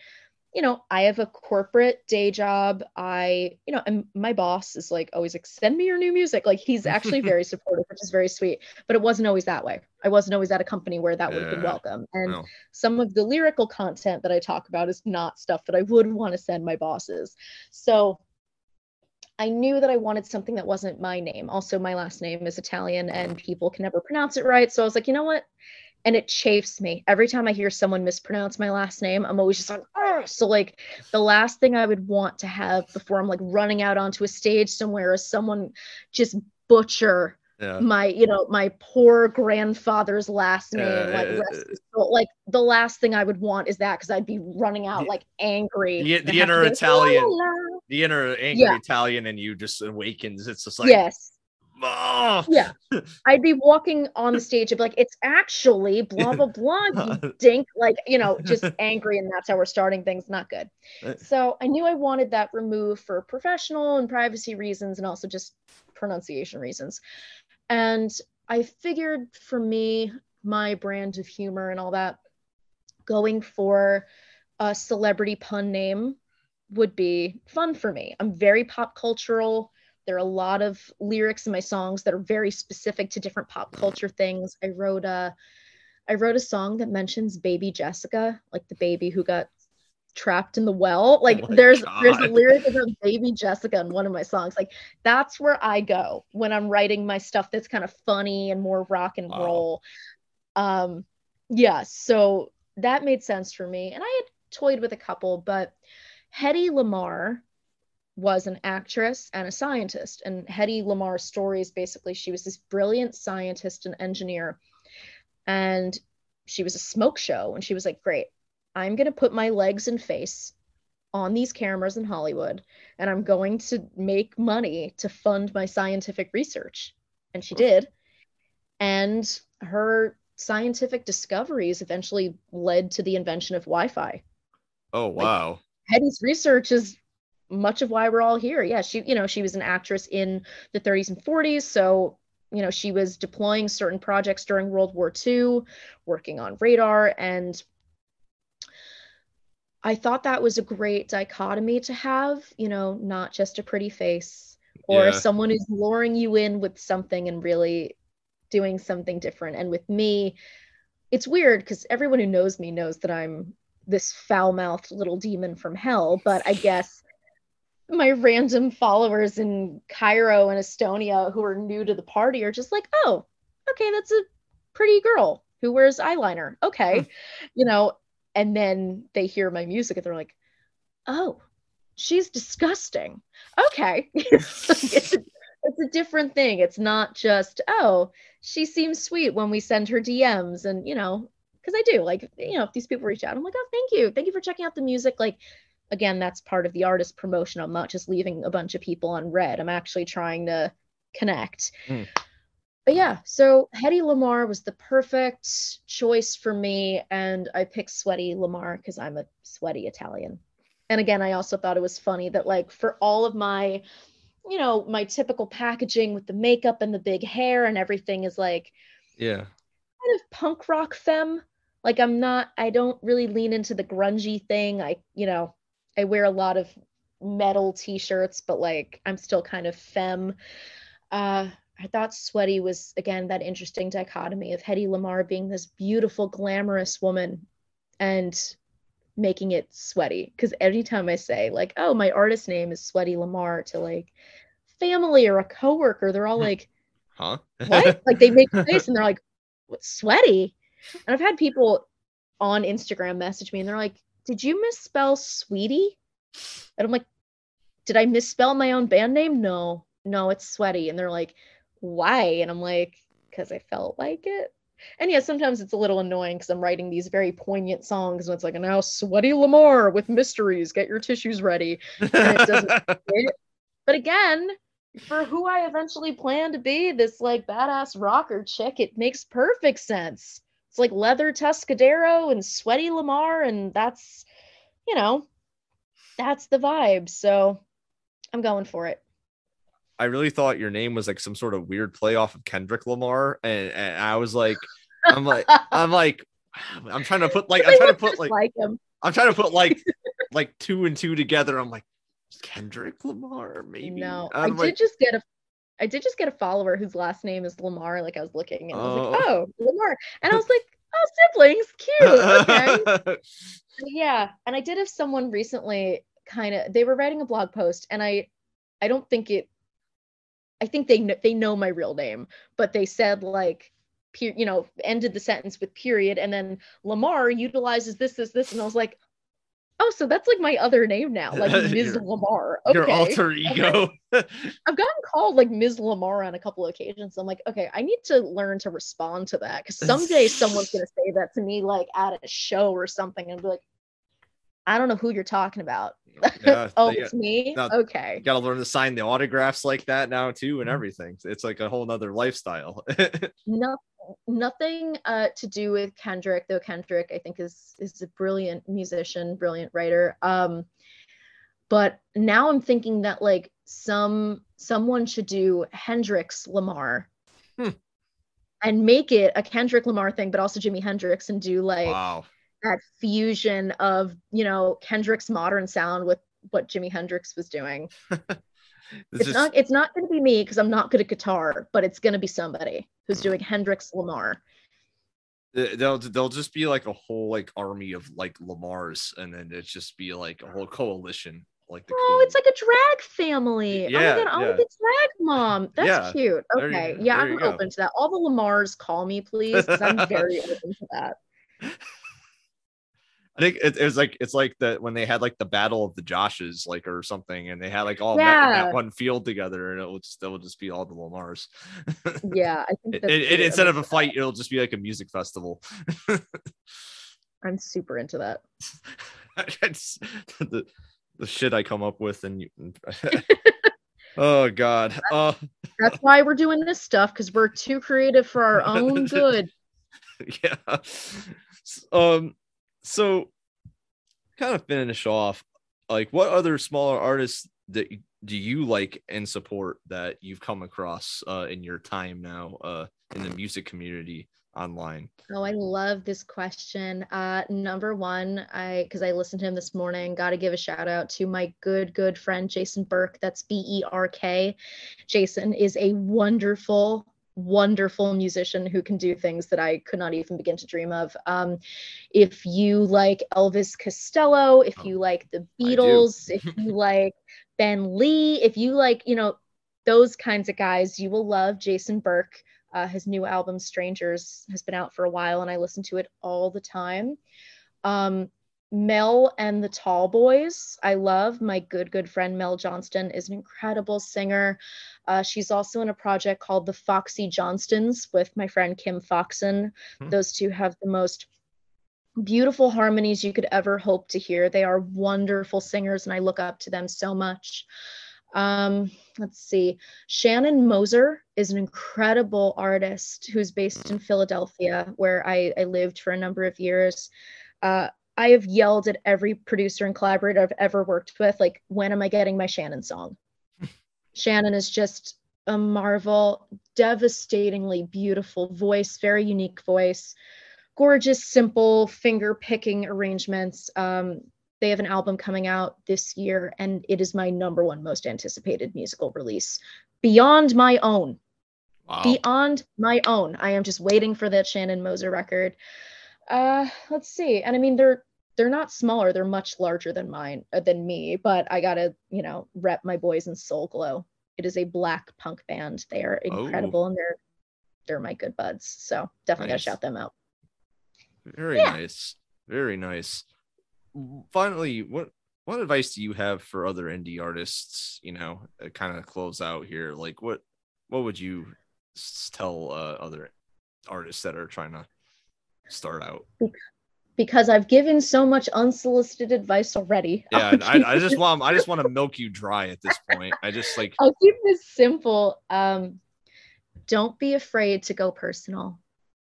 you know, I have a corporate day job. I, you know, and my boss is like always like, send me your new music. Like he's actually very supportive, which is very sweet. But it wasn't always that way. I wasn't always at a company where that would have been welcome. And no. some of the lyrical content that I talk about is not stuff that I would want to send my bosses. So I knew that I wanted something that wasn't my name. Also, my last name is Italian and people can never pronounce it right. So I was like, you know what? And it chafes me every time I hear someone mispronounce my last name. I'm always just like, oh. so like the last thing I would want to have before I'm like running out onto a stage somewhere is someone just butcher yeah. my you know my poor grandfather's last name uh, like like the last thing i would want is that because i'd be running out the, like angry the, the inner italian the inner angry yeah. italian and you just awakens it's just like yes oh. yeah. I'd be walking on the stage and be like it's actually blah blah blah you uh. dink like you know just angry and that's how we're starting things not good. Uh. So i knew i wanted that removed for professional and privacy reasons and also just pronunciation reasons. And i figured for me my brand of humor and all that going for a celebrity pun name would be fun for me. I'm very pop cultural there are a lot of lyrics in my songs that are very specific to different pop culture things. I wrote a I wrote a song that mentions baby Jessica, like the baby who got trapped in the well. Like oh there's God. there's a lyric about baby Jessica in one of my songs. Like that's where I go when I'm writing my stuff that's kind of funny and more rock and wow. roll. Um yeah, so that made sense for me. And I had toyed with a couple, but Hedy Lamarr was an actress and a scientist. And Hedy Lamarr's story is basically she was this brilliant scientist and engineer. And she was a smoke show. And she was like, Great, I'm going to put my legs and face on these cameras in Hollywood and I'm going to make money to fund my scientific research. And she did. And her scientific discoveries eventually led to the invention of Wi Fi. Oh, wow. Like, Hedy's research is much of why we're all here. Yeah, she, you know, she was an actress in the 30s and 40s. So, you know, she was deploying certain projects during World War II, working on radar. And I thought that was a great dichotomy to have, you know, not just a pretty face or yeah. someone who's luring you in with something and really doing something different. And with me, it's weird because everyone who knows me knows that I'm this foul mouthed little demon from hell. But I guess my random followers in Cairo and Estonia who are new to the party are just like, oh, okay, that's a pretty girl who wears eyeliner. Okay. Hmm. you know, and then they hear my music and they're like, oh, she's disgusting. Okay. it's, a, it's a different thing. It's not just, oh, she seems sweet when we send her DMs. And, you know, because I do like, you know, if these people reach out, I'm like, oh, thank you. Thank you for checking out the music. Like, again, that's part of the artist promotion. I'm not just leaving a bunch of people on red. I'm actually trying to connect. Mm. But yeah, so Hedy Lamarr was the perfect choice for me. And I picked Sweaty Lamarr because I'm a sweaty Italian. And again, I also thought it was funny that, like, for all of my, you know, my typical packaging with the makeup and the big hair and everything is like, yeah, kind of punk rock femme. Like, I'm not, I don't really lean into the grungy thing. I, you know, I wear a lot of metal t-shirts, but like I'm still kind of femme. Uh, I thought Sweaty was again that interesting dichotomy of Hedy Lamarr being this beautiful, glamorous woman and making it sweaty. Because anytime I say like, "Oh, my artist name is Sweaty Lamarr" to like family or a coworker, they're all like, "Huh? what?" like they make a face and they're like, "What sweaty?" And I've had people on Instagram message me and they're like, did you misspell sweetie? And I'm like, did I misspell my own band name? No, no, it's sweaty. And they're like, why? And I'm like, because I felt like it. And yeah, sometimes it's a little annoying because I'm writing these very poignant songs and it's like, now sweaty Lamarr with mysteries, get your tissues ready. And it doesn't But again, for who I eventually plan to be, this like badass rocker chick, it makes perfect sense it's like leather Tuscadero and sweaty Lamarr, and that's, you know, that's the vibe. So I'm going for it. I really thought your name was like some sort of weird play off of Kendrick Lamar, and, and I was like, I'm like, I'm like, I'm trying to put like, I'm trying to put like, like him. I'm trying to put like, like two and two together. I'm like, Kendrick Lamar, maybe. No, I'm i like, did just get a I did just get a follower whose last name is Lamar. Like I was looking and I was like, oh, oh Lamar. And I was like, oh, siblings, cute. Okay. yeah. And I did have someone recently kind of they were writing a blog post and I I don't think it I think they know they know my real name, but they said like you know, ended the sentence with period and then Lamarr utilizes this, this, this. And I was like, oh, so that's like my other name now, like Ms. Lamarr. Okay. Your alter ego. I've gotten called like Ms. Lamarr on a couple of occasions. I'm like, okay, I need to learn to respond to that because someday someone's gonna say that to me like at a show or something and be like, I don't know who you're talking about. Yeah, oh, it's me. Now, okay. You gotta learn to sign the autographs like that now too, and mm-hmm. everything. It's like a whole nother lifestyle. no, nothing uh, to do with Kendrick, though Kendrick I think is is a brilliant musician, brilliant writer. Um, but now I'm thinking that like some someone should do Hendrix Lamar. Hmm. And make it a Kendrick Lamar thing, but also Jimi Hendrix, and do like wow. That fusion of you know Kendrick's modern sound with what Jimi Hendrix was doing. it's just... not it's not going to be me because I'm not good at guitar, but it's going to be somebody who's hmm. doing Hendrix Lamar. They'll they'll just be like a whole like army of like Lamars, and then it's just be like a whole coalition. Like the oh, cool. it's like a drag family. Yeah, oh my god, oh, yeah. the drag mom. That's yeah, cute. Okay, you, yeah, I'm open to that. All the Lamars, call me please, because I'm very open to that. I think it, it, was like it's like that when they had like the battle of the Joshes, like or something, and they had like all yeah. that, that, one field together, and it will just it will just be all the Lamars. yeah, I think it, it, instead of a fight, it'll just be like a music festival. I'm super into that. it's the, the shit I come up with, and you, oh god, oh. that's why we're doing this stuff because we're too creative for our own good. yeah. Um so kind of finish off like what other smaller artists that do you like and support that you've come across uh, in your time now uh, in the music community online? Oh i love this question. Uh, number one i because i listened to him this morning got to give a shout out to my good good friend jason Berk. That's b-e-r-k jason is a wonderful wonderful musician who can do things that I could not even begin to dream of. Um, if you like Elvis Costello, if you like the Beatles, if you like Ben Lee, if you like, you know, those kinds of guys, you will love Jason Berk. Uh, Uh, his new album, Strangers, has been out for a while, and I listen to it all the time. Um, Mel and the Tall Boys, I love. My good, good friend Mel Johnston is an incredible singer. Uh, she's also in a project called the Foxy Johnstons with my friend Kim Foxon. Hmm. Those two have the most beautiful harmonies you could ever hope to hear. They are wonderful singers, and I look up to them so much. Um, let's see. Shannon Moser is an incredible artist who's based in Philadelphia, where I, I lived for a number of years. Uh, I have yelled at every producer and collaborator I've ever worked with, like, when am I getting my Shannon song? Shannon is just a marvel, devastatingly beautiful voice, very unique voice, gorgeous, simple finger picking arrangements. Um, they have an album coming out this year, and it is my number one most anticipated musical release beyond my own. Wow. Beyond my own. I am just waiting for that Shannon Moser record. Uh, let's see. And I mean, they're they're not smaller; they're much larger than mine uh, than me. But I gotta, you know, rep my boys in Soul Glo It is a black punk band. They are oh. incredible, oh. and they're they're my good buds. So definitely nice. gotta shout them out. Very yeah. nice. Very nice. Finally, what what advice do you have for other indie artists? You know, kind of close out here. Like, what what would you tell uh, other artists that are trying to start out? Because I've given so much unsolicited advice already. Yeah, I, I, just want I just want to milk you dry at this point. I just like I'll keep this simple. Um, don't be afraid to go personal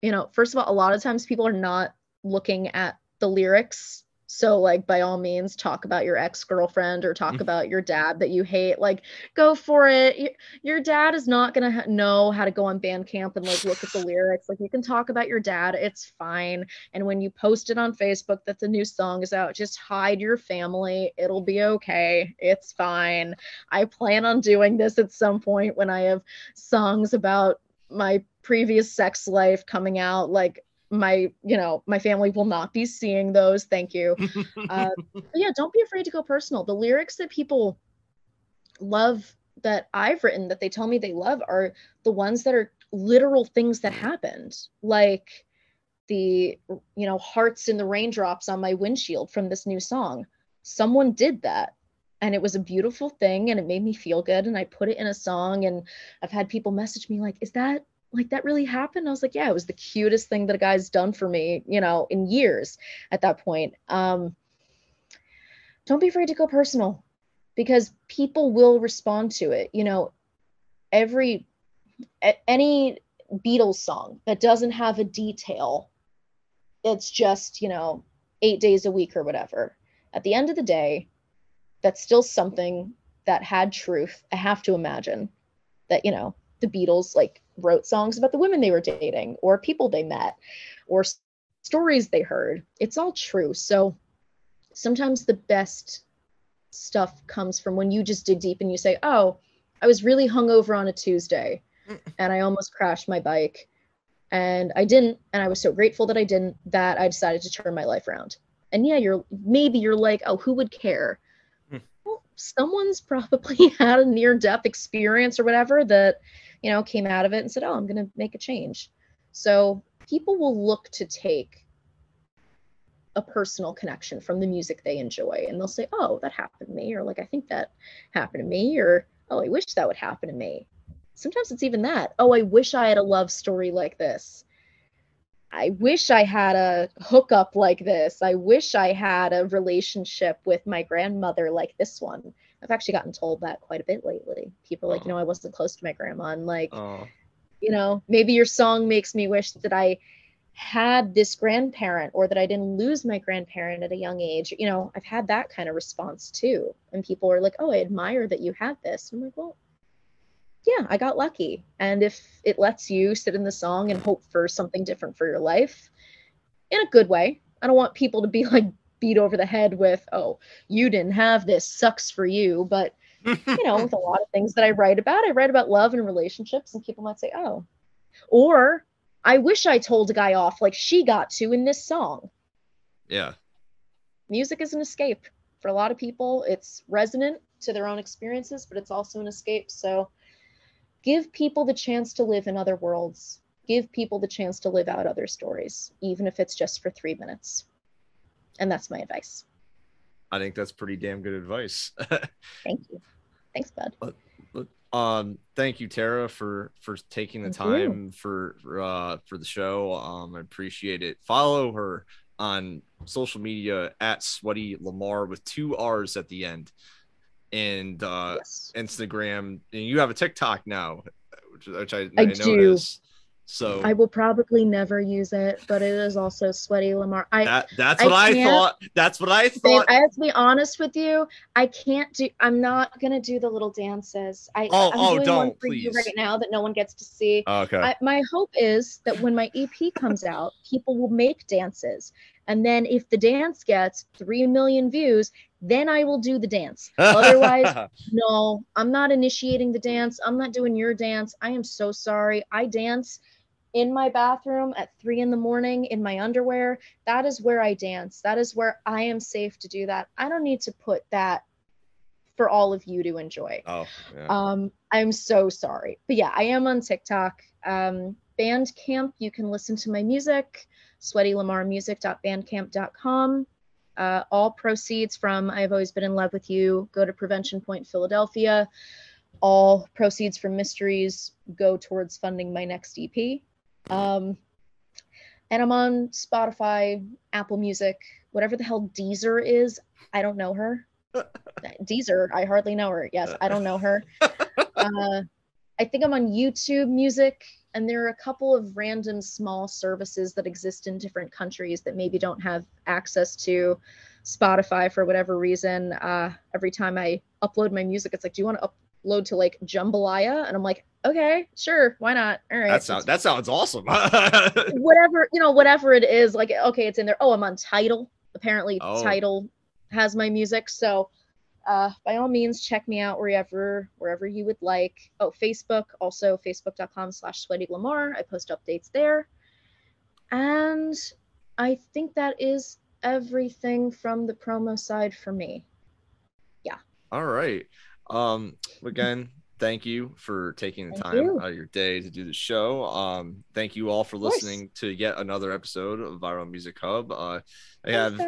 you know, first of all, a lot of times people are not looking at the lyrics. So, like, by all means, talk about your ex girlfriend or talk mm-hmm. about your dad that you hate. Like, go for it. Your dad is not going to ha- know how to go on Bandcamp and like look at the lyrics. Like, you can talk about your dad. It's fine. And when you post it on Facebook that the new song is out, just hide your family. It'll be okay. It's fine. I plan on doing this at some point when I have songs about my previous sex life coming out like my you know my family will not be seeing those. Thank you. Uh, yeah don't be afraid to go personal. The lyrics that people love that i've written that they tell me they love are the ones that are literal things that happened like the you know hearts in the raindrops on my windshield from this new song. Someone did that and it was a beautiful thing and it made me feel good and i put it in a song and i've had people message me like is that like that really happened? I was like yeah it was the cutest thing that a guy's done for me you know in years at that point. Um don't be afraid to go personal because people will respond to it. You know every any beatles song that doesn't have a detail it's just you know eight days a week or whatever. At the end of the day that's still something that had truth. I have to imagine that you know the beatles like wrote songs about the women they were dating or people they met or stories they heard. It's all true. So sometimes the best stuff comes from when you just dig deep and you say, Oh, I was really hungover on a Tuesday and I almost crashed my bike. And I didn't. And I was so grateful that I didn't that I decided to turn my life around. And yeah, you're maybe you're like, Oh, who would care? Hmm. Well, someone's probably had a near death experience or whatever that you know, came out of it and said, oh, I'm going to make a change. So people will look to take a personal connection from the music they enjoy and they'll say, oh, that happened to me, or like, I think that happened to me, or oh, I wish that would happen to me. Sometimes it's even that. Oh, I wish I had a love story like this. I wish I had a hookup like this. I wish I had a relationship with my grandmother like this one. I've actually gotten told that quite a bit lately. People like, you oh. know, I wasn't close to my grandma. And like, oh. you know, maybe your song makes me wish that I had this grandparent or that I didn't lose my grandparent at a young age. You know, I've had that kind of response too. And people are like, oh, I admire that you had this. I'm like, well, yeah, I got lucky. And if it lets you sit in the song and hope for something different for your life in a good way, I don't want people to be like beat over the head with, oh, you didn't have this, sucks for you. But, you know, with a lot of things that I write about, I write about love and relationships, and people might say, oh, or I wish I told a guy off like she got to in this song. Yeah. Music is an escape for a lot of people. It's resonant to their own experiences, but it's also an escape. So give people the chance to live in other worlds give people the chance to live out other stories, even if it's just for three minutes. And that's my advice. I think that's pretty damn good advice. Thank you. Thanks, bud. But, but, um, thank you, Tara, for for taking the thank time for uh for the show. Um, I appreciate it. Follow her on social media at Sweaty Lamarr with two R's at the end, and uh, yes. Instagram. And you have a TikTok now, which, which I, I, I do. So I will probably never use it, but it is also sweaty Lamarr. I that, that's what I, I thought. That's what I thought. I have to be honest with you. I can't do. I'm not gonna do the little dances. I oh I'm oh don't please right now that no one gets to see. Okay. I, my hope is that when my EP comes out, people will make dances, and then if the dance gets three million views, then I will do the dance. Otherwise, no, I'm not initiating the dance. I'm not doing your dance. I am so sorry. I dance in my bathroom at three in the morning in my underwear. That is where I dance. That is where I am safe to do that. I don't need to put that for all of you to enjoy. Oh, yeah. um, I'm so sorry. But yeah, I am on TikTok. Um, Bandcamp, you can listen to my music, sweatylamarrmusic.bandcamp.com. Uh, all proceeds from I've Always Been in Love with You go to Prevention Point Philadelphia. All proceeds from Mysteries go towards funding my next EP. Um, and I'm on Spotify, Apple Music, whatever the hell Deezer is. I don't know her. Deezer, I hardly know her. Yes, I don't know her. Uh, I think I'm on YouTube Music, and there are a couple of random small services that exist in different countries that maybe don't have access to Spotify for whatever reason. Uh, every time I upload my music, it's like, do you want to upload to like Jambalaya? And I'm like, okay, sure, why not? All right. That sounds that sounds awesome. whatever, you know, whatever it is, like okay, it's in there. Oh, I'm on Tidal. Apparently oh. Tidal has my music. So uh, by all means check me out wherever wherever you would like. Oh, Facebook, also facebook.com slash sweaty Lamarr. I post updates there. And I think that is everything from the promo side for me. Yeah. All right. Um again, thank you for taking the thank time you. out of your day to do the show. Um, thank you all for listening to yet another episode of Viral Music Hub. Uh, I have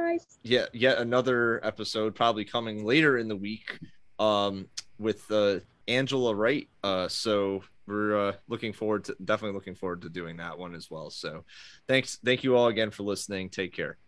yet yet another episode probably coming later in the week um, with uh, Angela Wright. Uh, so we're uh, looking forward to definitely looking forward to doing that one as well. So thanks, thank you all again for listening. Take care.